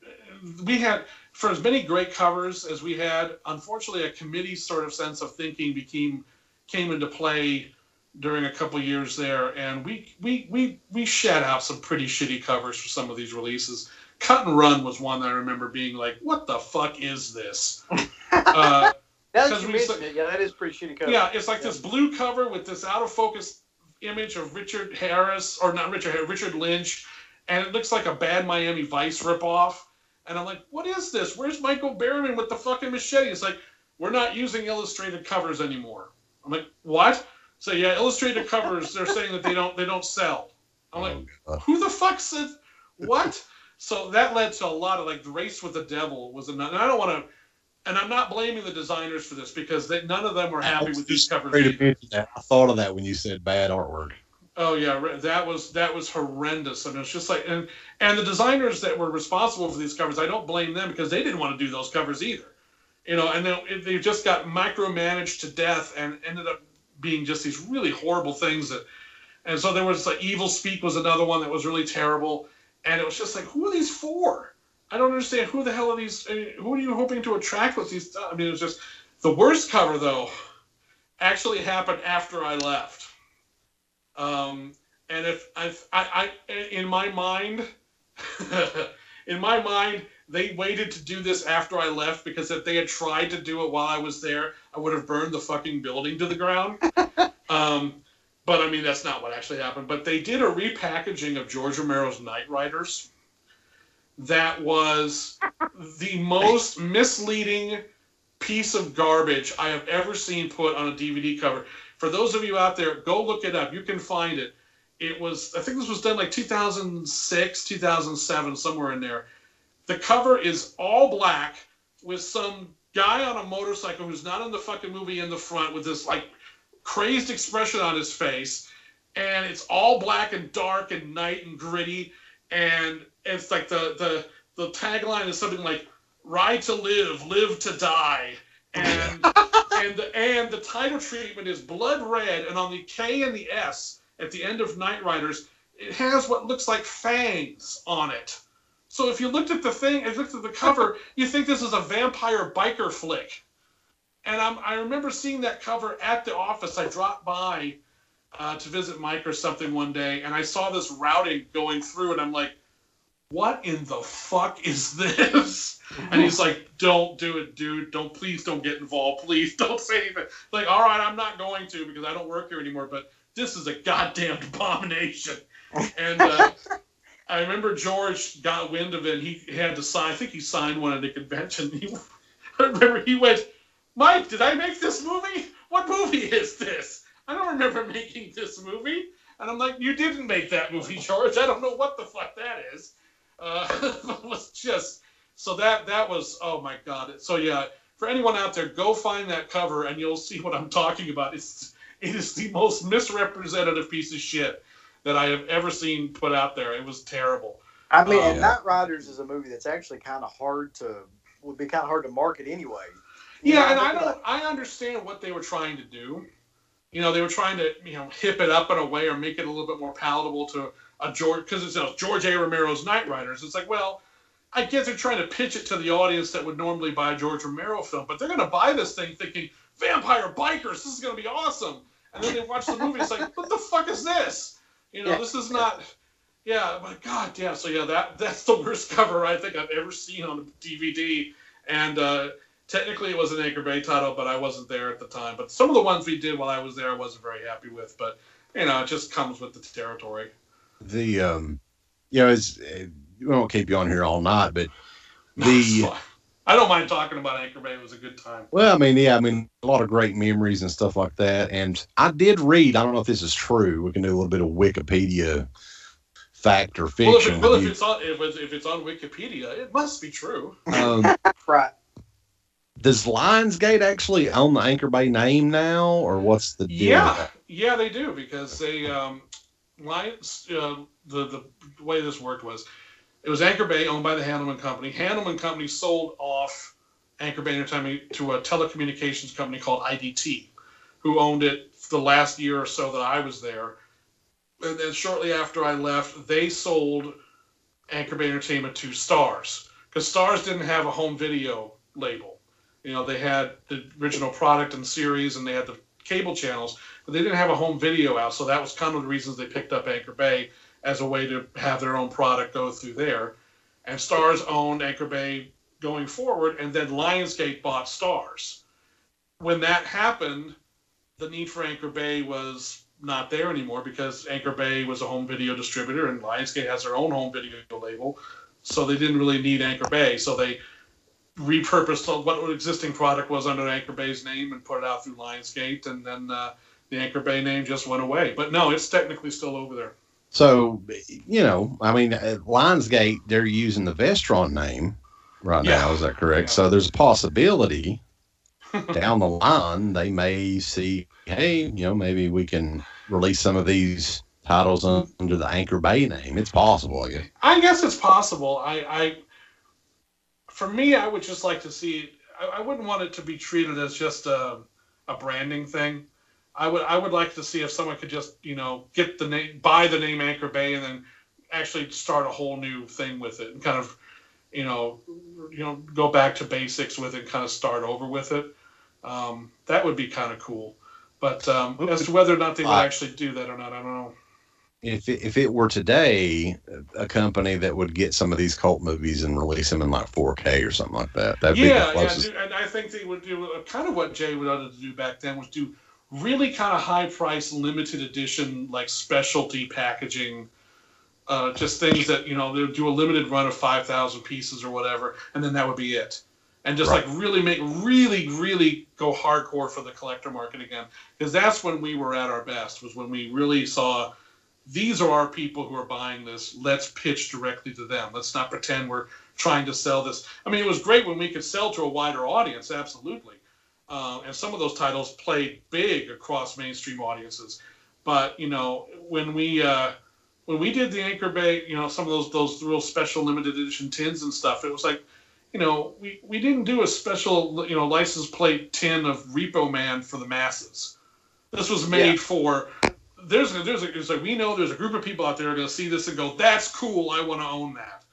we had for as many great covers as we had unfortunately a committee sort of sense of thinking became came into play during a couple years there. And we we we we shed out some pretty shitty covers for some of these releases. Cut and run was one that i remember being like what the fuck is this? *laughs* Uh, Now that Because we it, yeah, that is pretty shitty cover. yeah, it's like this blue cover with this out of focus image of Richard Harris, or not Richard Harris, Richard Lynch, and it looks like a bad Miami Vice ripoff. And I'm like, what is this? Where's Michael Berryman with the fucking machete? It's like, we're not using illustrated covers anymore. I'm like, what? So yeah, illustrated covers, they're saying that they don't they don't sell. I'm like, Oh, God. who the fuck said what? So that led to a lot of like the race with the devil was another. And I don't want to, and I'm not blaming the designers for this because they, none of them were happy with these covers. Great to either. mention that. I thought of that when you said bad artwork. Oh yeah, that was that was horrendous. I mean, it's just like and and the designers that were responsible for these covers, I don't blame them because they didn't want to do those covers either. You know, and then they just got micromanaged to death and ended up being just these really horrible things that. And so there was like Evilspeak was another one that was really terrible, and it was just like, who are these for? I don't understand who the hell are these? Who are you hoping to attract with these? I mean, it was just the worst cover though. Actually happened after I left. Um, and if I, I, I, in my mind, *laughs* in my mind, they waited to do this after I left because if they had tried to do it while I was there, I would have burned the fucking building to the ground. *laughs* um, but I mean, that's not what actually happened. But they did a repackaging of George Romero's Knightriders that was the most misleading piece of garbage I have ever seen put on a DVD cover. For those of you out there, go look it up. You can find it. It was, I think this was done like 2006, 2007, somewhere in there. The cover is all black with some guy on a motorcycle who's not in the fucking movie in the front with this like crazed expression on his face. And it's all black and dark and night and gritty. And it's like the, the, the tagline is something like ride to live, live to die. And *laughs* and the, and the title treatment is blood red, and on the K and the S at the end of Knightriders, it has what looks like fangs on it. So if you looked at the thing, if you looked at the cover, *laughs* you think this is a vampire biker flick. And I'm, I remember seeing that cover at the office. I dropped by uh, to visit Mike or something one day, and I saw this routing going through, and I'm like, what in the fuck is this? And he's like, don't do it, dude. Don't please don't get involved. Please don't say anything. Like, all right, I'm not going to because I don't work here anymore. But this is a goddamn abomination. And uh, I remember George got wind of it. And he had to sign. I think he signed one at the convention. *laughs* He, I remember he went, Mike, did I make this movie? What movie is this? I don't remember making this movie. And I'm like, you didn't make that movie, George. I don't know what the fuck that is. Uh, *laughs* it was just so that that was oh my god. So yeah, for anyone out there, go find that cover and you'll see what I'm talking about. It's it is the most misrepresentative piece of shit that I have ever seen put out there. It was terrible. I mean, Oh, and. Knightriders is a movie that's actually kind of hard to would be kind of hard to market anyway. You Yeah, know, and I don't. I understand what they were trying to do. You know, they were trying to you know hip it up in a way or make it a little bit more palatable to a George because it's you know, George A. Romero's Knightriders. It's like, well, I guess they're trying to pitch it to the audience that would normally buy a George Romero film, but they're going to buy this thing thinking vampire bikers. This is going to be awesome, and then they watch the movie. It's like, what the fuck is this? You know, Yeah. this is not. Yeah, but god damn. So yeah, that that's the worst *laughs* cover I think I've ever seen on a DVD, and. uh technically it was an Anchor Bay title, but I wasn't there at the time. But some of the ones we did while I was there, I wasn't very happy with. But you know, it just comes with the territory. The um, you know, it's uh, we won't keep you on here all night, but the. *laughs* I don't mind talking about Anchor Bay. It was a good time. well, I mean, yeah, I mean, a lot of great memories and stuff like that. And I did read. I don't know if this is true. We can do a little bit of Wikipedia fact or Well, if, fiction. it, well, if it's on if it's, if it's on Wikipedia, it must be true. um, *laughs* right. does Lionsgate actually own the Anchor Bay name now, or what's the deal? Yeah, yeah, they do because they um, Lions. Uh, the the way this worked was, it was Anchor Bay owned by the Handleman Company. Handleman Company sold off Anchor Bay Entertainment to a telecommunications company called IDT, who owned it the last year or so that I was there. And then shortly after I left, they sold Anchor Bay Entertainment to Starz because Starz didn't have a home video label. You know, they had the original product and series, and they had the cable channels, but they didn't have a home video out. So that was kind of the reasons they picked up Anchor Bay as a way to have their own product go through there. And Starz owned Anchor Bay going forward, and then Lionsgate bought Starz. When that happened, the need for Anchor Bay was not there anymore because Anchor Bay was a home video distributor, and Lionsgate has their own home video label. So they didn't really need Anchor Bay. So they repurposed what existing product was under Anchor Bay's name and put it out through Lionsgate, and then uh, the Anchor Bay name just went away. But no, it's technically still over there. So, you know, I mean, at Lionsgate, they're using the Vestron name right Yeah. now. Is that correct? Yeah. So there's a possibility *laughs* down the line they may see, hey, you know, maybe we can release some of these titles under the Anchor Bay name. It's possible, I guess. I guess it's possible. I, I for me, I would just like to see. I, I wouldn't want it to be treated as just a, a branding thing. I would I would like to see if someone could just you know get the name, buy the name Anchor Bay, and then actually start a whole new thing with it, and kind of you know you know go back to basics with it, and kind of start over with it. Um, that would be kind of cool. But um, as to whether or not they would I- actually do that or not, I don't know. If it, if it were today, a company that would get some of these cult movies and release them in like 4K or something like that, that'd be the yeah, yeah, and I think they would do uh, kind of what Jay would have to do back then was do really kind of high price, limited edition, like specialty packaging, uh, just things that you know they do a limited run of five thousand pieces or whatever, and then that would be it, and just Right. like really make really really go hardcore for the collector market again, because that's when we were at our best was when we really saw. These are our people who are buying this. Let's pitch directly to them. Let's not pretend we're trying to sell this. I mean, it was great when we could sell to a wider audience, absolutely. Uh, and some of those titles played big across mainstream audiences. But you know, when we uh, when we did the Anchor Bay, you know, some of those those real special limited edition tins and stuff, it was like, you know, we, we didn't do a special you know license plate tin of Repo Man for the masses. This was made Yeah. for there's a, there's a, it's like we know there's a group of people out there are going to see this and go, that's cool, I want to own that.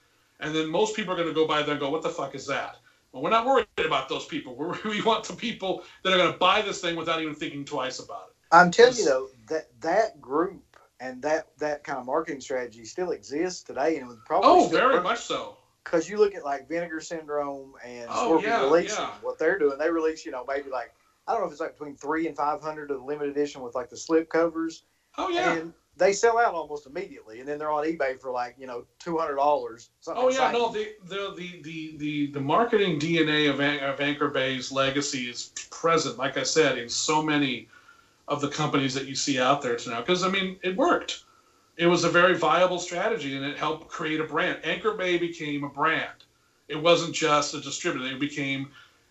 And then most people are going to go by there and go, what the fuck is that? Well, we're not worried about those people. We're, *laughs* we want the people that are going to buy this thing without even thinking twice about it. I'm telling you though that that group and that that kind of marketing strategy still exists today, and probably Oh, very work. much so. because you look at like Vinegar Syndrome and Oh, Scorpion yeah, releasing yeah. what they're doing. They release, you know, maybe like I don't know if it's like between three and five hundred of the limited edition with like the slip covers, Oh yeah. and they sell out almost immediately, and then they're on eBay for like you know two hundred dollars. Oh yeah, no, the the the the the, marketing DNA of, of Anchor Bay's legacy is present, like I said, in so many of the companies that you see out there now. Because I mean, it worked. It was a very viable strategy, and it helped create a brand. Anchor Bay became a brand. It wasn't just a distributor. It became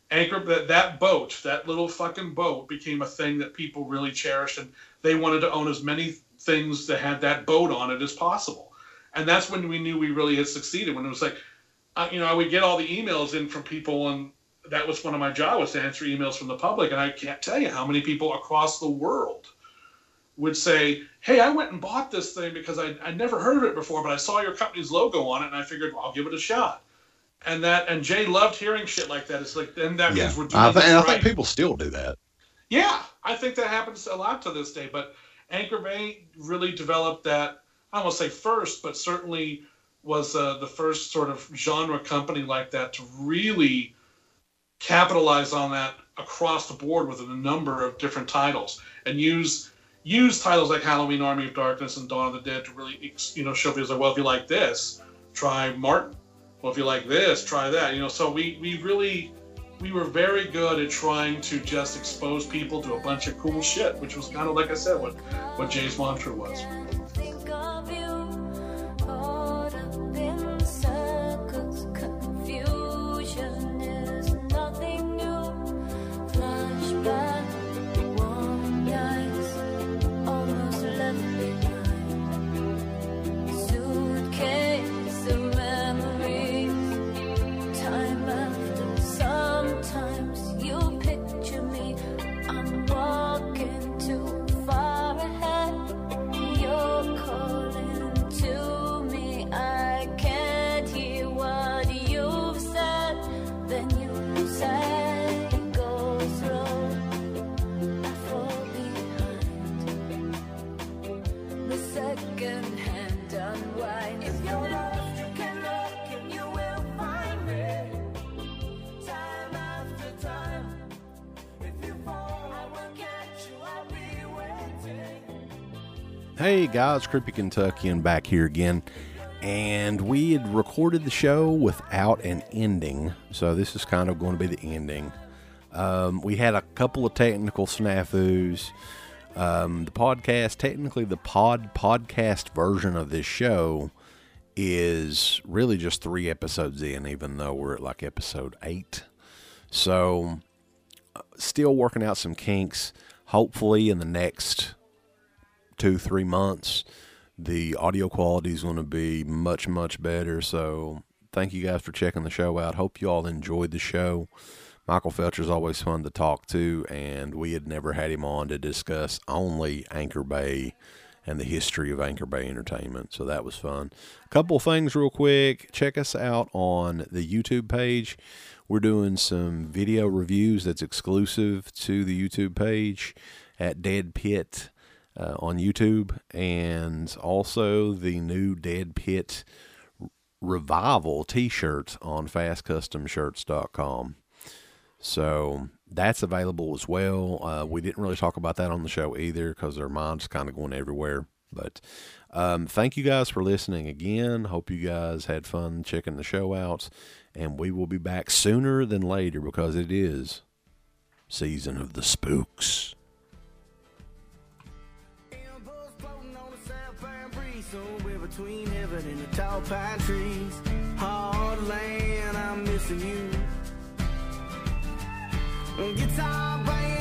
Anchor. That that boat, that little fucking boat, became a thing that people really cherished, and they wanted to own as many things that had that boat on it as possible and that's when we knew we really had succeeded. When it was like, uh, you know, I would get all the emails in from people, and that was one of my jobs was to answer emails from the public. And I can't tell you how many people across the world would say, "Hey, I went and bought this thing because I I never heard of it before, but I saw your company's logo on it, and I figured well, I'll give it a shot." And that and Jay loved hearing shit like that. It's like then that Yeah, means we're doing I, th- and I right. think people still do that. Yeah, I think that happens a lot to this day. But Anchor Bay really developed that. I to say first, but certainly was uh, the first sort of genre company like that to really capitalize on that across the board with a number of different titles and use use titles like Halloween, Army of Darkness, and Dawn of the Dead to really you know show people like, well, if you like this, try Martin. Well, if you like this, try that. You know, so we we really we were very good at trying to just expose people to a bunch of cool shit, which was kind of like I said, what what Jay's mantra was. Hey guys, Creepy Kentuckian back here again. And we had recorded the show without an ending, so this is kind of going to be the ending. Um, we had a couple of technical snafus. Um, the podcast, technically, the pod podcast version of this show is really just three episodes in, even though we're at like episode eight. So, uh, still working out some kinks. Hopefully, in the next two, three months, the audio quality is going to be much, much better. So, thank you guys for checking the show out. Hope you all enjoyed the show. Michael Felsher's always fun to talk to, and we had never had him on to discuss only Anchor Bay and the history of Anchor Bay Entertainment. So that was fun. A couple things, real quick. Check us out on the YouTube page. We're doing some video reviews that's exclusive to the YouTube page at Dead Pit uh, on YouTube, and also the new Dead Pit Revival t shirts on fastcustomshirts.com. So that's available as well. Uh, we didn't really talk about that on the show either because our minds kind of going everywhere. But um, thank you guys for listening again. Hope you guys had fun checking the show out. And we will be back sooner than later because it is season of the spooks. Between heaven and the tall pine trees. Hard land, I'm missing you. Guitar, baby.